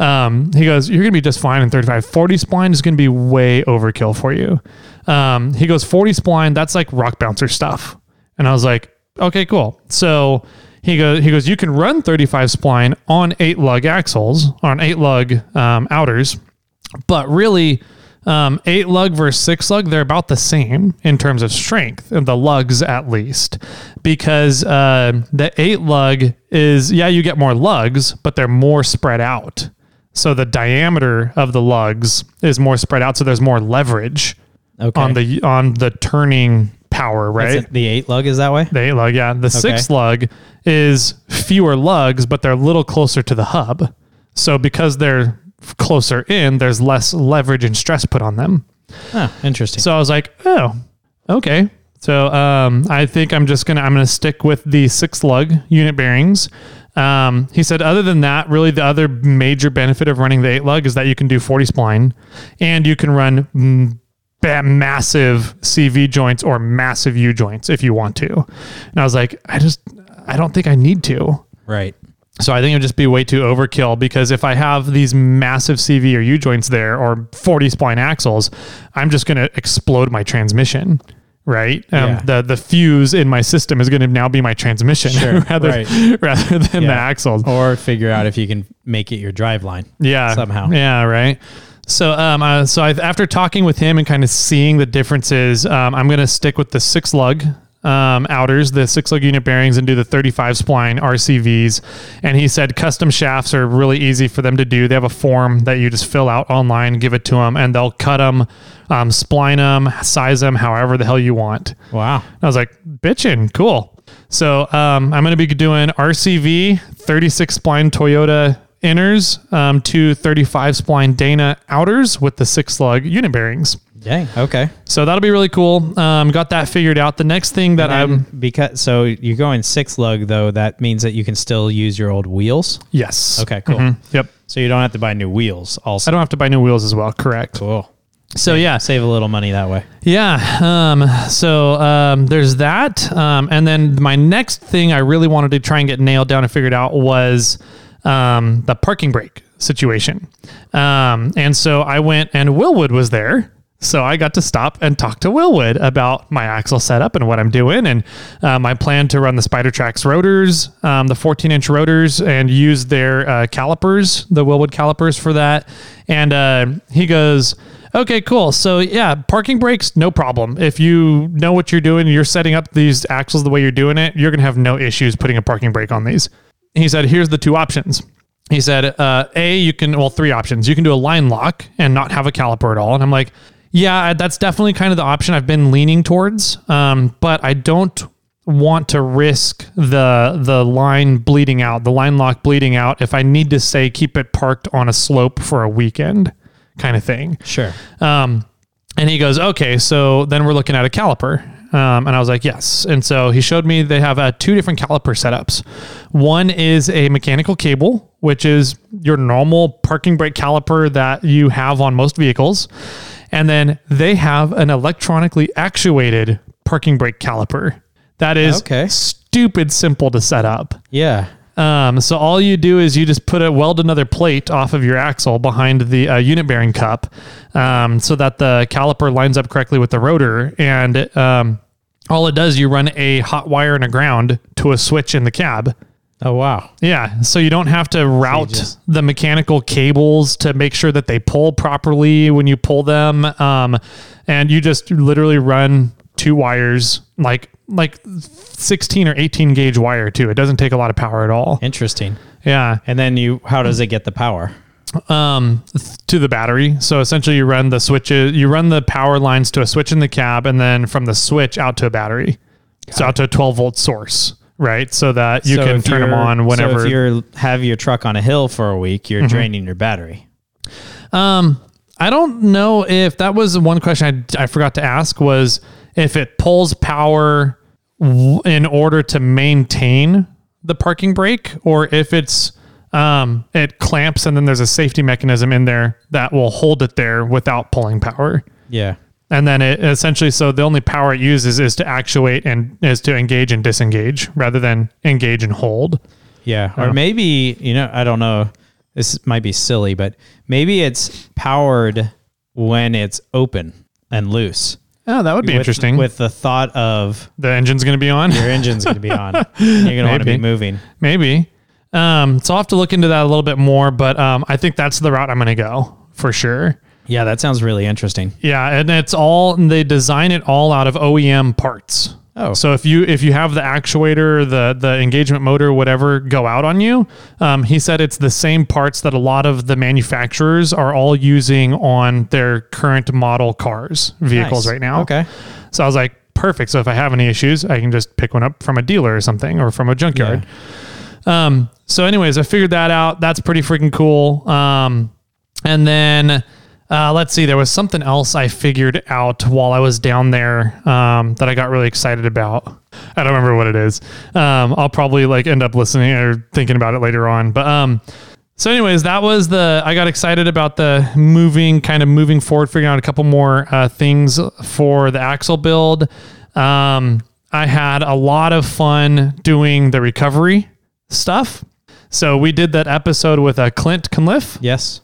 [SPEAKER 1] Um, he goes, you're going to be just fine in 35. 40 spline is going to be way overkill for you. Um, he goes, 40 spline, that's like rock bouncer stuff. And I was like, okay, cool. So he goes, he goes, you can run 35 spline on eight lug axles, on eight lug um, outers, but really, um, eight lug versus six lug, they're about the same in terms of strength, the lugs at least, because uh, the eight lug is, yeah, you get more lugs, but they're more spread out So the diameter of the lugs is more spread out, so there's more leverage
[SPEAKER 2] Okay.
[SPEAKER 1] on the on the turning power, right?
[SPEAKER 2] the eight lug is that way.
[SPEAKER 1] The eight lug, yeah. The six lug is fewer lugs, but they're a little closer to the hub. So because they're closer in, there's less leverage and stress put on them.
[SPEAKER 2] Huh, interesting.
[SPEAKER 1] So I was like, oh, okay. So um, I think I'm just gonna I'm gonna stick with the six lug unit bearings. Um, he said, other than that, really the other major benefit of running the eight lug is that you can do 40 spline, and you can run massive CV joints or massive U joints if you want to. And I was like, I just I don't think I need to.
[SPEAKER 2] right.
[SPEAKER 1] So I think it'd just be way too overkill because if I have these massive CV or U joints there or 40 spline axles, I'm just going to explode my transmission. Right. Um,
[SPEAKER 2] Yeah.
[SPEAKER 1] The the fuse in my system is going to now be my transmission
[SPEAKER 2] Sure,
[SPEAKER 1] rather
[SPEAKER 2] right.
[SPEAKER 1] rather than the
[SPEAKER 2] Yeah.
[SPEAKER 1] axles.
[SPEAKER 2] Or figure out if you can make it your drive line.
[SPEAKER 1] Yeah.
[SPEAKER 2] somehow.
[SPEAKER 1] Yeah. Right. So um uh, so I, after talking with him and kind of seeing the differences, um, I'm going to stick with the six lug um, outers, the six lug unit bearings, and do the 35 spline RCVs. And he said custom shafts are really easy for them to do. They have a form that you just fill out online, give it to them, and they'll cut them, um, spline them, size them, however the hell you want.
[SPEAKER 2] Wow.
[SPEAKER 1] I was like, bitchin', cool. So um, I'm going to be doing RCV 36 spline Toyota inners um, to 35 spline Dana outers with the six slug unit bearings.
[SPEAKER 2] Dang. Okay.
[SPEAKER 1] So that'll be really cool. Um, got that figured out. The next thing that I'm
[SPEAKER 2] because so you're going six lug though, that means that you can still use your old wheels.
[SPEAKER 1] yes,
[SPEAKER 2] Okay, cool.
[SPEAKER 1] Mhm. Yep,
[SPEAKER 2] So you don't have to buy new wheels. Also,
[SPEAKER 1] I don't have to buy new wheels as well. Correct.
[SPEAKER 2] cool.
[SPEAKER 1] So yeah,
[SPEAKER 2] Save a little money that way.
[SPEAKER 1] Yeah. Um, so um, there's that. Um, and then my next thing I really wanted to try and get nailed down and figured out was um, the parking brake situation. Um, and so I went and Wilwood was there. So I got to stop and talk to Wilwood about my axle setup and what I'm doing, and uh, my plan to run the Spidertrax rotors, um, the 14 inch rotors, and use their uh, calipers, the Wilwood calipers for that. And uh, he goes, Okay, cool. So yeah, parking brakes, no problem. If you know what you're doing, you're setting up these axles the way you're doing it, you're gonna have no issues putting a parking brake on these. He said, here's the two options. He said, uh, A, you can, well, three options. You can do a line lock and not have a caliper at all. And I'm like, yeah, that's definitely kind of the option I've been leaning towards. Um, but I don't want to risk the the line bleeding out, the line lock bleeding out if I need to say keep it parked on a slope for a weekend kind of thing.
[SPEAKER 2] Sure.
[SPEAKER 1] Um, and he goes, okay, so then we're looking at a caliper. Um, and I was like, yes. And so he showed me they have uh, two different caliper setups. One is a mechanical cable, which is your normal parking brake caliper that you have on most vehicles. And then they have an electronically actuated parking brake caliper that is
[SPEAKER 2] Okay.
[SPEAKER 1] stupid simple to set up.
[SPEAKER 2] Yeah.
[SPEAKER 1] Um, so all you do is you just put a weld another plate off of your axle behind the uh, unit bearing cup, um, so that the caliper lines up correctly with the rotor, and um, all it does you run a hot wire and a ground to a switch in the cab.
[SPEAKER 2] Oh wow.
[SPEAKER 1] Yeah, so you don't have to route
[SPEAKER 2] just-
[SPEAKER 1] the mechanical cables to make sure that they pull properly when you pull them, um, and you just literally run two wires, like like sixteen or eighteen gauge wire too. It doesn't take a lot of power at all.
[SPEAKER 2] Interesting.
[SPEAKER 1] Yeah,
[SPEAKER 2] And then you, how does it get the power?
[SPEAKER 1] Um, to the battery. So essentially, you run the switches, you run the power lines to a switch in the cab, and then from the switch out to a battery, so out to a 12 volt source, right? So that you
[SPEAKER 2] So
[SPEAKER 1] can turn them on whenever.
[SPEAKER 2] So if you have your truck on a hill for a week, you're draining your battery.
[SPEAKER 1] Um, I don't know if that was one question I, I forgot to ask was if it pulls power w- in order to maintain the parking brake or if it's um, it clamps and then there's a safety mechanism in there that will hold it there without pulling power.
[SPEAKER 2] Yeah.
[SPEAKER 1] And then it essentially, so the only power it uses is to actuate and is to engage and disengage rather than engage and hold.
[SPEAKER 2] Yeah. Or maybe, you know, I don't know. This might be silly, but maybe it's powered when it's open and loose.
[SPEAKER 1] Oh, that would be
[SPEAKER 2] With-
[SPEAKER 1] interesting.
[SPEAKER 2] With the thought of
[SPEAKER 1] the engine's going to be on.
[SPEAKER 2] your engine's going to be on. You're going to want to be moving.
[SPEAKER 1] Maybe. Um, so I'll have to look into that a little bit more, but um, I think that's the route I'm going to go for sure.
[SPEAKER 2] Yeah, that sounds really interesting.
[SPEAKER 1] Yeah, and it's all they design it all out of OEM parts.
[SPEAKER 2] Oh.
[SPEAKER 1] So if you if you have the actuator, the the engagement motor, whatever, go out on you, um, he said it's the same parts that a lot of the manufacturers are all using on their current model cars vehicles
[SPEAKER 2] Nice.
[SPEAKER 1] right now.
[SPEAKER 2] Okay.
[SPEAKER 1] So I was like, perfect. So if I have any issues, I can just pick one up from a dealer or something or from a junkyard. Um, so anyways, I figured that out. That's pretty freaking cool. Um, and then uh, let's see, there was something else I figured out while I was down there um, that I got really excited about. I don't remember what it is. Um, I'll probably like end up listening or thinking about it later on. But um, so, anyways, that was the. I got excited about the moving, kind of moving forward, figuring out a couple more uh, things for the axle build. Um, I had a lot of fun doing the recovery stuff. So we did that episode with uh, Clint Conliff
[SPEAKER 2] Yes.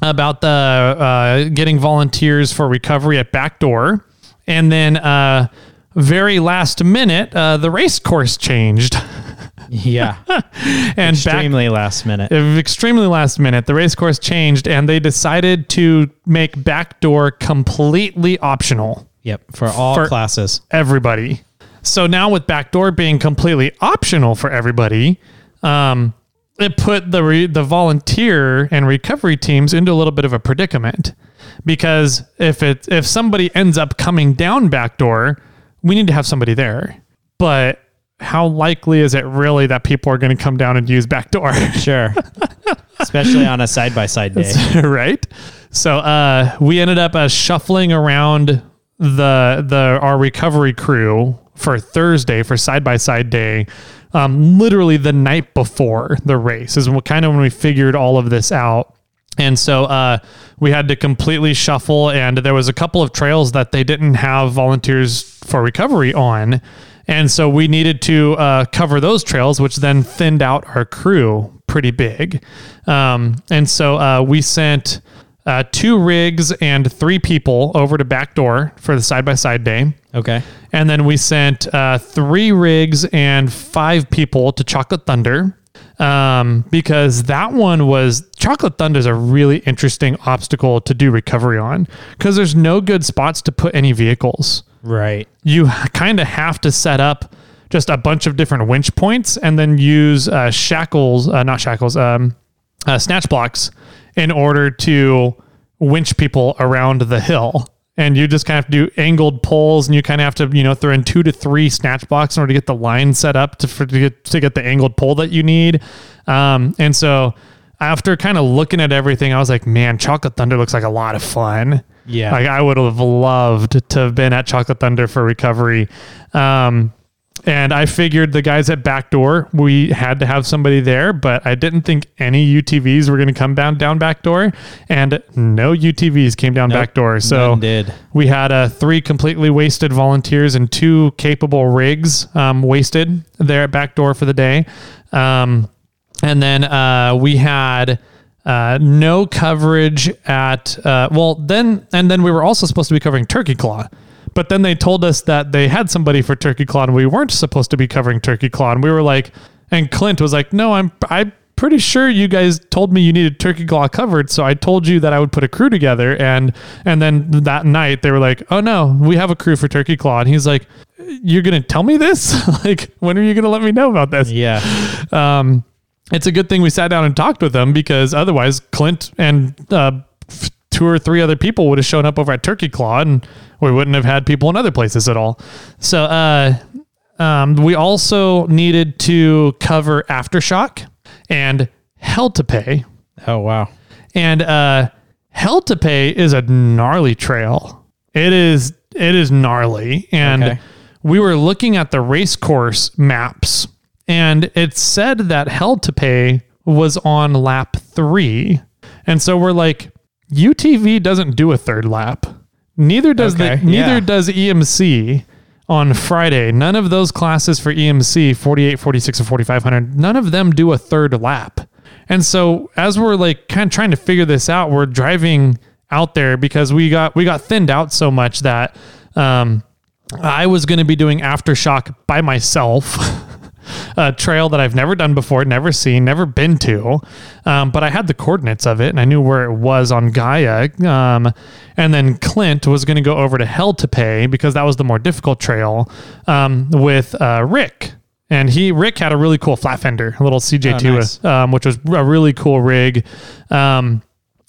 [SPEAKER 1] about the uh, getting volunteers for recovery at Backdoor, and then uh, very last minute, uh, the race course changed,
[SPEAKER 2] Yeah.
[SPEAKER 1] and back
[SPEAKER 2] Extremely last minute.
[SPEAKER 1] extremely last minute, the race course changed, and they decided to make Backdoor completely optional.
[SPEAKER 2] Yep. For all
[SPEAKER 1] For-
[SPEAKER 2] classes.
[SPEAKER 1] everybody. So now with backdoor being completely optional for everybody, um, it put the re- the volunteer and recovery teams into a little bit of a predicament because if it if somebody ends up coming down backdoor, we need to have somebody there. But how likely is it really that people are going to come down and use backdoor?
[SPEAKER 2] Sure. Especially on a side by side day.
[SPEAKER 1] right? So uh, we ended up uh, shuffling around the the our recovery crew for Thursday for side by side day. Um, literally the night before the race is kind of when we figured all of this out. And so uh, we had to completely shuffle, and there was a couple of trails that they didn't have volunteers for recovery on. And so we needed to uh, cover those trails, which then thinned out our crew pretty big. Um, and so uh, we sent uh, two rigs and three people over to Backdoor for the side by side day.
[SPEAKER 2] Okay.
[SPEAKER 1] And then we sent uh, three rigs and five people to Chocolate Thunder um, because that one was Chocolate Thunder is a really interesting obstacle to do recovery on because there's no good spots to put any vehicles.
[SPEAKER 2] Right.
[SPEAKER 1] You kind of have to set up just a bunch of different winch points and then use uh, shackles, uh, not shackles, um, uh, snatch blocks in order to winch people around the hill. And you just kind of have to do angled pulls, and you kind of have to, you know, throw in two to three snatch blocks in order to get the line set up to, for, to, get, to get the angled pull that you need. Um, and so, after kind of looking at everything, I was like, man, Chocolate Thunder looks like a lot of fun.
[SPEAKER 2] Yeah.
[SPEAKER 1] Like I would have loved to have been at Chocolate Thunder for recovery. Um, and I figured the guys at Backdoor, we had to have somebody there, but I didn't think any UTVs were going to come down down Backdoor, and no UTVs came down
[SPEAKER 2] Nope,
[SPEAKER 1] Backdoor. So we had uh, three completely wasted volunteers and two capable rigs um, wasted there at Backdoor for the day. Um, and then uh, we had uh, no coverage at, uh, well, then, and then we were also supposed to be covering Turkey Claw. But then they told us that they had somebody for Turkey Claw and we weren't supposed to be covering Turkey Claw. And we were like, and Clint was like, no, I'm, I'm pretty sure you guys told me you needed Turkey Claw covered. So I told you that I would put a crew together. And, and then that night they were like, oh no, we have a crew for Turkey Claw. And he's like, you're going to tell me this? like, when are you going to let me know about this?
[SPEAKER 2] Yeah.
[SPEAKER 1] um, it's a good thing we sat down and talked with them because otherwise Clint and uh, two or three other people would have shown up over at Turkey Claw and we wouldn't have had people in other places at all. So uh, um, we also needed to cover Aftershock and Hell to Pay.
[SPEAKER 2] Oh wow.
[SPEAKER 1] And uh, Hell to Pay is a gnarly trail. It is it is gnarly, and
[SPEAKER 2] Okay.
[SPEAKER 1] we were looking at the race course maps, and it said that Hell to Pay was on lap three, and so we're like, UTV doesn't do a third lap. Neither does
[SPEAKER 2] Okay,
[SPEAKER 1] the neither
[SPEAKER 2] yeah.
[SPEAKER 1] does EMC on Friday. None of those classes for EMC 48, 46, or 4500, none of them do a third lap. And so as we're like kind of trying to figure this out, we're driving out there because we got we got thinned out so much that um, I was going to be doing aftershock by myself. a trail that I've never done before, never seen, never been to. Um, but I had the coordinates of it and I knew where it was on Gaia. Um, and then Clint was going to go over to Hell to Pay because that was the more difficult trail um, with uh, Rick. And he Rick had a really cool flat fender, a little CJ2,
[SPEAKER 2] Oh, nice.
[SPEAKER 1] um, which was a really cool rig. Um,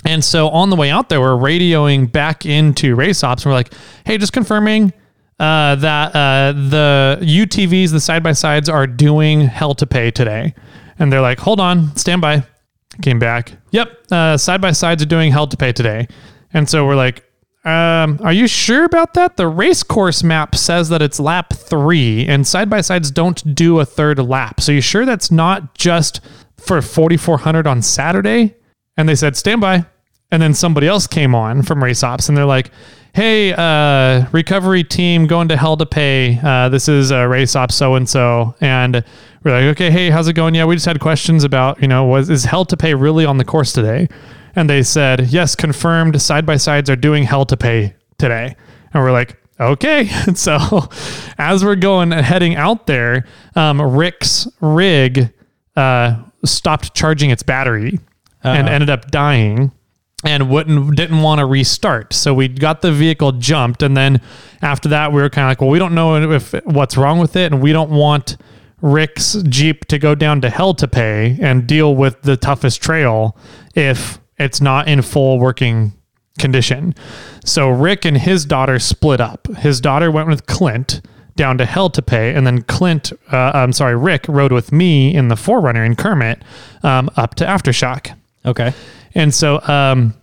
[SPEAKER 1] and so on the way out there, we're radioing back into race ops. And we're like, hey, just confirming uh, that uh, the UTVs, the side by sides, are doing hell to pay today. And they're like, hold on, stand by. Came back. Yep, side by sides are doing hell to pay today. And so we're like, um, are you sure about that? The race course map says that it's lap three, and side by sides don't do a third lap. So you sure that's not just for 4400 on Saturday? And they said, stand by. And then somebody else came on from race ops, and they're like, hey, uh, recovery team going to hell to pay. Uh, this is uh, race ops so and so. And we're like, okay, hey, how's it going? Yeah, we just had questions about, you know, was is hell to pay really on the course today? And they said, yes, confirmed. Side by sides are doing hell to pay today. And we're like, okay. And so as we're going heading out there, um, Rick's rig uh, stopped charging its battery and
[SPEAKER 2] Uh-oh.
[SPEAKER 1] ended up dying and wouldn't didn't want to restart. So we got the vehicle jumped, and then after that, we were kind of like, well, we don't know if what's wrong with it, and we don't want Rick's Jeep to go down to hell to pay and deal with the toughest trail if it's not in full working condition. So Rick and his daughter split up. His daughter went with Clint down to hell to pay, and then Clint, uh, I'm sorry, Rick rode with me in the 4Runner in Kermit um, up to Aftershock.
[SPEAKER 2] Okay.
[SPEAKER 1] And so um,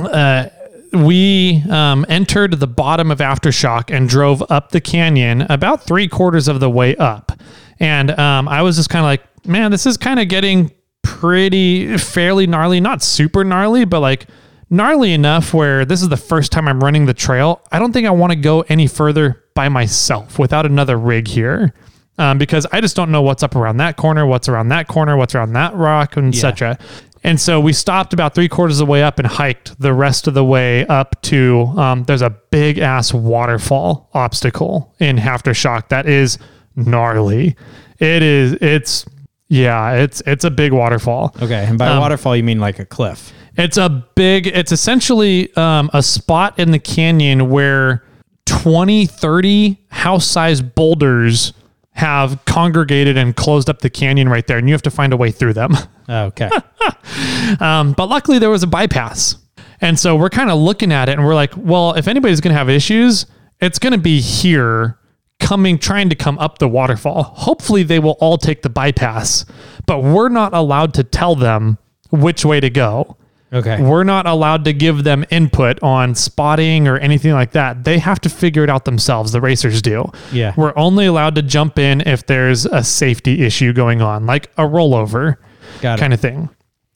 [SPEAKER 1] uh, we um, entered the bottom of Aftershock and drove up the canyon about three quarters of the way up. And um, I was just kind of like, man, this is kind of getting pretty fairly gnarly, not super gnarly, but like gnarly enough where this is the first time I'm running the trail. I don't think I want to go any further by myself without another rig here. Um, because I just don't know what's up around that corner, what's around that corner, what's around that rock, and
[SPEAKER 2] Yeah.
[SPEAKER 1] etc. And so we stopped about three quarters of the way up and hiked the rest of the way up to um, there's a big ass waterfall obstacle in Aftershock that is gnarly. It is it's yeah, it's it's a big waterfall.
[SPEAKER 2] Okay. And by
[SPEAKER 1] Um,
[SPEAKER 2] waterfall, you mean like a cliff.
[SPEAKER 1] It's a big, it's essentially um, a spot in the canyon where 20, 30 house sized boulders have congregated and closed up the canyon right there, and you have to find a way through them.
[SPEAKER 2] Okay.
[SPEAKER 1] Um, but luckily, there was a bypass. And so we're kind of looking at it and we're like, well, if anybody's going to have issues, it's going to be here coming, trying to come up the waterfall. Hopefully, they will all take the bypass, but we're not allowed to tell them which way to go.
[SPEAKER 2] Okay.
[SPEAKER 1] We're not allowed to give them input on spotting or anything like that. They have to figure it out themselves. The racers do.
[SPEAKER 2] Yeah.
[SPEAKER 1] We're only allowed to jump in if there's a safety issue going on, like a rollover kind of thing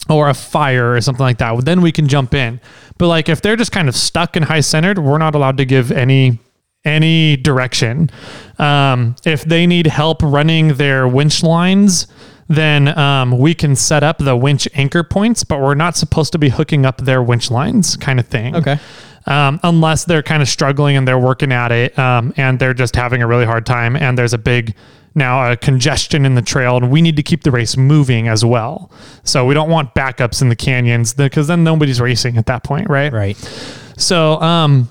[SPEAKER 1] or a fire or something like that. Then we can jump in. But like if they're just kind of stuck and high centered, we're not allowed to give any any direction. Um, if they need help running their winch lines, then um, we can set up the winch anchor points, but we're not supposed to be hooking up their winch lines, kind of thing
[SPEAKER 2] Okay.
[SPEAKER 1] um, unless they're kind of struggling and they're working at it um, and they're just having a really hard time and there's a big now a congestion in the trail and we need to keep the race moving as well so we don't want backups in the canyons because then nobody's racing at that point right
[SPEAKER 2] Right.
[SPEAKER 1] so um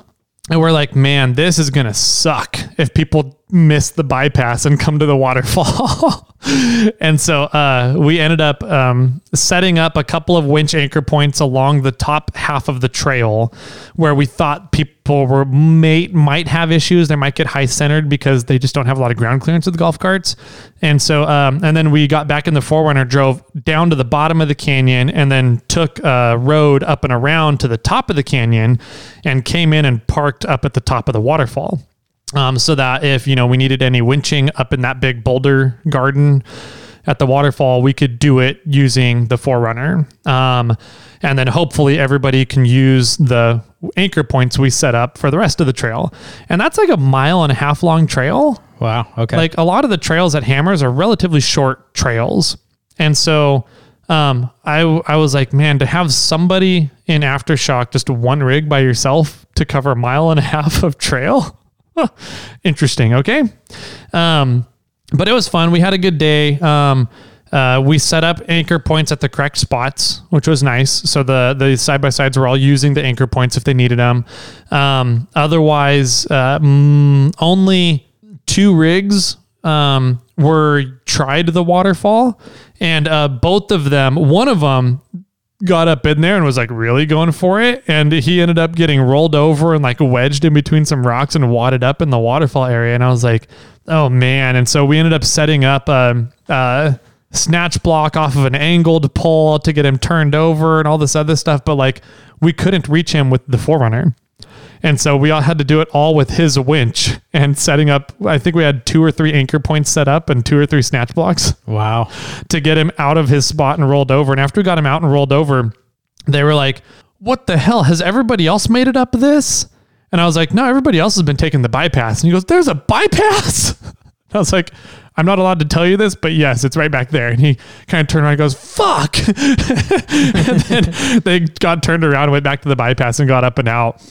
[SPEAKER 1] and we're like man this is gonna suck if people miss the bypass and come to the waterfall. And so uh, we ended up um, setting up a couple of winch anchor points along the top half of the trail where we thought people were may, might have issues. They might get high centered because they just don't have a lot of ground clearance with the golf carts. And so um, and then we got back in the 4Runner drove down to the bottom of the canyon and then took a road up and around to the top of the canyon and came in and parked up at the top of the waterfall um, so that if you know we needed any winching up in that big boulder garden at the waterfall, we could do it using the 4Runner. Um, and then hopefully everybody can use the anchor points we set up for the rest of the trail. And that's like a mile and a half long trail.
[SPEAKER 2] Wow. Okay.
[SPEAKER 1] Like a lot of the trails at Hammers are relatively short trails. And so um, I, I was like, man, to have somebody in Aftershock, just one rig by yourself to cover a mile and a half of trail. Interesting. Okay. Um, but it was fun. We had a good day. Um, uh, we set up anchor points at the correct spots, which was nice. So the the side by sides were all using the anchor points if they needed them. Um, otherwise, uh, mm, only two rigs um, were tried the waterfall, and uh, both of them, one of them got up in there and was like really going for it, and he ended up getting rolled over and like wedged in between some rocks and wadded up in the waterfall area. And I was like, oh man! And so we ended up setting up a. a snatch block off of an angled pole to get him turned over and all this other stuff but like we couldn't reach him with the 4Runner and so we all had to do it all with his winch and setting up. I think we had two or three anchor points set up and two or three snatch blocks
[SPEAKER 2] Wow.
[SPEAKER 1] to get him out of his spot and rolled over. And after we got him out and rolled over, they were like, What the hell? Has everybody else made it up this? And I was like, No, everybody else has been taking the bypass. And he goes, There's a bypass. I was like, I'm not allowed to tell you this, but yes, it's right back there. And he kind of turned around and goes, fuck. and then they got turned around and went back to the bypass and got up and out.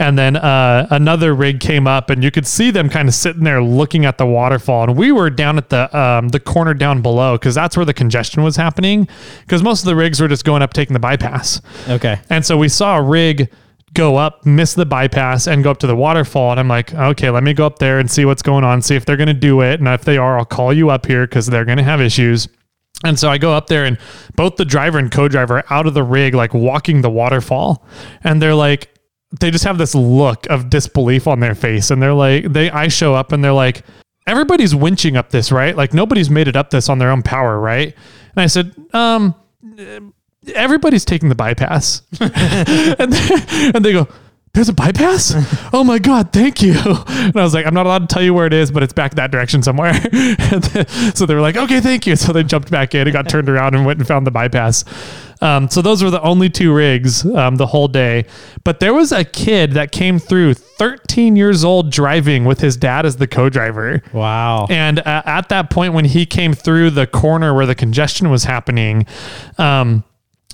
[SPEAKER 1] And then uh, another rig came up, and you could see them kind of sitting there looking at the waterfall. And we were down at the um, the corner down below because that's where the congestion was happening. Because most of the rigs were just going up taking the bypass.
[SPEAKER 2] Okay.
[SPEAKER 1] And so we saw a rig go up, miss the bypass, and go up to the waterfall. And I'm like, okay, let me go up there and see what's going on, see if they're going to do it. And if they are, I'll call you up here because they're going to have issues. And so I go up there, and both the driver and co driver are out of the rig, like walking the waterfall. And they're like, they just have this look of disbelief on their face. And they're like, they, I show up and they're like, everybody's winching up this, right? Like nobody's made it up this on their own power, right? And I said, um, everybody's taking the bypass. and, they, and they go, there's a bypass? Oh my God, thank you. And I was like, I'm not allowed to tell you where it is, but it's back that direction somewhere. So they were like, okay, thank you. So they jumped back in and got turned around and went and found the bypass. Um, so those were the only two rigs um, the whole day. But there was a kid that came through 13 years old driving with his dad as the co driver.
[SPEAKER 2] Wow.
[SPEAKER 1] And uh, at that point, when he came through the corner where the congestion was happening, um,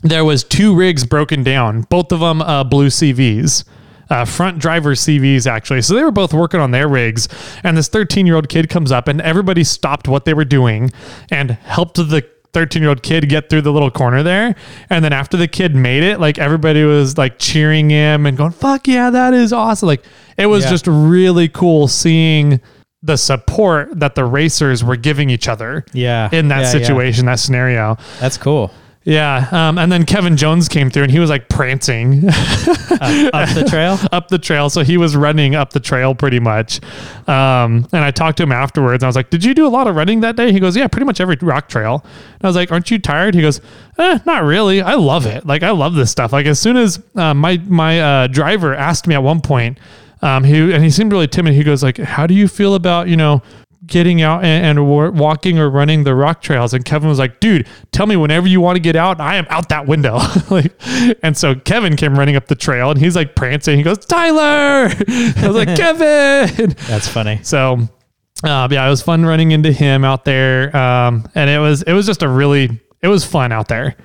[SPEAKER 1] there was two rigs broken down, both of them uh, blue CVs. Uh, front driver CVs actually. So they were both working on their rigs, and this 13 year old kid comes up, and everybody stopped what they were doing and helped the 13 year old kid get through the little corner there. And then after the kid made it, like everybody was like cheering him and going, "Fuck yeah, that is awesome!" Like it was
[SPEAKER 2] Yeah.
[SPEAKER 1] just really cool seeing the support that the racers were giving each other
[SPEAKER 2] Yeah.
[SPEAKER 1] in that
[SPEAKER 2] Yeah, yeah.
[SPEAKER 1] situation, that scenario.
[SPEAKER 2] That's cool.
[SPEAKER 1] Yeah. Um, and then Kevin Jones came through and he was like prancing
[SPEAKER 2] Up the trail.
[SPEAKER 1] up the trail. So he was running up the trail pretty much. Um, and I talked to him afterwards. And I was like, Did you do a lot of running that day? He goes, Yeah, pretty much every rock trail. And I was like, Aren't you tired? He goes, eh, Not really. I love it. Like, I love this stuff. Like, as soon as uh, my, my uh, driver asked me at one point, um, he, and he seemed really timid. He goes, like, How do you feel about, you know, getting out and, and walking or running the rock trails. And kevin was like dude tell me whenever you want to get out i am out that window. Like and so kevin came running up the trail and he's like prancing. He goes tyler! I was like kevin!
[SPEAKER 2] That's funny.
[SPEAKER 1] so uh, yeah it was fun running into him out there. Um, and it was it was just a really it was fun out there.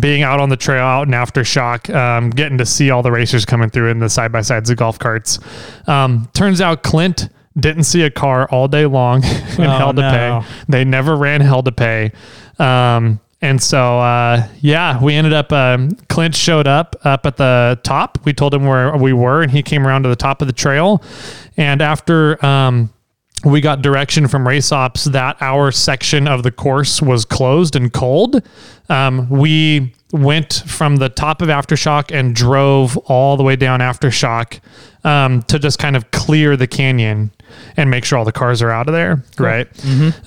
[SPEAKER 1] Being out on the trail out in aftershock um, getting to see all the racers coming through in the side by sides of golf carts. Um, turns out clint didn't see a car all day long in
[SPEAKER 2] Oh,
[SPEAKER 1] hell to
[SPEAKER 2] no.
[SPEAKER 1] pay. They never ran hell to pay. Um, and so uh, yeah we ended up um, clint showed up up at the top. We told him where we were and he came around to the top of the trail. And after um, we got direction from race ops that our section of the course was closed and cold. Um, we went from the top of Aftershock and drove all the way down Aftershock um, to just kind of clear the canyon and make sure all the cars are out of there. Right.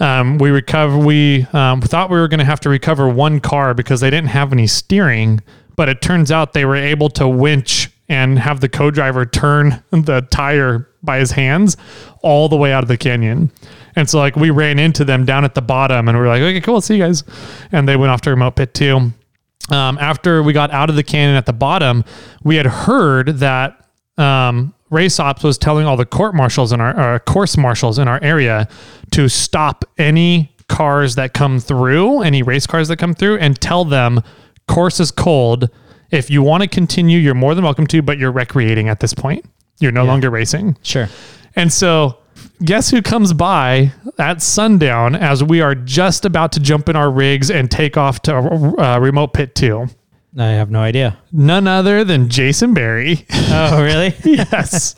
[SPEAKER 1] Um, we recover. We um, thought we were going to have to recover one car because they didn't have any steering, but it turns out they were able to winch and have the co-driver turn the tire by his hands all the way out of the canyon. And so like we ran into them down at the bottom and we were like, okay, cool, see you guys. And they went off to remote pit too. Um, after we got out of the canyon at the bottom, we had heard that um, race ops was telling all the court marshals in our, our course marshals in our area to stop any cars that come through, any race cars that come through, and tell them course is cold. If you want to continue, you're more than welcome to, but you're recreating at this point. You're no longer racing.
[SPEAKER 2] Sure.
[SPEAKER 1] And so guess who comes by at sundown as we are just about to jump in our rigs and take off to uh, remote pit two?
[SPEAKER 2] I have no idea.
[SPEAKER 1] None other than Jason Barry.
[SPEAKER 2] Oh, really?
[SPEAKER 1] yes.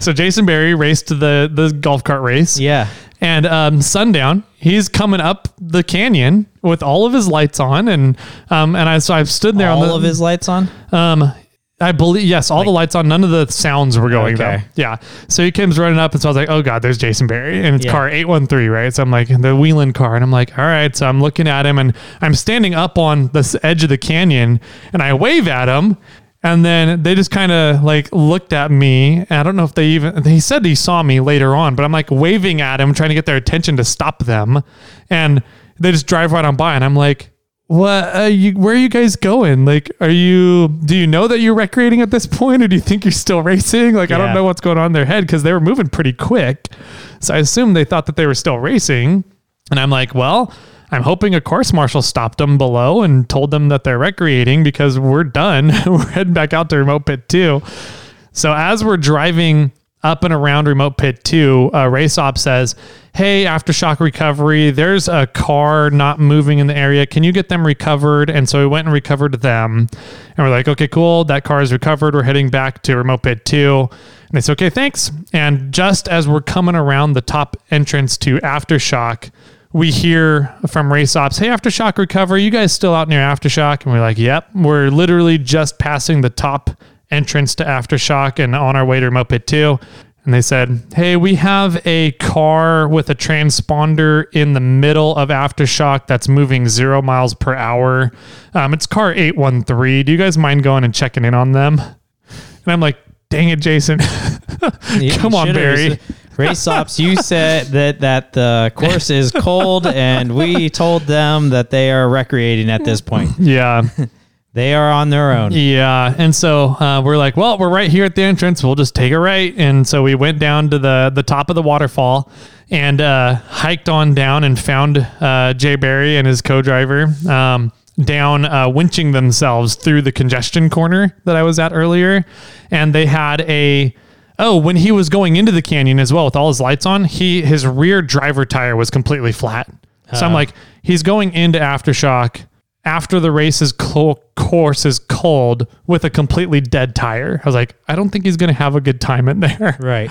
[SPEAKER 1] So Jason Barry raced the the golf cart race.
[SPEAKER 2] yeah.
[SPEAKER 1] And um, sundown, he's coming up the canyon with all of his lights on, and um, and I so I've stood there on
[SPEAKER 2] All of his lights on.
[SPEAKER 1] um, I believe yes, all the lights on. None of the sounds were going
[SPEAKER 2] Okay.
[SPEAKER 1] though. Yeah. So he comes running up, and so I was like, "Oh God, there's Jason Berry," and it's
[SPEAKER 2] Yeah.
[SPEAKER 1] car eight one three, right? So I'm like the Wheeland car, and I'm like, "All right." So I'm looking at him, and I'm standing up on this edge of the canyon, and I wave at him. And then they just kind of like looked at me. I don't know if they even, he said he saw me later on, but I'm like waving at him, trying to get their attention to stop them. And they just drive right on by. And I'm like, what are you where are you guys going? Like are you do you know that you're recreating at this point or do you think you're still racing? Like i don't know what's going on in their head because they were moving pretty quick. So i assume they thought that they were still racing. And i'm like well i'm hoping a course marshal stopped them below and told them that they're recreating because we're done. We're heading back out to remote pit two. So as we're driving up and around remote pit two, uh, race op says, "Hey, aftershock recovery. There's a car not moving in the area. Can you get them recovered?" And so we went and recovered them, and we're like, "Okay, cool. That car is recovered. We're heading back to remote pit two. And they said, "Okay, thanks." And just as we're coming around the top entrance to aftershock. We hear from race ops, hey, Aftershock Recovery, you guys still out near Aftershock? And we're like, yep, we're literally just passing the top entrance to Aftershock and on our way to Pit 2. And they said, Hey, we have a car with a transponder in the middle of Aftershock that's moving zero miles per hour. Um, it's car 813. Do you guys mind going and checking in on them? And I'm like, Dang it, Jason. Come on, Barry.
[SPEAKER 2] Race ops, you said that that the course is cold, and we told them that they are recreating at this point.
[SPEAKER 1] yeah.
[SPEAKER 2] They are on their own.
[SPEAKER 1] Yeah. And so uh, we're like, well, we're right here at the entrance. We'll just take a right. And so we went down to the, the top of the waterfall and uh, hiked on down and found uh, Jay Barry and his co driver um, down, uh, winching themselves through the congestion corner that I was at earlier. And they had a. Oh, when he was going into the canyon as well with all his lights on, he his rear driver tire was completely flat. So I'm
[SPEAKER 2] Oh.
[SPEAKER 1] like, he's going into aftershock after the race's course is cold with a completely dead tire. I was like, I don't think he's going to have a good time in there.
[SPEAKER 2] Right.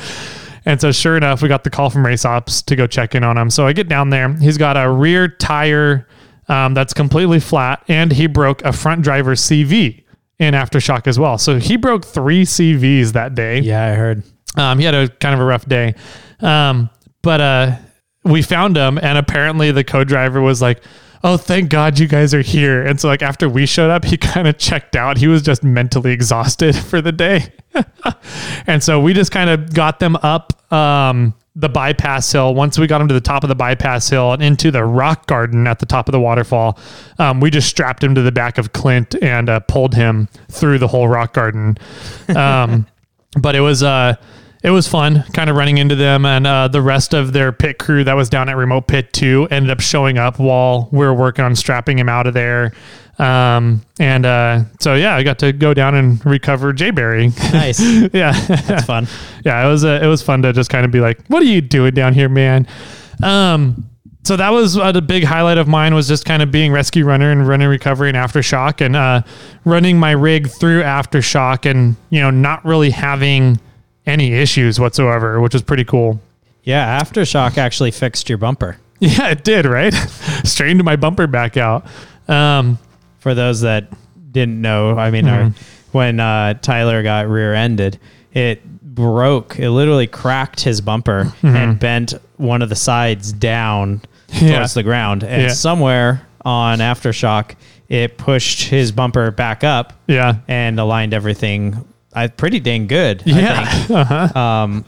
[SPEAKER 1] And so, sure enough, we got the call from Race Ops to go check in on him. So I get down there. He's got a rear tire um, that's completely flat, and he broke a front driver CV in aftershock as well. So he broke three CVs that day.
[SPEAKER 2] Yeah, I heard.
[SPEAKER 1] Um, he had a kind of a rough day. Um, but uh, we found him, and apparently the co-driver was like, "Oh, thank God you guys are here." And so, like after we showed up, he kind of checked out. He was just mentally exhausted for the day, and so we just kind of got them up. Um, the bypass hill. Once we got him to the top of the bypass hill and into the rock garden at the top of the waterfall, um, we just strapped him to the back of Clint and uh, pulled him through the whole rock garden. Um, but it was uh it was fun kind of running into them and uh, the rest of their pit crew that was down at remote pit 2 ended up showing up while we were working on strapping him out of there um, and uh, so yeah i got to go down and recover Jay jayberry
[SPEAKER 2] Nice.
[SPEAKER 1] yeah
[SPEAKER 2] That's fun.
[SPEAKER 1] yeah, it was uh, it was fun to just kind of be like, "What are you doing down here, man?" Um, so that was uh, the big highlight of mine was just kind of being rescue runner and running recovery and aftershock and uh, running my rig through aftershock and you know not really having any issues whatsoever, which was pretty cool.
[SPEAKER 2] Yeah, aftershock actually fixed your bumper.
[SPEAKER 1] Yeah, it did, right? Straightened my bumper back out. Um,
[SPEAKER 2] For those that didn't know, I mean, our, when uh, Tyler got rear-ended, it broke. It literally cracked his bumper and bent one of the sides down
[SPEAKER 1] Yeah.
[SPEAKER 2] towards the ground. And
[SPEAKER 1] Yeah.
[SPEAKER 2] somewhere on aftershock, it pushed his bumper back up
[SPEAKER 1] yeah.
[SPEAKER 2] and aligned everything. I pretty dang good. I
[SPEAKER 1] Yeah.
[SPEAKER 2] think.
[SPEAKER 1] Uh-huh.
[SPEAKER 2] um,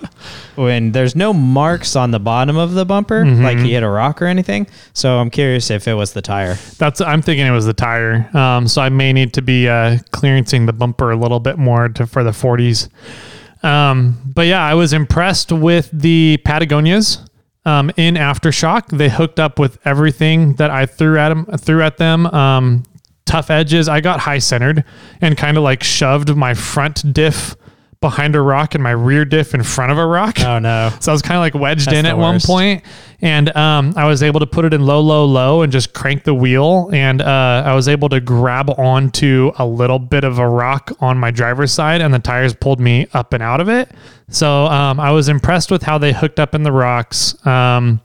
[SPEAKER 2] when there's no marks on the bottom of the bumper,
[SPEAKER 1] Mm-hmm.
[SPEAKER 2] like he hit a rock or anything. So I'm curious if it was the tire.
[SPEAKER 1] That's I'm thinking it was the tire. Um, so I may need to be uh, clearancing the bumper a little bit more to, for the 40s. Um, but yeah, I was impressed with the Patagonias um, in aftershock. They hooked up with everything that I threw at them. Threw at them. Um, tough edges. I got high centered and kind of like shoved my front diff behind a rock and my rear diff in front of a rock.
[SPEAKER 2] Oh no.
[SPEAKER 1] So I was kind of like wedged
[SPEAKER 2] That's
[SPEAKER 1] in at one point, and um, I was able to put it in low, low, low, and just crank the wheel, and uh, I was able to grab onto a little bit of a rock on my driver's side, and the tires pulled me up and out of it. So um, I was impressed with how they hooked up in the rocks. Um,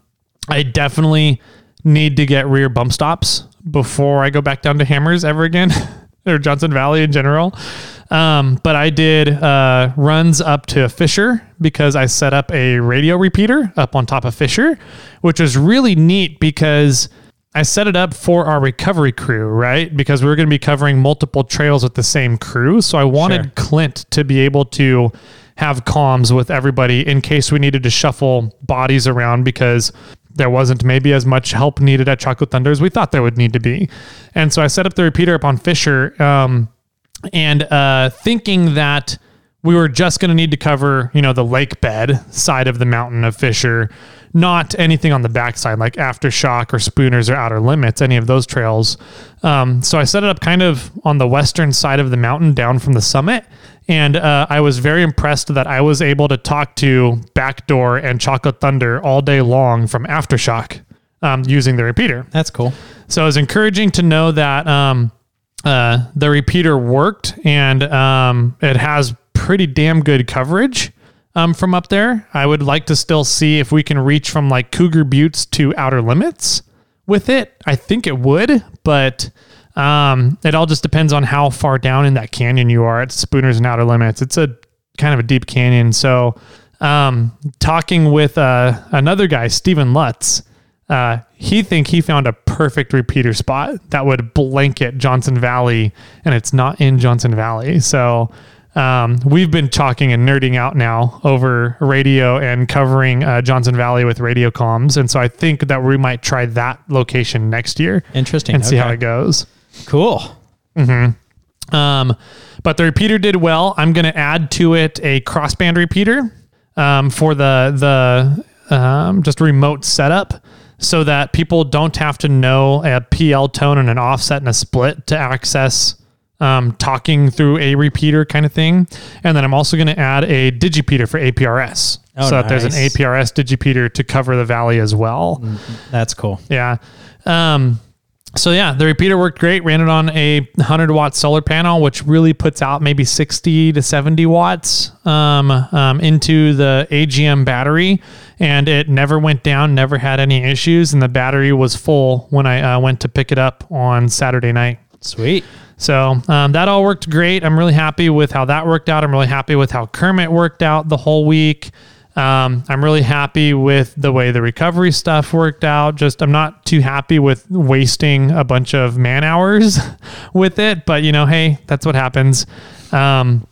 [SPEAKER 1] I definitely need to get rear bump stops before I go back down to Hammers ever again, or Johnson Valley in general. Um, but I did uh, runs up to Fisher because I set up a radio repeater up on top of Fisher, which was really neat because I set it up for our recovery crew, right? Because we were going to be covering multiple trails with the same crew. So I wanted
[SPEAKER 2] Sure.
[SPEAKER 1] Clint to be able to have comms with everybody in case we needed to shuffle bodies around because there wasn't maybe as much help needed at Chocolate Thunder as we thought there would need to be. And so I set up the repeater up on Fisher. Um, and uh, thinking that we were just going to need to cover, you know, the lake bed side of the mountain of Fisher, not anything on the backside like Aftershock or Spooners or Outer Limits, any of those trails. Um, so I set it up kind of on the western side of the mountain down from the summit. And uh, I was very impressed that I was able to talk to Backdoor and Chocolate Thunder all day long from Aftershock um, using the repeater.
[SPEAKER 2] That's cool.
[SPEAKER 1] So it was encouraging to know that um, uh, the repeater worked and um, it has pretty damn good coverage um, from up there. I would like to still see if we can reach from like Cougar Buttes to Outer Limits with it. I think it would, but um, it all just depends on how far down in that canyon you are at Spooners and Outer Limits. It's a kind of a deep canyon. So um, talking with uh, another guy, Stephen Lutz, uh, he think he found a perfect repeater spot that would blanket Johnson Valley, and it's not in Johnson Valley. So um, we've been talking and nerding out now over radio and covering uh, Johnson Valley with radio comms, and so I think that we might try that location next year
[SPEAKER 2] Interesting.
[SPEAKER 1] and see how it goes.
[SPEAKER 2] Cool.
[SPEAKER 1] Um, but the repeater did well. I'm going to add to it a crossband repeater um, for the the um, just remote setup, so that people don't have to know a PL tone and an offset and a split to access um, talking through a repeater kind of thing. And then I'm also going to add a digipeater for APRS,
[SPEAKER 2] Oh,
[SPEAKER 1] so that there's an
[SPEAKER 2] nice.
[SPEAKER 1] APRS digipeater to cover the valley as well.
[SPEAKER 2] That's cool.
[SPEAKER 1] Yeah. Um, so yeah, the repeater worked great. Ran it on a 100 watt solar panel, which really puts out maybe 60 to 70 watts um, um, into the AGM battery, and it never went down. Never had any issues, and the battery was full when I uh, went to pick it up on Saturday night.
[SPEAKER 2] Sweet.
[SPEAKER 1] So um, that all worked great. I'm really happy with how that worked out. I'm really happy with how Kermit worked out the whole week. Um, I'm really happy with the way the recovery stuff worked out. Just I'm not too happy with wasting a bunch of man hours with it, but you know, hey, that's what happens. Um,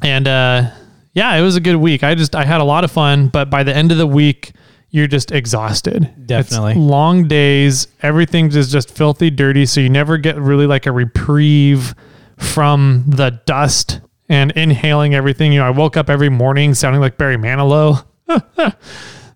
[SPEAKER 1] and uh, yeah, it was a good week. I just I had a lot of fun, but by the end of the week, you're just exhausted. It's
[SPEAKER 2] Definitely.
[SPEAKER 1] long days. Everything is just filthy dirty, so you never get really like a reprieve from the dust and inhaling everything. You know, I woke up every morning sounding like Barry Manilow.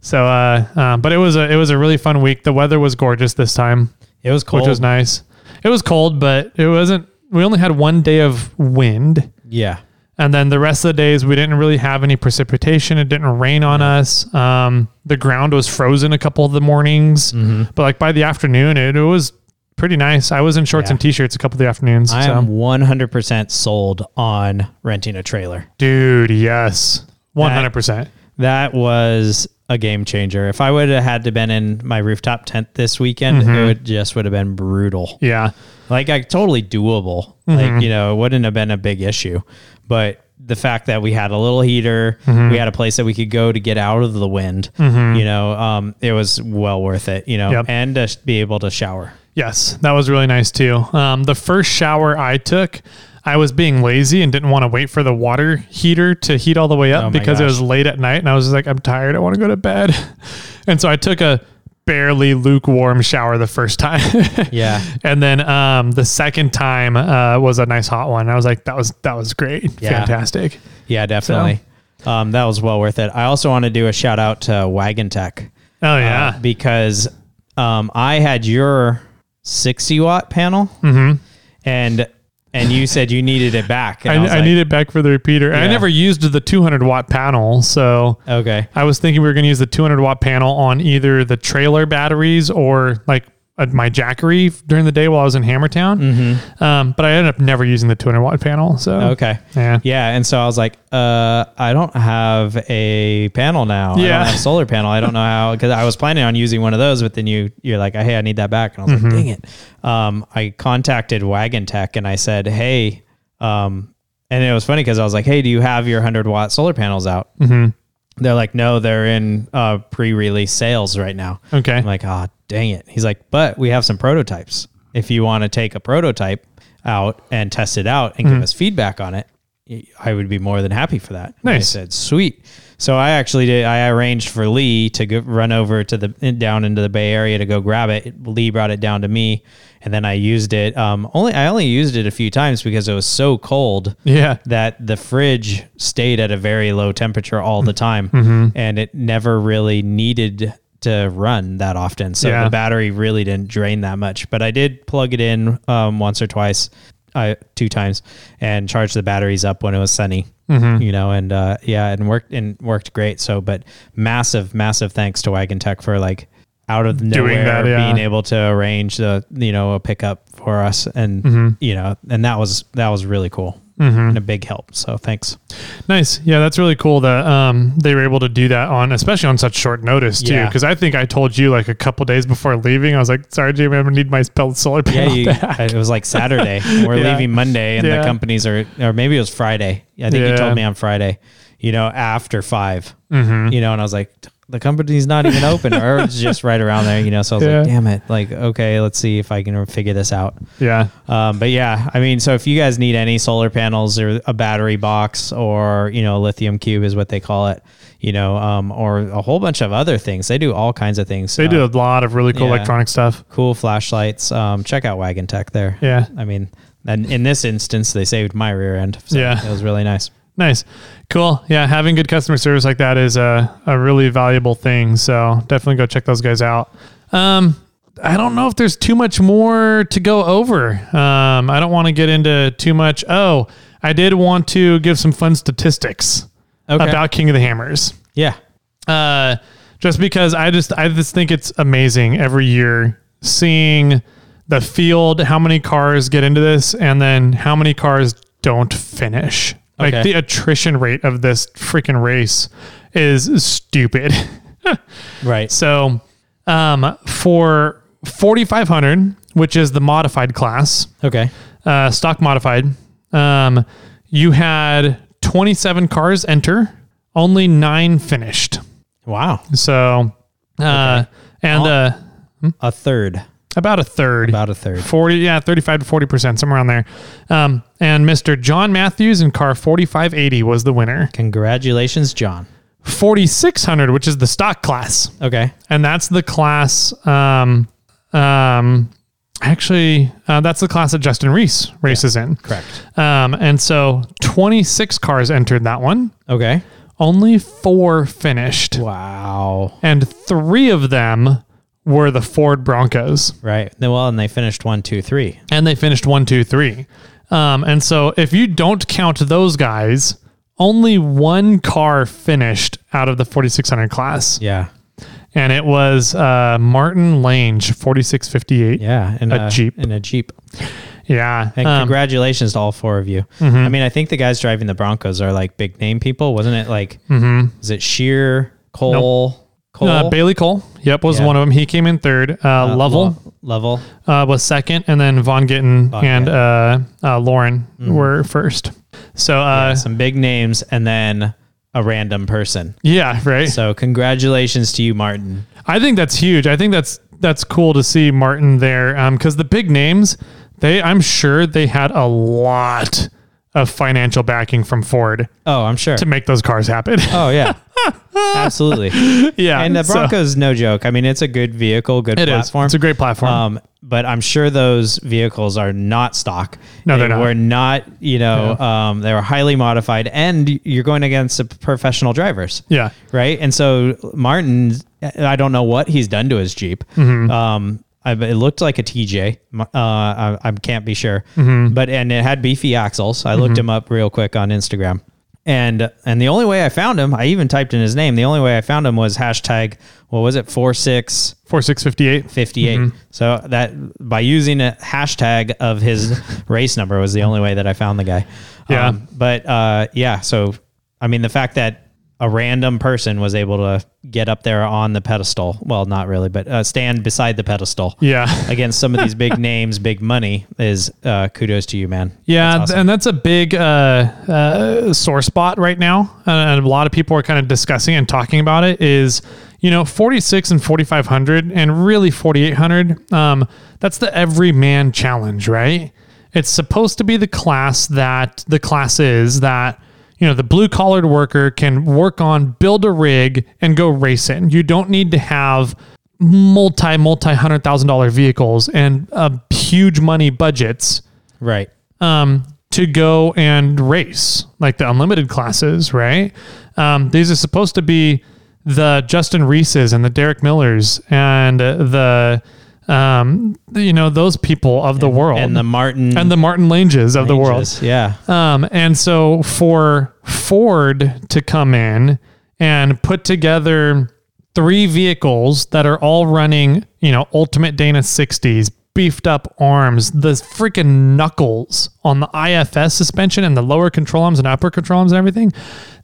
[SPEAKER 1] so, uh, uh, but it was a it was a really fun week. The weather was gorgeous this time,
[SPEAKER 2] It was cold.
[SPEAKER 1] which was nice. It was cold, but it wasn't. We only had one day of wind.
[SPEAKER 2] Yeah.
[SPEAKER 1] And then the rest of the days, we didn't really have any precipitation. It didn't rain on us. Um, the ground was frozen a couple of the mornings, but like by the afternoon, it, it was pretty nice. I was in shorts
[SPEAKER 2] Yeah.
[SPEAKER 1] and t-shirts a couple of the afternoons.
[SPEAKER 2] I
[SPEAKER 1] so.
[SPEAKER 2] am 100% sold on renting a trailer.
[SPEAKER 1] Dude, yes, one hundred percent.
[SPEAKER 2] That was a game changer. If I would have had to been in my rooftop tent this weekend,
[SPEAKER 1] Mm-hmm.
[SPEAKER 2] it would just would have been brutal.
[SPEAKER 1] Yeah,
[SPEAKER 2] Like like totally doable.
[SPEAKER 1] Mm-hmm.
[SPEAKER 2] Like, you know, it wouldn't have been a big issue. But the fact that we had a little heater,
[SPEAKER 1] Mm-hmm.
[SPEAKER 2] we had a place that we could go to get out of the wind, you know, um, it was well worth it, you know,
[SPEAKER 1] Yep.
[SPEAKER 2] and to be able to shower.
[SPEAKER 1] yes, that was really nice too. Um, the first shower I took, I was being lazy and didn't want to wait for the water heater to heat all the way up
[SPEAKER 2] Oh
[SPEAKER 1] because it was late at night, and I was just like, I'm tired. I want to go to bed, and so I took a barely lukewarm shower the first time.
[SPEAKER 2] Yeah.
[SPEAKER 1] And then um, the second time uh, was a nice hot one. I was like, that was that was great,
[SPEAKER 2] Yeah.
[SPEAKER 1] fantastic.
[SPEAKER 2] Yeah, definitely. Um, that was well worth it. I also want to do a shout out to Wagan Tech.
[SPEAKER 1] Oh
[SPEAKER 2] uh,
[SPEAKER 1] yeah,
[SPEAKER 2] because um, I had your 60 watt panel
[SPEAKER 1] Mm-hmm.
[SPEAKER 2] and and you said you needed it back. And
[SPEAKER 1] I,
[SPEAKER 2] I, like,
[SPEAKER 1] need it back for the repeater. And I never used the 200 watt panel, so
[SPEAKER 2] Okay.
[SPEAKER 1] I was thinking we were going to use the 200 watt panel on either the trailer batteries or like my Jackery during the day while I was in Hammertown. Um, but I ended up never using the 200 watt panel. So
[SPEAKER 2] Mm-hmm. Okay.
[SPEAKER 1] yeah,
[SPEAKER 2] Yeah, and so I was like, uh, I don't have a panel now. I
[SPEAKER 1] Yeah.
[SPEAKER 2] don't have a solar panel. I don't know how because I was planning on using one of those, but then you you're like, hey, I need that back, and I was
[SPEAKER 1] Mm-hmm.
[SPEAKER 2] like, dang it. Um, I contacted Wagan Tech and I said, hey, um, and it was funny because I was like, hey, do you have your hundred watt solar panels out?
[SPEAKER 1] Mhm.
[SPEAKER 2] They're like, no, they're in uh, pre-release sales right now.
[SPEAKER 1] Okay.
[SPEAKER 2] I'm like, ah, dang it. He's like, but we have some prototypes. If you want to take a prototype out and test it out and
[SPEAKER 1] Mm-hmm.
[SPEAKER 2] give us feedback on it, I would be more than happy for that. And I
[SPEAKER 1] Nice.
[SPEAKER 2] said, sweet. So I actually did. I arranged for Lee to go, run over to the down into the Bay Area to go grab it. Lee brought it down to me, and then I used it. Um, only I only used it a few times because it was so cold
[SPEAKER 1] yeah.
[SPEAKER 2] that the fridge stayed at a very low temperature all the time and it never really needed to run that often. So
[SPEAKER 1] Yeah.
[SPEAKER 2] the battery really didn't drain that much. But I did plug it in um, once or twice, uh, two times, and charge the batteries up when it was sunny. You know, and uh, yeah, and worked and worked great. So, but massive, massive thanks to Wagan Tech for like out of nowhere
[SPEAKER 1] that, yeah.
[SPEAKER 2] being able to arrange the you know a pickup for us, and
[SPEAKER 1] Mm-hmm.
[SPEAKER 2] you know, and that was that was really cool and a big help. So thanks.
[SPEAKER 1] Nice. Yeah, that's really cool that um, they were able to do that on, especially on such short notice too.
[SPEAKER 2] Yeah.
[SPEAKER 1] Because I think I told you like a couple days before leaving, I was like, "Sorry, Jamie, I'm gonna need my spelled solar
[SPEAKER 2] Yeah,
[SPEAKER 1] panel
[SPEAKER 2] you,
[SPEAKER 1] back."
[SPEAKER 2] it was like Saturday. We're
[SPEAKER 1] Yeah.
[SPEAKER 2] leaving Monday, and
[SPEAKER 1] Yeah.
[SPEAKER 2] the companies are, or maybe it was Friday. I think you told me on Friday. You know, after 5
[SPEAKER 1] Mm-hmm.
[SPEAKER 2] You know, and I was like, the company's not even open, or it's just right around there. You know, so I was
[SPEAKER 1] Yeah.
[SPEAKER 2] like, damn it. Like, okay, let's see if I can figure this out.
[SPEAKER 1] Yeah.
[SPEAKER 2] Um, but yeah, I mean, so if you guys need any solar panels or a battery box or, you know, a lithium cube is what they call it, you know, um, or a whole bunch of other things. They do all kinds of things.
[SPEAKER 1] They do a lot of really cool
[SPEAKER 2] yeah.
[SPEAKER 1] electronic stuff.
[SPEAKER 2] cool flashlights. Um, check out Wagan Tech there.
[SPEAKER 1] Yeah.
[SPEAKER 2] I mean, and in this instance, they saved my rear end. So
[SPEAKER 1] Yeah.
[SPEAKER 2] It was really nice.
[SPEAKER 1] Nice. Cool. Yeah, having good customer service like that is a, a really valuable thing. So definitely go check those guys out. Um, I don't know if there's too much more to go over. Um, I don't want to get into too much. Oh, I did want to give some fun statistics
[SPEAKER 2] Okay.
[SPEAKER 1] about King of the Hammers.
[SPEAKER 2] yeah.
[SPEAKER 1] Uh, just because I just I just think it's amazing every year seeing the field, how many cars get into this, and then how many cars don't finish. Like
[SPEAKER 2] Okay.
[SPEAKER 1] the attrition rate of this freaking race is stupid.
[SPEAKER 2] Right.
[SPEAKER 1] so, um, for 4500, which is the modified class,
[SPEAKER 2] Okay.
[SPEAKER 1] uh, stock modified, um, you had 27 cars enter, only nine finished.
[SPEAKER 2] Wow.
[SPEAKER 1] So, uh, and uh,
[SPEAKER 2] A third.
[SPEAKER 1] About a third,
[SPEAKER 2] About a third.
[SPEAKER 1] 40, yeah, 35 to 40%, somewhere around there. Um, and Mr. John Matthews in car 4580 was the winner.
[SPEAKER 2] Congratulations, John.
[SPEAKER 1] 4600, which is the stock class.
[SPEAKER 2] Okay.
[SPEAKER 1] And that's the class, um, um, actually, uh, that's the class that Justin Reese races in.
[SPEAKER 2] Correct.
[SPEAKER 1] Um, and so 26 cars entered that one.
[SPEAKER 2] Okay.
[SPEAKER 1] Only four finished.
[SPEAKER 2] Wow.
[SPEAKER 1] and three of them were the Ford Broncos,
[SPEAKER 2] Right. Well, and they finished one, two, three.
[SPEAKER 1] and they finished one, two, three. Um, and so, if you don't count those guys, only one car finished out of the 4600 class,
[SPEAKER 2] Yeah.
[SPEAKER 1] and it was uh, Martin Lange 4658.
[SPEAKER 2] Yeah. In
[SPEAKER 1] A Jeep.
[SPEAKER 2] In a Jeep.
[SPEAKER 1] yeah.
[SPEAKER 2] And
[SPEAKER 1] Um,
[SPEAKER 2] congratulations to all four of you. I mean, I think the guys driving the Broncos are like big name people, wasn't it? Like, is it Shear, Cole, Cole,
[SPEAKER 1] uh, Bailey Cole, yep, was
[SPEAKER 2] Yeah.
[SPEAKER 1] one of them. He came in third. Uh,
[SPEAKER 2] uh,
[SPEAKER 1] Lovell
[SPEAKER 2] Lo- Level?
[SPEAKER 1] uh, was second, and then Vaughn Gittin
[SPEAKER 2] Vaughn
[SPEAKER 1] and uh, uh, Loren were first. So, uh,
[SPEAKER 2] Some big names, and then a random person.
[SPEAKER 1] yeah, right.
[SPEAKER 2] So, congratulations to you, Martin.
[SPEAKER 1] I think that's huge. I think that's that's cool to see Martin there because the big names, they I'm sure they had a lot of financial backing from Ford
[SPEAKER 2] Oh, I'm sure.
[SPEAKER 1] to make those cars happen.
[SPEAKER 2] Oh yeah, absolutely.
[SPEAKER 1] yeah,
[SPEAKER 2] And the
[SPEAKER 1] so
[SPEAKER 2] Broncos, no joke. I mean, it's a good vehicle, good
[SPEAKER 1] it is.
[SPEAKER 2] platform.
[SPEAKER 1] It's a great platform.
[SPEAKER 2] Um, but I'm sure those vehicles are not stock.
[SPEAKER 1] No,
[SPEAKER 2] they
[SPEAKER 1] they're not.
[SPEAKER 2] were not. You know, um, they were highly modified, and you're going against the professional drivers,
[SPEAKER 1] yeah,
[SPEAKER 2] right? And so Martin, I don't know what he's done to his Jeep.
[SPEAKER 1] Mm-hmm.
[SPEAKER 2] Um, I, it looked like a TJ. Uh, I, I can't be sure,
[SPEAKER 1] Mm-hmm.
[SPEAKER 2] but and it had beefy axles. I looked him up real quick on Instagram, and and the only way I found him, I even typed in his name. The only way I found him was hashtag what was it four six
[SPEAKER 1] Four six fifty eight.
[SPEAKER 2] 58. So that by using a hashtag of his race number was the only way that I found the guy.
[SPEAKER 1] Yeah.
[SPEAKER 2] Um, but uh, yeah, so I mean, the fact that a random person was able to get up there on the pedestal, well, not really, but uh, stand beside the pedestal
[SPEAKER 1] Yeah.
[SPEAKER 2] against some of these big names, big money is uh, kudos to you, man.
[SPEAKER 1] Yeah,
[SPEAKER 2] That's awesome.
[SPEAKER 1] and that's a big uh, uh, sore spot right now, and a lot of people are kind of discussing and talking about it. Is you know, 46 and 4500, and really 4800. Um, that's the everyman challenge, right? It's supposed to be the class that the class is that you know the blue collared worker can work on, build a rig, and go race it. You don't need to have multi multi hundred thousand dollar vehicles and uh, huge money budgets
[SPEAKER 2] right.
[SPEAKER 1] um, to go and race, like the unlimited classes, right? Um, these are supposed to be the Justin Reeses and the Derek Millers and the, um, you know, those people of the world
[SPEAKER 2] And the Martin
[SPEAKER 1] and the Martin Langes of the world.
[SPEAKER 2] Yeah.
[SPEAKER 1] Um, and so for Ford to come in and put together three vehicles that are all running, you know, Ultimate Dana 60s, beefed up arms, the freaking knuckles on the IFS suspension and the lower control arms and upper control arms and everything,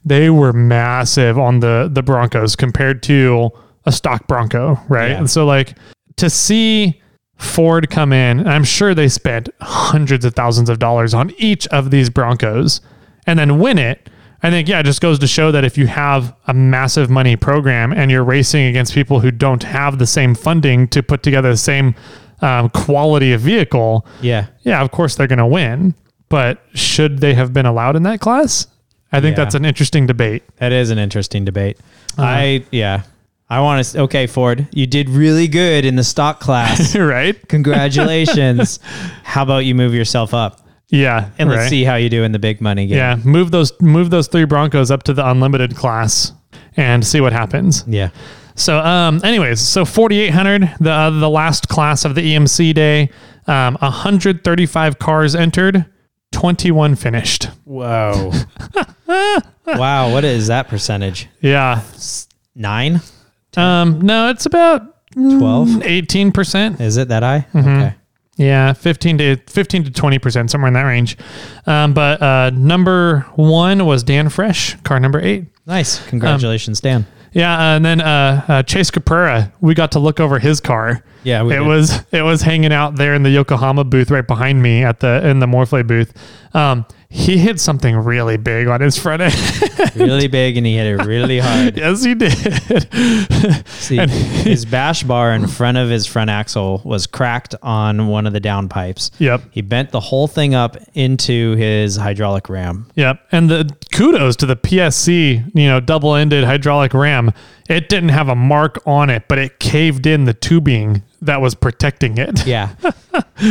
[SPEAKER 1] they were massive on the the Broncos compared to a stock Bronco, right?
[SPEAKER 2] Yeah.
[SPEAKER 1] And so like to see Ford come in, and I'm sure they spent hundreds of thousands of dollars on each of these Broncos and then win it. I think, yeah, it just goes to show that if you have a massive money program and you're racing against people who don't have the same funding to put together the same um, quality of vehicle,
[SPEAKER 2] Yeah.
[SPEAKER 1] yeah, of course they're going to win. But should they have been allowed in that class? I think
[SPEAKER 2] Yeah.
[SPEAKER 1] that's an interesting debate.
[SPEAKER 2] That is an interesting debate.
[SPEAKER 1] Uh-huh.
[SPEAKER 2] I, yeah. I want to, okay, Ford, you did really good in the stock class.
[SPEAKER 1] right?
[SPEAKER 2] Congratulations. How about you move yourself up
[SPEAKER 1] Yeah.
[SPEAKER 2] and let's see how you do in the big money game.
[SPEAKER 1] Yeah, move those move those three Broncos up to the unlimited class and see what happens.
[SPEAKER 2] Yeah.
[SPEAKER 1] So, um, anyways, so 4,800, the uh, the last class of the EMC day, um, 135 cars entered, 21 finished.
[SPEAKER 2] Whoa. wow. What is that percentage?
[SPEAKER 1] Yeah.
[SPEAKER 2] Nine?
[SPEAKER 1] Um, no, it's about
[SPEAKER 2] 12?
[SPEAKER 1] 18%.
[SPEAKER 2] Is it that high?
[SPEAKER 1] Mm-hmm.
[SPEAKER 2] Okay.
[SPEAKER 1] Yeah, 15 to 15 to 20%, somewhere in that range. Um, but uh, number one was Dan Fresh, car number eight.
[SPEAKER 2] Nice. Congratulations, Dan.
[SPEAKER 1] Yeah, and then uh, uh, Chase Caprera, we got to look over his car.
[SPEAKER 2] Yeah, we
[SPEAKER 1] it
[SPEAKER 2] did.
[SPEAKER 1] was it was hanging out there in the Yokohama booth right behind me at the in the Morflate booth. Um, he hit something really big on his front end.
[SPEAKER 2] Really big and he hit it really hard.
[SPEAKER 1] yes, he did.
[SPEAKER 2] See, his bash bar in front of his front axle was cracked on one of the downpipes.
[SPEAKER 1] yep,
[SPEAKER 2] He bent the whole thing up into his hydraulic ram.
[SPEAKER 1] yep. And the kudos to the PSC, you know, double-ended hydraulic ram. It didn't have a mark on it, but it caved in the tubing that was protecting it.
[SPEAKER 2] Yeah.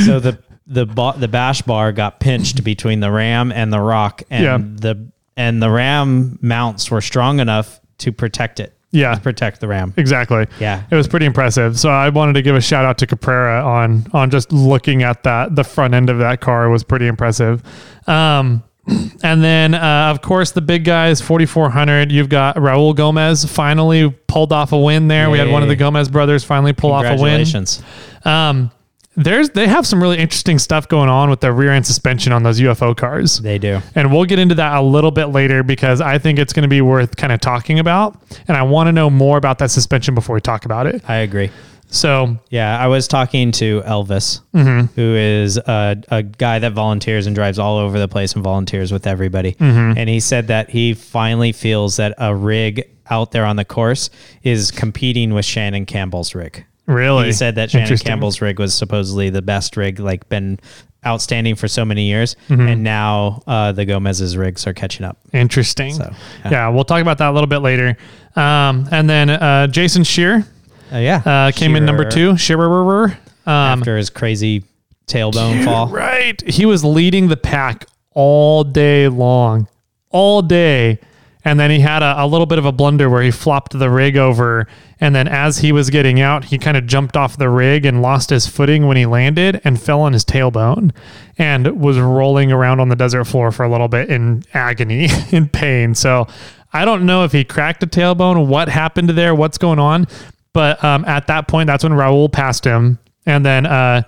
[SPEAKER 2] so the the ba- the bash bar got pinched between the ram and the rock, and
[SPEAKER 1] Yeah.
[SPEAKER 2] the and the ram mounts were strong enough to protect it.
[SPEAKER 1] Yeah.
[SPEAKER 2] To protect the ram.
[SPEAKER 1] Exactly.
[SPEAKER 2] Yeah.
[SPEAKER 1] It was pretty impressive. So I wanted to give a shout out to Caprera on on just looking at that. The front end of that car was pretty impressive. Um, and then uh, of course the big guys, 4400. You've got Raul Gomez finally pulled off a win there. We had one of the Gomez brothers finally pull off a win.
[SPEAKER 2] Congratulations.
[SPEAKER 1] Um, there's they have some really interesting stuff going on with the rear end suspension on those UFO cars.
[SPEAKER 2] They do.
[SPEAKER 1] And we'll get into that a little bit later because I think it's going to be worth kind of talking about. And I want to know more about that suspension before we talk about it.
[SPEAKER 2] I agree.
[SPEAKER 1] So,
[SPEAKER 2] Yeah, I was talking to Elvis,
[SPEAKER 1] Mm-hmm.
[SPEAKER 2] who is a, a guy that volunteers and drives all over the place and volunteers with everybody.
[SPEAKER 1] Mm-hmm.
[SPEAKER 2] And he said that he finally feels that a rig out there on the course is competing with Shannon Campbell's rig.
[SPEAKER 1] Really,
[SPEAKER 2] He said that Shannon Campbell's rig was supposedly the best rig, like been outstanding for so many years,
[SPEAKER 1] Mm-hmm.
[SPEAKER 2] and now uh, the Gomez's rigs are catching up.
[SPEAKER 1] Interesting.
[SPEAKER 2] So,
[SPEAKER 1] yeah.
[SPEAKER 2] yeah.
[SPEAKER 1] we'll talk about that a little bit later. Um, and then uh, Jason Shear
[SPEAKER 2] Uh, yeah,
[SPEAKER 1] uh, came in number two. Scherer. Um,
[SPEAKER 2] after his crazy tailbone fall.
[SPEAKER 1] Right. He was leading the pack all day long, all day. And then he had a, a little bit of a blunder where he flopped the rig over. And then as he was getting out, he kind of jumped off the rig and lost his footing when he landed and fell on his tailbone and was rolling around on the desert floor for a little bit in agony, in pain. So I don't know if he cracked a tailbone, what happened there, what's going on. But um, at that point, that's when Raul passed him. And then uh,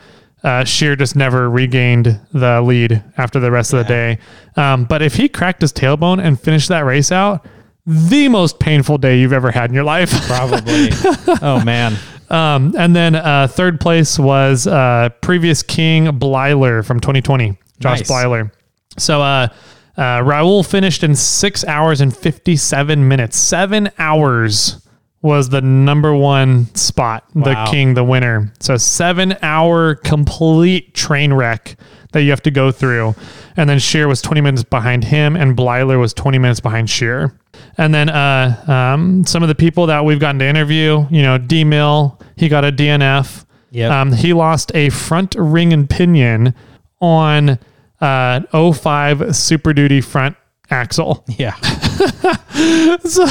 [SPEAKER 1] uh, Sheer just never regained the lead after the rest of the day. Um, but if he cracked his tailbone and finished that race out, the most painful day you've ever had in your life.
[SPEAKER 2] Probably. oh man.
[SPEAKER 1] Um, and then uh, third place was uh, previous king Blyler from 2020, Josh
[SPEAKER 2] Nice.
[SPEAKER 1] Blyler. So uh, uh, Raul finished in six hours and 57 minutes. Seven hours was the number one spot, the king, the winner. So seven hour complete train wreck that you have to go through. And then Shear was 20 minutes behind him, and Blyler was 20 minutes behind Shear. And then uh, um, some of the people that we've gotten to interview, you know, D Mill, he got a DNF.
[SPEAKER 2] Yep.
[SPEAKER 1] Um, he lost a front ring and pinion on uh, 05 Super Duty front axle.
[SPEAKER 2] Yeah.
[SPEAKER 1] So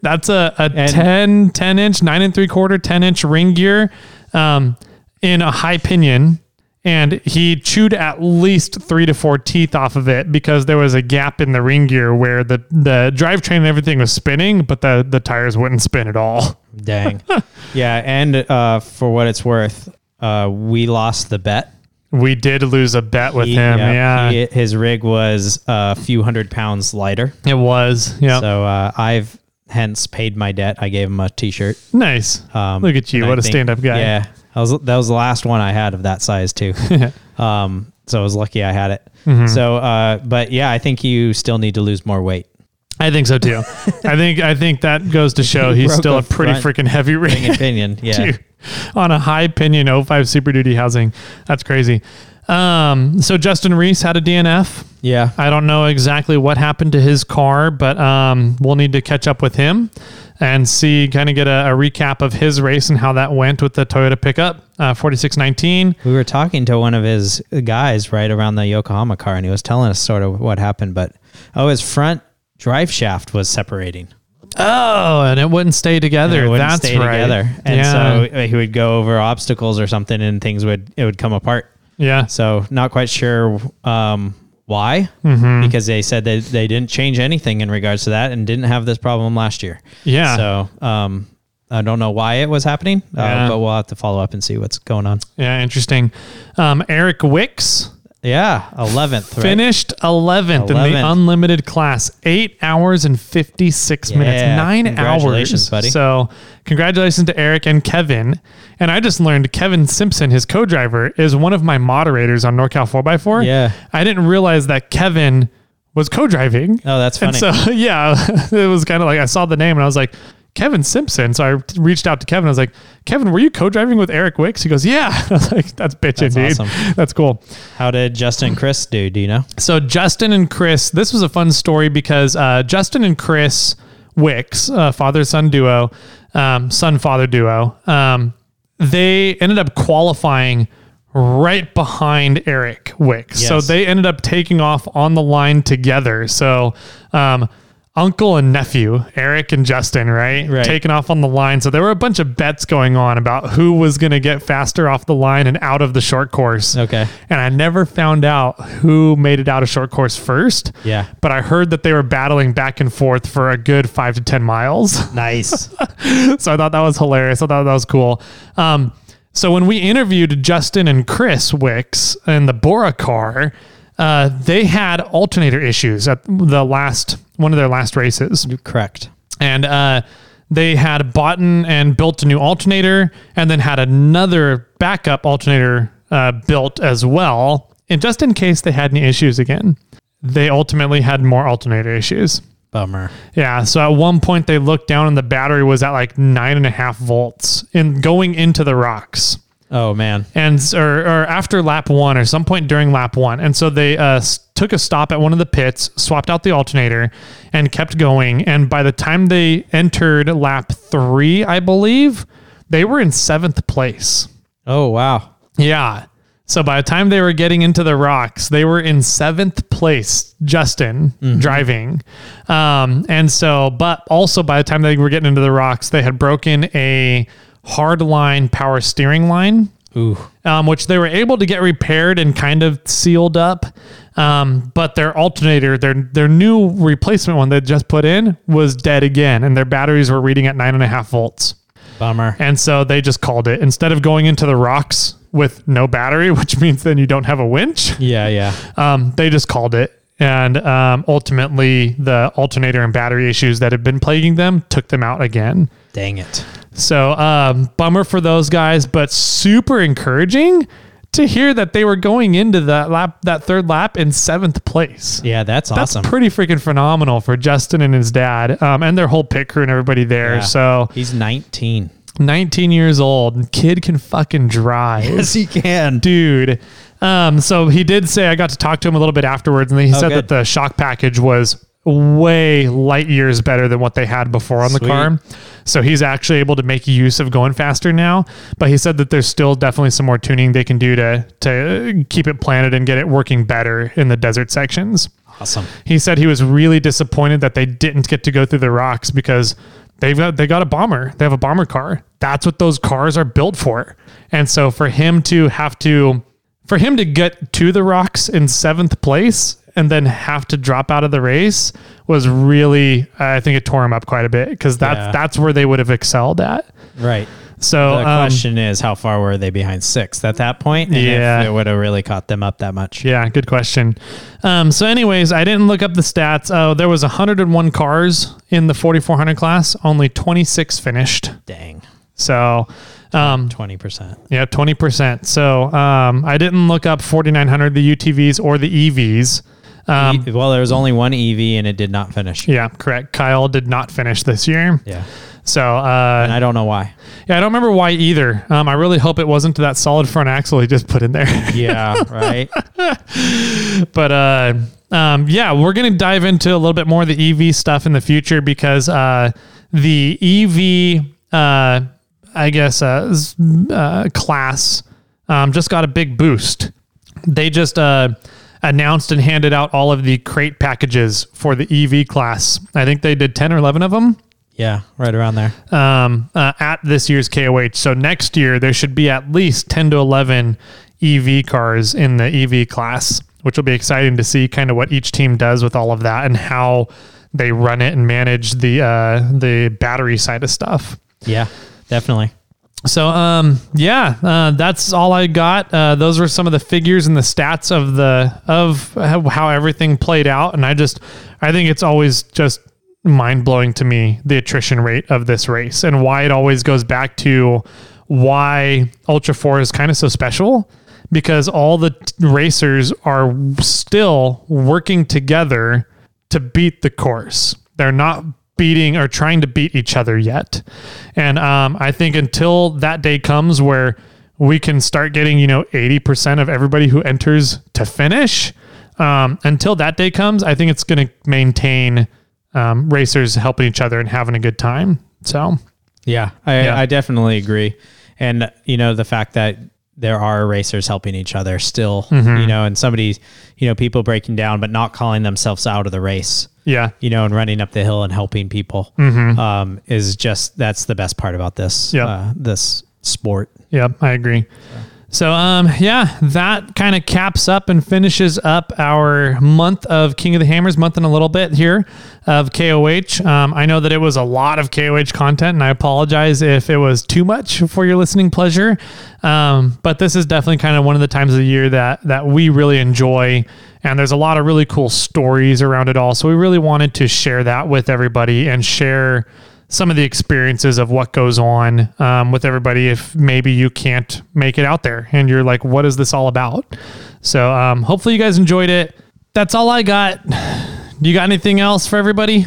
[SPEAKER 1] that's a, a 10, 10 inch, nine and three quarter, 10 inch ring gear um, in a high pinion. And he chewed at least three to four teeth off of it because there was a gap in the ring gear where the, the drivetrain and everything was spinning, but the, the tires wouldn't spin at all.
[SPEAKER 2] Dang. yeah, and uh, for what it's worth, uh, we lost the bet.
[SPEAKER 1] We did lose a bet with
[SPEAKER 2] He-
[SPEAKER 1] him. Yeah,
[SPEAKER 2] he- his rig was a few hundred pounds lighter.
[SPEAKER 1] it was. Yeah.
[SPEAKER 2] So uh, I've hence paid my debt. I gave him a T-shirt.
[SPEAKER 1] nice.
[SPEAKER 2] Um,
[SPEAKER 1] Look at you. What a
[SPEAKER 2] think-
[SPEAKER 1] stand up guy.
[SPEAKER 2] Yeah, that was that was the last one I had of that size too. um, so I was lucky I had it.
[SPEAKER 1] Mm-hmm.
[SPEAKER 2] So, uh, but yeah, I think you still need to lose more weight.
[SPEAKER 1] I think so too. I think I think that goes to show he's still a
[SPEAKER 2] a
[SPEAKER 1] pretty freaking heavy
[SPEAKER 2] Ring
[SPEAKER 1] ring.
[SPEAKER 2] opinion, yeah.
[SPEAKER 1] Dude, on a high pinion 05 Super Duty housing. That's crazy. Um, so Justin Reese had a DNF.
[SPEAKER 2] Yeah.
[SPEAKER 1] I don't know exactly what happened to his car, but um, we'll need to catch up with him and see, kind of get a, a recap of his race and how that went with the Toyota pickup, uh, 4619.
[SPEAKER 2] We were talking to one of his guys right around the Yokohama car, and he was telling us sort of what happened. But oh, his front drive shaft was separating.
[SPEAKER 1] Oh, and it wouldn't stay together.
[SPEAKER 2] And it wouldn't
[SPEAKER 1] That's
[SPEAKER 2] stay
[SPEAKER 1] right.
[SPEAKER 2] together, and
[SPEAKER 1] yeah.
[SPEAKER 2] so uh, he would go over obstacles or something, and things would it would come apart.
[SPEAKER 1] yeah.
[SPEAKER 2] So not quite sure um, why,
[SPEAKER 1] Mm-hmm.
[SPEAKER 2] because they said that they didn't change anything in regards to that, and didn't have this problem last year.
[SPEAKER 1] Yeah.
[SPEAKER 2] So um, I don't know why it was happening,
[SPEAKER 1] Yeah.
[SPEAKER 2] uh, but we'll have to follow up and see what's going on.
[SPEAKER 1] Yeah, interesting. Um, Eric Wicks
[SPEAKER 2] Yeah, eleventh. Right?
[SPEAKER 1] finished 11th, in the unlimited class, eight hours and 56 minutes, nine
[SPEAKER 2] congratulations,
[SPEAKER 1] hours.
[SPEAKER 2] buddy.
[SPEAKER 1] So, congratulations to Eric and Kevin. And I just learned Kevin Simpson, his co driver, is one of my moderators on NorCal 4x4.
[SPEAKER 2] Yeah.
[SPEAKER 1] I didn't realize that Kevin was co driving.
[SPEAKER 2] Oh, that's
[SPEAKER 1] And
[SPEAKER 2] funny.
[SPEAKER 1] so, yeah, it was kind of like I saw the name and I was like, Kevin Simpson. So I reached out to Kevin. I was like, Kevin, were you co driving with Eric Wicks? He goes, Yeah. I was like, That's bitchin',
[SPEAKER 2] That's
[SPEAKER 1] dude.
[SPEAKER 2] awesome.
[SPEAKER 1] That's cool.
[SPEAKER 2] How did Justin and Chris do? Do you know?
[SPEAKER 1] So Justin and Chris, this was a fun story because uh, Justin and Chris Wicks, uh, father son duo, um, son father duo, um, they ended up qualifying right behind Eric Wicks. So they ended up taking off on the line together. So um, uncle and nephew, Eric and Justin, right?
[SPEAKER 2] Right.
[SPEAKER 1] Taking off on the line. So there were a bunch of bets going on about who was going to get faster off the line and out of the short course
[SPEAKER 2] Okay.
[SPEAKER 1] and I never found out who made it out of short course first.
[SPEAKER 2] Yeah.
[SPEAKER 1] But I heard that they were battling back and forth for a good five to 10 miles.
[SPEAKER 2] Nice.
[SPEAKER 1] so I thought that was hilarious. I thought that was cool. Um, so when we interviewed Justin and Chris Wicks in the Bora car, uh, they had alternator issues at the last one of their last races
[SPEAKER 2] Correct.
[SPEAKER 1] and uh, they had bought and built a new alternator and then had another backup alternator uh, built as well and just in case they had any issues again they ultimately had more alternator issues
[SPEAKER 2] Bummer.
[SPEAKER 1] yeah so at one point they looked down and the battery was at like nine and a half volts in going into the rocks
[SPEAKER 2] Oh man.
[SPEAKER 1] and or, or after lap one or some point during lap one and so they uh, s- took a stop at one of the pits swapped out the alternator and kept going and by the time they entered lap three i believe they were in seventh place
[SPEAKER 2] Oh wow.
[SPEAKER 1] yeah So by the time they were getting into the rocks, they were in seventh place, Justin driving. Um, and so, but also by the time they were getting into the rocks, they had broken a hard line power steering line
[SPEAKER 2] Ooh.
[SPEAKER 1] um, which they were able to get repaired and kind of sealed up. Um, but their alternator, their their new replacement one they just put in, was dead again, and their batteries were reading at nine and a half volts.
[SPEAKER 2] Bummer.
[SPEAKER 1] And so they just called it instead of going into the rocks with no battery, which means then you don't have a winch.
[SPEAKER 2] Yeah, yeah.
[SPEAKER 1] Um, they just called it. And um, ultimately, the alternator and battery issues that had been plaguing them took them out again.
[SPEAKER 2] Dang it.
[SPEAKER 1] So, um, bummer for those guys, but super encouraging to hear that they were going into that lap, that third lap in seventh place.
[SPEAKER 2] Yeah, that's
[SPEAKER 1] That's
[SPEAKER 2] awesome.
[SPEAKER 1] pretty freaking phenomenal for Justin and his dad, um, and their whole pit crew and everybody there.
[SPEAKER 2] Yeah.
[SPEAKER 1] So,
[SPEAKER 2] He's 19.
[SPEAKER 1] 19 years old, kid can fucking drive
[SPEAKER 2] Yes, he can.
[SPEAKER 1] dude. Um, so he did say I got to talk to him a little bit afterwards, and he said
[SPEAKER 2] Oh, good.
[SPEAKER 1] that the shock package was way light years better than what they had before on the car. So he's actually able to make use of going faster now. But he said that there's still definitely some more tuning they can do to to keep it planted and get it working better in the desert sections.
[SPEAKER 2] Awesome.
[SPEAKER 1] He said he was really disappointed that they didn't get to go through the rocks because they've got they got a bomber. They have a bomber car. That's what those cars are built for. And so for him to have to for him to get to the rocks in seventh place and then have to drop out of the race was really I think it tore him up quite a bit because that's
[SPEAKER 2] Yeah.
[SPEAKER 1] that's where they would have excelled at.
[SPEAKER 2] Right.
[SPEAKER 1] So
[SPEAKER 2] The
[SPEAKER 1] um,
[SPEAKER 2] question is, how far were they behind sixth at that point? And
[SPEAKER 1] Yeah.
[SPEAKER 2] if it would have really caught them up that much.
[SPEAKER 1] Yeah, good question. Um, so, anyways, I didn't look up the stats. Oh, there was 101 cars in the 4400 class. Only 26 finished.
[SPEAKER 2] Dang.
[SPEAKER 1] So, um,
[SPEAKER 2] 20%.
[SPEAKER 1] yeah, 20%. So, um, I didn't look up 4900, the UTVs or the EVs. Um,
[SPEAKER 2] E- well, there was only one EV and it did not finish.
[SPEAKER 1] yeah, correct. Kyle did not finish this year.
[SPEAKER 2] Yeah.
[SPEAKER 1] So, uh,
[SPEAKER 2] And I don't know why.
[SPEAKER 1] yeah, I don't remember why either. Um, I really hope it wasn't that solid front axle he just put in there.
[SPEAKER 2] Yeah, right.
[SPEAKER 1] but uh um yeah we're gonna dive into a little bit more of the ev stuff in the future because uh the ev uh i guess uh, uh class um just got a big boost they just uh announced and handed out all of the crate packages for the ev class i think they did 10 or 11 of them
[SPEAKER 2] Yeah, right around there.
[SPEAKER 1] um, uh, at this year's KOH. So next year there should be at least 10 to 11 EV cars in the EV class, which will be exciting to see kind of what each team does with all of that and how they run it and manage the uh, the battery side of stuff.
[SPEAKER 2] Yeah, definitely.
[SPEAKER 1] So um, yeah, uh, that's all I got. Uh, those were some of the figures and the stats of the of how everything played out, and I just I think it's always just mind blowing to me the attrition rate of this race and why it always goes back to why Ultra Four is kind of so special because all the t- racers are still working together to beat the course. They're not beating or trying to beat each other yet. And um, I think until that day comes where we can start getting, you know, 80% of everybody who enters to finish, um, until that day comes, I think it's going to maintain um, racers helping each other and having a good time. So,
[SPEAKER 2] Yeah, I,
[SPEAKER 1] Yeah.
[SPEAKER 2] I definitely agree. And, you know, the fact that there are racers helping each other still,
[SPEAKER 1] Mm-hmm.
[SPEAKER 2] you know, and somebody, you know, people breaking down, but not calling themselves out of the race,
[SPEAKER 1] yeah.
[SPEAKER 2] you know, and running up the hill and helping people um, is just, that's the best part about this,
[SPEAKER 1] Mm-hmm. Yeah.
[SPEAKER 2] uh, this sport.
[SPEAKER 1] Yep, I agree. So, um, yeah, that kind of caps up and finishes up our month of King of the Hammers, month and a little bit here of KOH. Um, I know that it was a lot of KOH content, and I apologize if it was too much for your listening pleasure. Um, but this is definitely kind of one of the times of the year that that we really enjoy, and there's a lot of really cool stories around it all. So we really wanted to share that with everybody and share some of the experiences of what goes on um, with everybody if maybe you can't make it out there and you're like what is this all about so um, hopefully you guys enjoyed it that's all i got you got anything else for everybody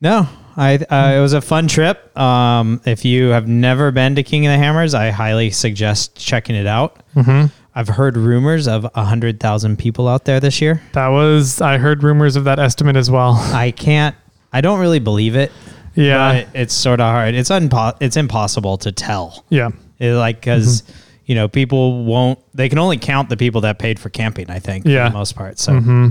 [SPEAKER 2] No, I uh, it was a fun trip. Um, if you have never been to King of the Hammers, I highly suggest checking it out. Mm-hmm. I've heard rumors of a hundred thousand people out there this year.
[SPEAKER 1] that was i heard rumors of that estimate as well
[SPEAKER 2] I can't. I don't really believe it.
[SPEAKER 1] yeah
[SPEAKER 2] it's sort of hard. It's unpo- It's impossible to tell.
[SPEAKER 1] yeah
[SPEAKER 2] It, like mm-hmm. because you know, people won't. They can only count the people that paid for camping. I think,
[SPEAKER 1] Yeah.
[SPEAKER 2] for the most part. So, mm-hmm.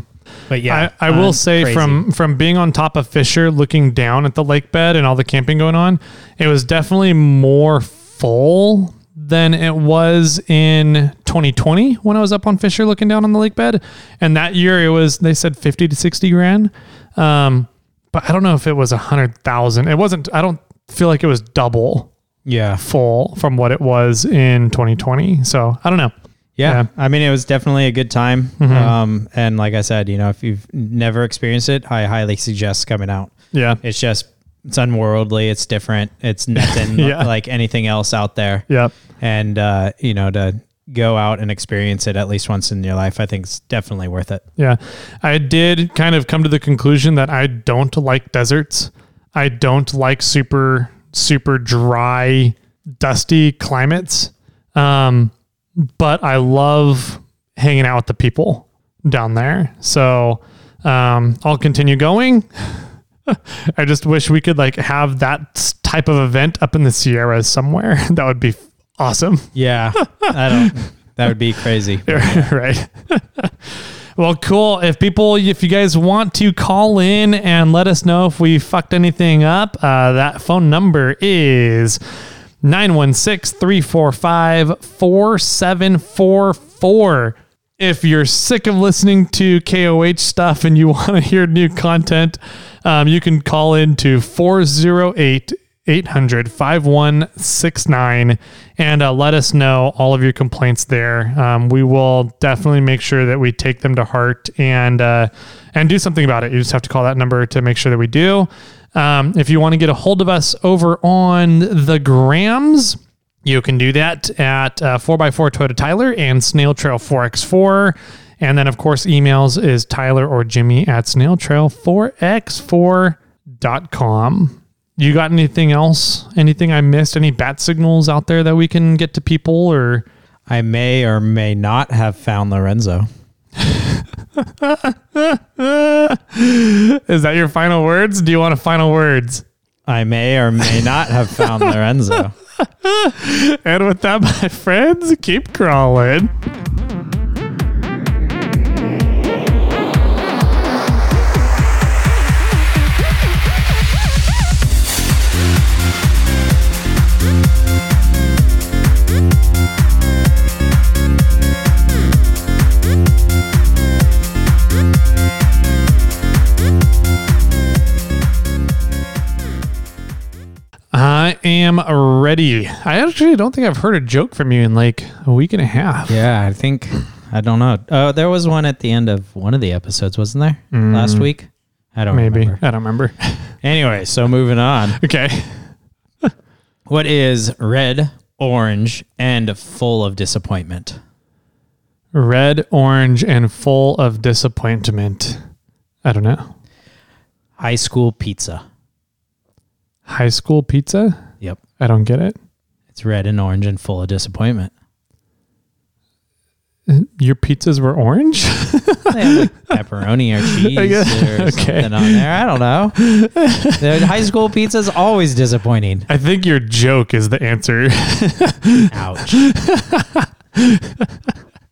[SPEAKER 2] but yeah,
[SPEAKER 1] I, I will say
[SPEAKER 2] crazy.
[SPEAKER 1] from from being on top of Fisher, looking down at the lake bed and all the camping going on, it was definitely more full than it was in 2020 when I was up on Fisher looking down on the lake bed. And that year it was they said 50 to 60 grand. Um, but I don't know if it was a hundred thousand. It wasn't. I don't feel like it was double
[SPEAKER 2] yeah,
[SPEAKER 1] full from what it was in 2020. So I don't know.
[SPEAKER 2] Yeah.
[SPEAKER 1] Yeah. Mm-hmm.
[SPEAKER 2] I mean, it was definitely a good time. Um, and like I said, you know, if you've never experienced it, I highly suggest coming out.
[SPEAKER 1] Yeah.
[SPEAKER 2] It's just, it's unworldly. It's different. It's nothing
[SPEAKER 1] Yeah.
[SPEAKER 2] like anything else out there.
[SPEAKER 1] Yep.
[SPEAKER 2] And, uh, you know, to go out and experience it at least once in your life, I think it's definitely worth it.
[SPEAKER 1] Yeah. I did kind of come to the conclusion that I don't like deserts. I don't like super, super dry, dusty climates. Um, but I love hanging out with the people down there. So um, I'll continue going. I just wish we could like have that type of event up in the Sierras somewhere. that would be awesome.
[SPEAKER 2] Yeah. I don't, that would be crazy.
[SPEAKER 1] right. well, cool. If people, if you guys want to call in and let us know if we fucked anything up, uh, that phone number is 916 345 4744. If you're sick of listening to KOH stuff and you want to hear new content, um, you can call in to 408 800 5169 and uh, let us know all of your complaints there. Um, we will definitely make sure that we take them to heart and uh, and do something about it. You just have to call that number to make sure that we do. Um, if you want to get a hold of us over on the Grams, you can do that at uh, 4x4 Toyota Tyler and Snail Trail 4x4. And then, of course, emails is Tyler or Jimmy at snailtrail4x4.com. You got anything else? Anything I missed? Any bat signals out there that we can get to people or?
[SPEAKER 2] I may or may not have found Lorenzo.
[SPEAKER 1] Is that your final words? Do you want a final words?
[SPEAKER 2] I may or may not have found Lorenzo.
[SPEAKER 1] And with that, my friends, keep crawling. I am ready. I actually don't think I've heard a joke from you in like a week and a half.
[SPEAKER 2] Yeah, I think I don't know. Oh, there was one at the end of one of the episodes, wasn't there? Last mm. week? I don't
[SPEAKER 1] Maybe.
[SPEAKER 2] remember.
[SPEAKER 1] I don't remember.
[SPEAKER 2] Anyway, so moving on.
[SPEAKER 1] okay.
[SPEAKER 2] What is red, orange, and full of disappointment?
[SPEAKER 1] Red, orange, and full of disappointment. I don't know.
[SPEAKER 2] High school pizza.
[SPEAKER 1] High school pizza?
[SPEAKER 2] Yep.
[SPEAKER 1] I don't get it.
[SPEAKER 2] It's red and orange and full of disappointment.
[SPEAKER 1] Your pizzas were orange?
[SPEAKER 2] They like pepperoni or cheese or
[SPEAKER 1] okay.
[SPEAKER 2] something on there. I don't know. The high school pizza is always disappointing.
[SPEAKER 1] I think your joke is the answer.
[SPEAKER 2] Ouch.